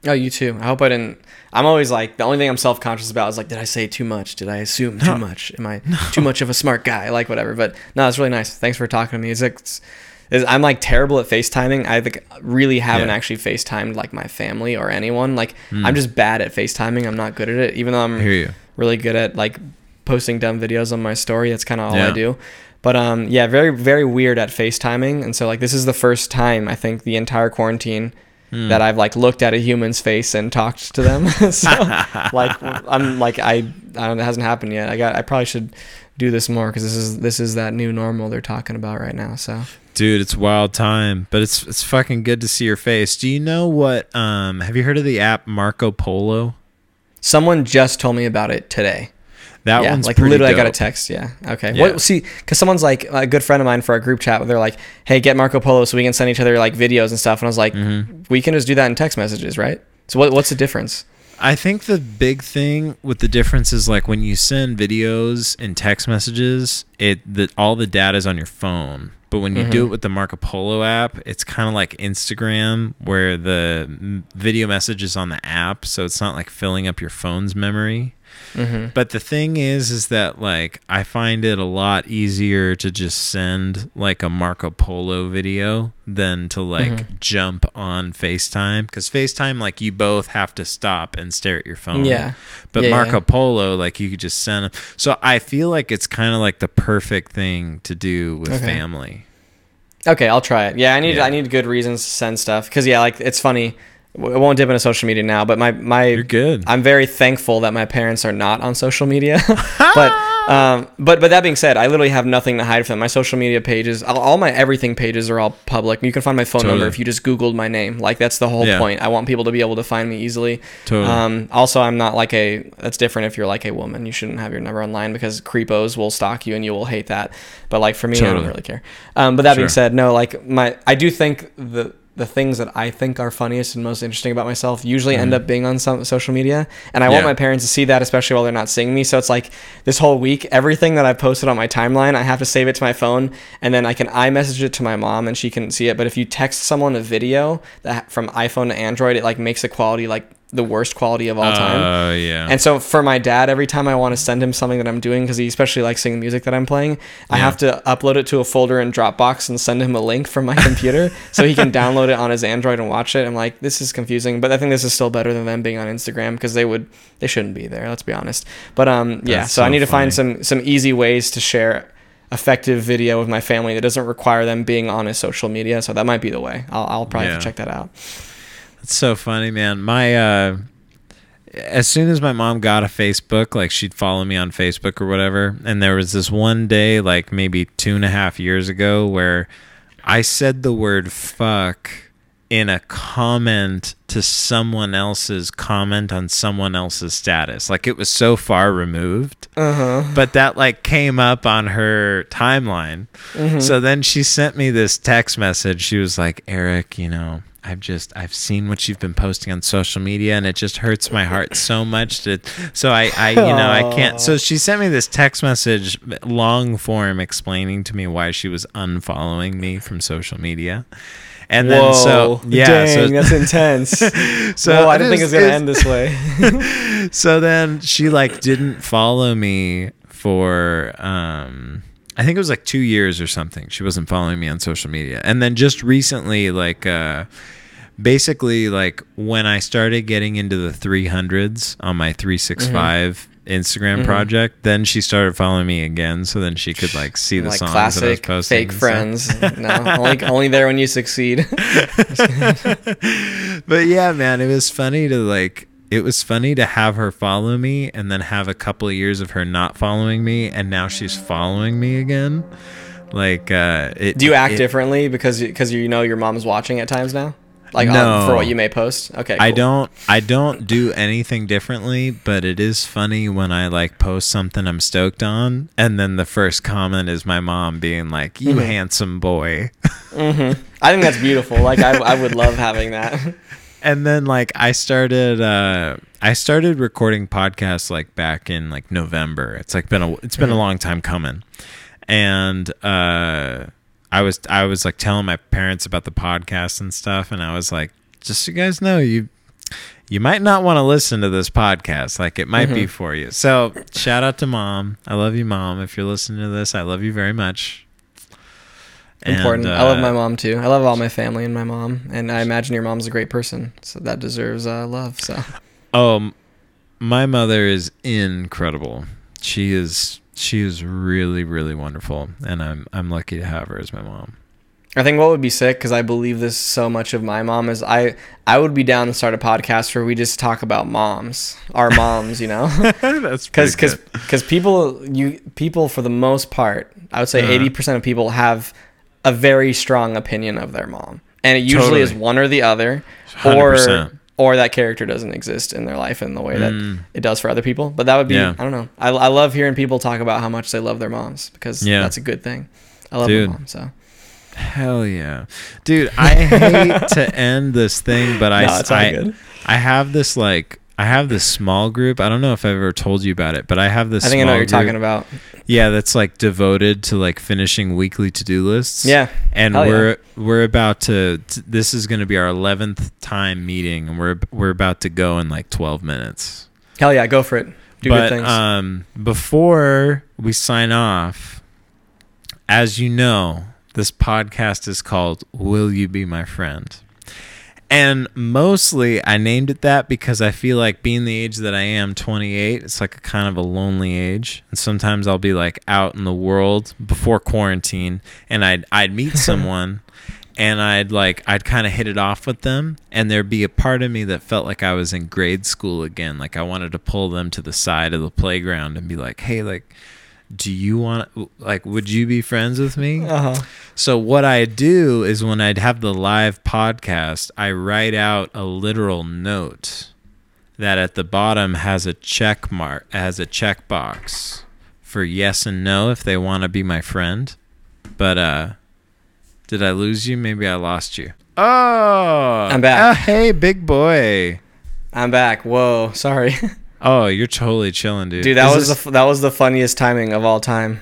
[SPEAKER 2] Oh, you too. I hope I didn't. I'm always like the only thing I'm self conscious about is like, did I say too much? Did I assume too much? Am I too much of a smart guy? Like whatever. But no, it's really nice. Thanks for talking to me. It's like it's, is I'm like terrible at FaceTiming. I think really haven't
[SPEAKER 1] Yeah.
[SPEAKER 2] actually FaceTimed like my family or anyone. Like
[SPEAKER 1] Mm.
[SPEAKER 2] I'm just bad at FaceTiming. I'm not good at it. Even though I'm really good at like posting dumb videos on my story. That's kind of all I do. But um, yeah, very very weird at FaceTiming. And so like this is the first time I think the entire quarantine
[SPEAKER 1] Mm.
[SPEAKER 2] that I've like looked at a human's face and talked to them. so like I'm like I, I don't, it hasn't happened yet. I got I probably should do this more because this is this is that new normal they're talking about right now. So
[SPEAKER 1] Dude, it's wild time, but it's it's fucking good to see your face. Do you know what? Um, have you heard of the app Marco Polo?
[SPEAKER 2] someone just told me about it today.
[SPEAKER 1] That
[SPEAKER 2] yeah,
[SPEAKER 1] one's
[SPEAKER 2] like
[SPEAKER 1] pretty
[SPEAKER 2] literally, I got a text. Yeah, okay.
[SPEAKER 1] Yeah.
[SPEAKER 2] What? See, because someone's like a good friend of mine for our group chat. Where they're like, "Hey, get Marco Polo so we can send each other like videos and stuff." And I was like,
[SPEAKER 1] Mhm.
[SPEAKER 2] "We can just do that in text messages, right?" So what? What's the difference?
[SPEAKER 1] I think the big thing with the difference is like when you send videos and text messages, it that all the data is on your phone. But when you
[SPEAKER 2] Mhm.
[SPEAKER 1] do it with the Marco Polo app, it's kind of like Instagram, where the video message is on the app, so it's not like filling up your phone's memory.
[SPEAKER 2] Mm-hmm.
[SPEAKER 1] But the thing is, is that like I find it a lot easier to just send like a Marco Polo video than to like
[SPEAKER 2] Mhm.
[SPEAKER 1] jump on FaceTime because FaceTime like you both have to stop and stare at your phone.
[SPEAKER 2] Yeah.
[SPEAKER 1] But
[SPEAKER 2] Yeah,
[SPEAKER 1] Marco
[SPEAKER 2] yeah.
[SPEAKER 1] Polo, like you could just send them. So I feel like it's kind of like the perfect thing to do with
[SPEAKER 2] Okay.
[SPEAKER 1] family.
[SPEAKER 2] Okay, I'll try it. Yeah, I need
[SPEAKER 1] Yeah.
[SPEAKER 2] I need good reasons to send stuff because yeah, like it's funny. I won't dip into social media now, but my my
[SPEAKER 1] You're good.
[SPEAKER 2] I'm very thankful that my parents are not on social media. but Um, but but that being said, I literally have nothing to hide from them. My social media pages, all, all my everything pages are all public. You can find my phone
[SPEAKER 1] Totally.
[SPEAKER 2] number if you just Googled my name. Like that's the whole
[SPEAKER 1] Yeah.
[SPEAKER 2] point. I want people to be able to find me easily.
[SPEAKER 1] Totally.
[SPEAKER 2] Um, also, I'm not like a. That's different if you're like a woman. You shouldn't have your number online because creepos will stalk you and you will hate that. But like for me, I don't really care. Um, but that being said, no, like my, I do think the the things that I think are funniest and most interesting about myself usually end up being on some social media, and I want
[SPEAKER 1] Mm-hmm.
[SPEAKER 2] My parents to see that, especially while they're not seeing me. So it's like this whole week, everything that I posted on my timeline, I have to save it to my phone, and then I can iMessage it to my mom, and she can see it. But if you text someone a video that from iPhone to Android, it like makes the quality like the worst quality of all time.
[SPEAKER 1] Oh yeah.
[SPEAKER 2] And so for my dad, every time I want to send him something that I'm doing, because he especially likes singing music that I'm playing, I
[SPEAKER 1] Yeah.
[SPEAKER 2] have to upload it to a folder in Dropbox and send him a link from my computer so he can download it on his Android and watch it. I'm like, this is confusing, but I think this is still better than them being on Instagram because they would they shouldn't be there. Let's be honest. But um, yeah.
[SPEAKER 1] That's
[SPEAKER 2] So, I
[SPEAKER 1] so
[SPEAKER 2] need to find some some easy ways to share effective video with my family that doesn't require them being on his social media. So that might be the way. I'll, I'll probably have
[SPEAKER 1] Yeah.
[SPEAKER 2] to check that out.
[SPEAKER 1] It's so funny, man. My uh as soon as my mom got a Facebook, like she'd follow me on Facebook or whatever, and there was this one day, like maybe two and a half years ago, where I said the word fuck in a comment to someone else's comment on someone else's status. Like it was so far removed.
[SPEAKER 2] Uh huh.
[SPEAKER 1] But that like came up on her timeline.
[SPEAKER 2] Mm-hmm.
[SPEAKER 1] So then she sent me this text message. She was like, "Eric, you know, I've just I've seen what you've been posting on social media and it just hurts my heart so much to so I I you know, I can't." So she sent me this text message long form explaining to me why she was unfollowing me from social media. And then so yeah,
[SPEAKER 2] dang,
[SPEAKER 1] so
[SPEAKER 2] that's intense.
[SPEAKER 1] so
[SPEAKER 2] Whoa, I didn't think it
[SPEAKER 1] it
[SPEAKER 2] was gonna end this way.
[SPEAKER 1] so then she like didn't follow me for um I think it was like 2 years or something. She wasn't following me on social media. And then just recently like uh basically like when I started getting into the 300s on my 365 Instagram
[SPEAKER 2] Mhm.
[SPEAKER 1] project, then she started following me again so then she could like see the
[SPEAKER 2] like
[SPEAKER 1] songs that I was
[SPEAKER 2] classic
[SPEAKER 1] posting.
[SPEAKER 2] fake friends. no, only only there when you succeed.
[SPEAKER 1] but yeah, man, it was funny to like it was funny to have her follow me and then have a couple of years of her not following me and now she's following me again. Like uh it
[SPEAKER 2] Do you act
[SPEAKER 1] it-
[SPEAKER 2] differently because because you know your mom's watching at times now? Like
[SPEAKER 1] No.
[SPEAKER 2] on, for what you may post. Okay,
[SPEAKER 1] I don't I don't do anything differently, but it is funny when I like post something I'm stoked on and then the first comment is my mom being like, "You
[SPEAKER 2] Mhm.
[SPEAKER 1] handsome boy."
[SPEAKER 2] Mhm. I think that's beautiful. Like I, I would love having that.
[SPEAKER 1] and then like I started uh I started recording podcasts like back in like November. It's like been a it's been a long time coming. And uh I was I was like telling my parents about the podcast and stuff and I was like just so you guys know you you might not want to listen to this podcast. Like it might be for you. So, shout out to mom. I love you mom. If you're listening to this, I love you very much. And,
[SPEAKER 2] Important. I love
[SPEAKER 1] uh,
[SPEAKER 2] my mom too. I love all my family and my mom, and I imagine your mom's a great person, so that deserves uh, love. So
[SPEAKER 1] Oh, my mother is incredible. She is she is really really wonderful, and I'm I'm lucky to have her as my mom.
[SPEAKER 2] I think what would be sick because I believe this so much of my mom is I I would be down to start a podcast where we just talk about moms, our moms, you know.
[SPEAKER 1] That's
[SPEAKER 2] because because because people you people for the most part i would say
[SPEAKER 1] Uh-huh.
[SPEAKER 2] 80% of people have a very strong opinion of their mom and it usually is one or the other or
[SPEAKER 1] 100%.
[SPEAKER 2] or that character doesn't exist in their life in the way that
[SPEAKER 1] Mm.
[SPEAKER 2] it does for other people but that would be
[SPEAKER 1] Yeah.
[SPEAKER 2] i don't know I, I love hearing people talk about how much they love their moms because
[SPEAKER 1] Yeah.
[SPEAKER 2] that's a good thing i love
[SPEAKER 1] Dude.
[SPEAKER 2] my mom so
[SPEAKER 1] Hell yeah, dude! I hate to end this thing, but I
[SPEAKER 2] No, it's all
[SPEAKER 1] I. I have this like I have this small group. I don't know if I've ever told you about it, but I have this.
[SPEAKER 2] i think i know what you're talking
[SPEAKER 1] group-
[SPEAKER 2] about
[SPEAKER 1] Yeah, that's like devoted to like finishing weekly to do lists.
[SPEAKER 2] yeah.
[SPEAKER 1] And
[SPEAKER 2] Hell
[SPEAKER 1] we're we're about to t- this is going to be our 11th time meeting and we're we're about to go in like 12 minutes.
[SPEAKER 2] Hell yeah go for it. Do
[SPEAKER 1] but
[SPEAKER 2] good things.
[SPEAKER 1] um before we sign off as you know this podcast is called will you be my friend and mostly I named it that because I feel like being the age that I am, 28, it's like a kind of a lonely age. And sometimes I'll be like out in the world before quarantine and I'd I'd meet someone and I'd like I'd kind of hit it off with them and there'd be a part of me that felt like I was in grade school again. Like I wanted to pull them to the side of the playground and be like, "Hey, like do you want like would you be friends with me?
[SPEAKER 2] Uh huh.
[SPEAKER 1] So what I do is when I'd have the live podcast, I write out a literal note that at the bottom has a check mark, has a checkbox for yes and no if they want to be my friend. But uh did I lose you? Maybe I lost you. Oh,
[SPEAKER 2] I'm back.
[SPEAKER 1] Oh, hey, big boy.
[SPEAKER 2] I'm back. Whoa, sorry,
[SPEAKER 1] Oh, you're totally chilling, dude.
[SPEAKER 2] dude. That
[SPEAKER 1] Is
[SPEAKER 2] was
[SPEAKER 1] this-
[SPEAKER 2] the f- that was the funniest timing of all time.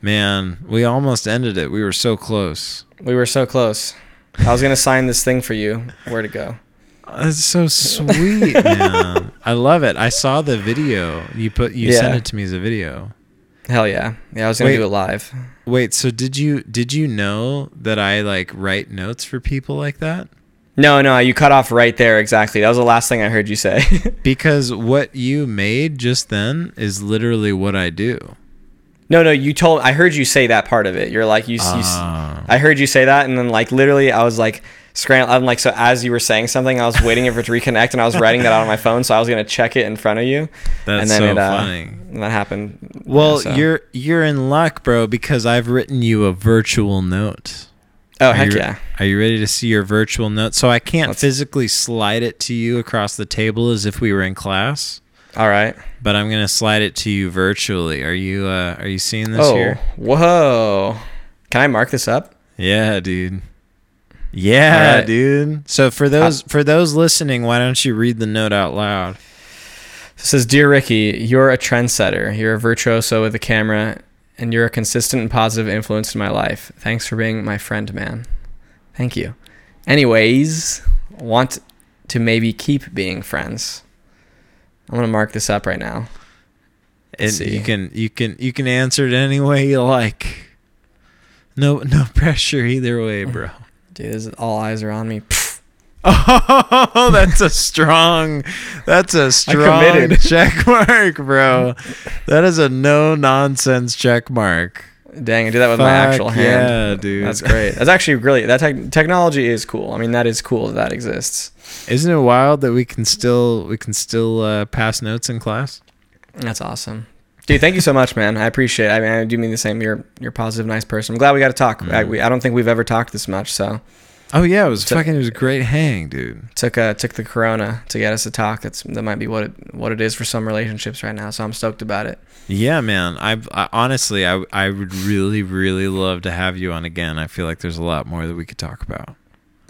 [SPEAKER 1] Man. We almost ended it. We were so close.
[SPEAKER 2] We were so close. I was gonna sign this thing for you. Where to go?
[SPEAKER 1] That's so sweet, man. I love it. I saw the video. You put you
[SPEAKER 2] Yeah.
[SPEAKER 1] sent it to me as a video.
[SPEAKER 2] Hell yeah, yeah. I was gonna
[SPEAKER 1] Wait.
[SPEAKER 2] do it live.
[SPEAKER 1] Wait, so did you did you know that I like write notes for people like that?
[SPEAKER 2] No, no, you cut off right there. Exactly. That was the last thing I heard you say.
[SPEAKER 1] Because what you made just then is literally what I do.
[SPEAKER 2] No, no, you told. I heard you say that part of it. You're like you. you
[SPEAKER 1] Ah.
[SPEAKER 2] I heard you say that, and then like literally, I was like scrambling. I'm like so as you were saying something, I was waiting for it to reconnect, and I was writing that out on my phone, so I was gonna check it in front of you.
[SPEAKER 1] That's
[SPEAKER 2] and then
[SPEAKER 1] so
[SPEAKER 2] it, uh,
[SPEAKER 1] funny.
[SPEAKER 2] And that happened.
[SPEAKER 1] Well,
[SPEAKER 2] so-
[SPEAKER 1] you're you're in luck, bro, because I've written you a virtual note.
[SPEAKER 2] Oh
[SPEAKER 1] Are
[SPEAKER 2] heck
[SPEAKER 1] you,
[SPEAKER 2] yeah!
[SPEAKER 1] Are you ready to see your virtual note? So I can't
[SPEAKER 2] Let's-
[SPEAKER 1] physically slide it to you across the table as if we were in class,
[SPEAKER 2] All right.
[SPEAKER 1] but I'm gonna slide it to you virtually. Are you uh are you seeing this
[SPEAKER 2] oh,
[SPEAKER 1] here?
[SPEAKER 2] whoa! Can I mark this up?
[SPEAKER 1] Yeah, dude. Yeah,
[SPEAKER 2] Alright.
[SPEAKER 1] dude. So for those for those listening, why don't you read the note out loud?
[SPEAKER 2] It says, Dear Ricky, you're a trendsetter. You're a virtuoso with a camera, and you're a consistent and positive influence in my life. Thanks for being my friend, man. Thank you. Anyways, want to maybe keep being friends. I'm gonna mark this up right now.
[SPEAKER 1] And
[SPEAKER 2] see.
[SPEAKER 1] you can you can you can answer it any way you like. No no pressure either way, bro.
[SPEAKER 2] Dude, is, all eyes are on me.
[SPEAKER 1] Oh, that's a strong, that's a strong check mark, bro. That is a no nonsense check mark.
[SPEAKER 2] Dang, I did that with my actual hand.
[SPEAKER 1] yeah, dude.
[SPEAKER 2] That's great. That's actually really that tech technology is cool. I mean, that is cool that, that exists.
[SPEAKER 1] Isn't it wild that we can still we can still uh, pass notes in class?
[SPEAKER 2] That's awesome. Dude, thank you so much, man. I appreciate it. I mean, I do mean the same. You're you're a positive, nice person. I'm glad we got to talk. I,
[SPEAKER 1] Mm.
[SPEAKER 2] we, I don't think we've ever talked this much, so
[SPEAKER 1] Oh yeah, it was
[SPEAKER 2] So-
[SPEAKER 1] fucking. It was a great hang, dude.
[SPEAKER 2] took uh took the corona to get us to talk. That's that might be what it what it is for some relationships right now. So I'm stoked about it.
[SPEAKER 1] Yeah, man. I, I honestly, I I would really really love to have you on again. I feel like there's a lot more that we could talk about.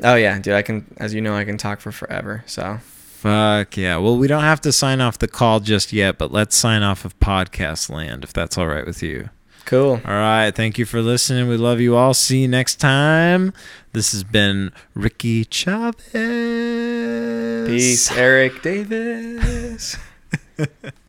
[SPEAKER 2] Oh yeah, dude. I can, as you know, I can talk for forever. So
[SPEAKER 1] Fuck yeah. Well, we don't have to sign off the call just yet, but let's sign off of podcast land if that's all right with you.
[SPEAKER 2] cool.
[SPEAKER 1] All right. Thank you for listening. We love you all. See you next time. This has been Ricky Chavez.
[SPEAKER 2] Peace, Eric Davis.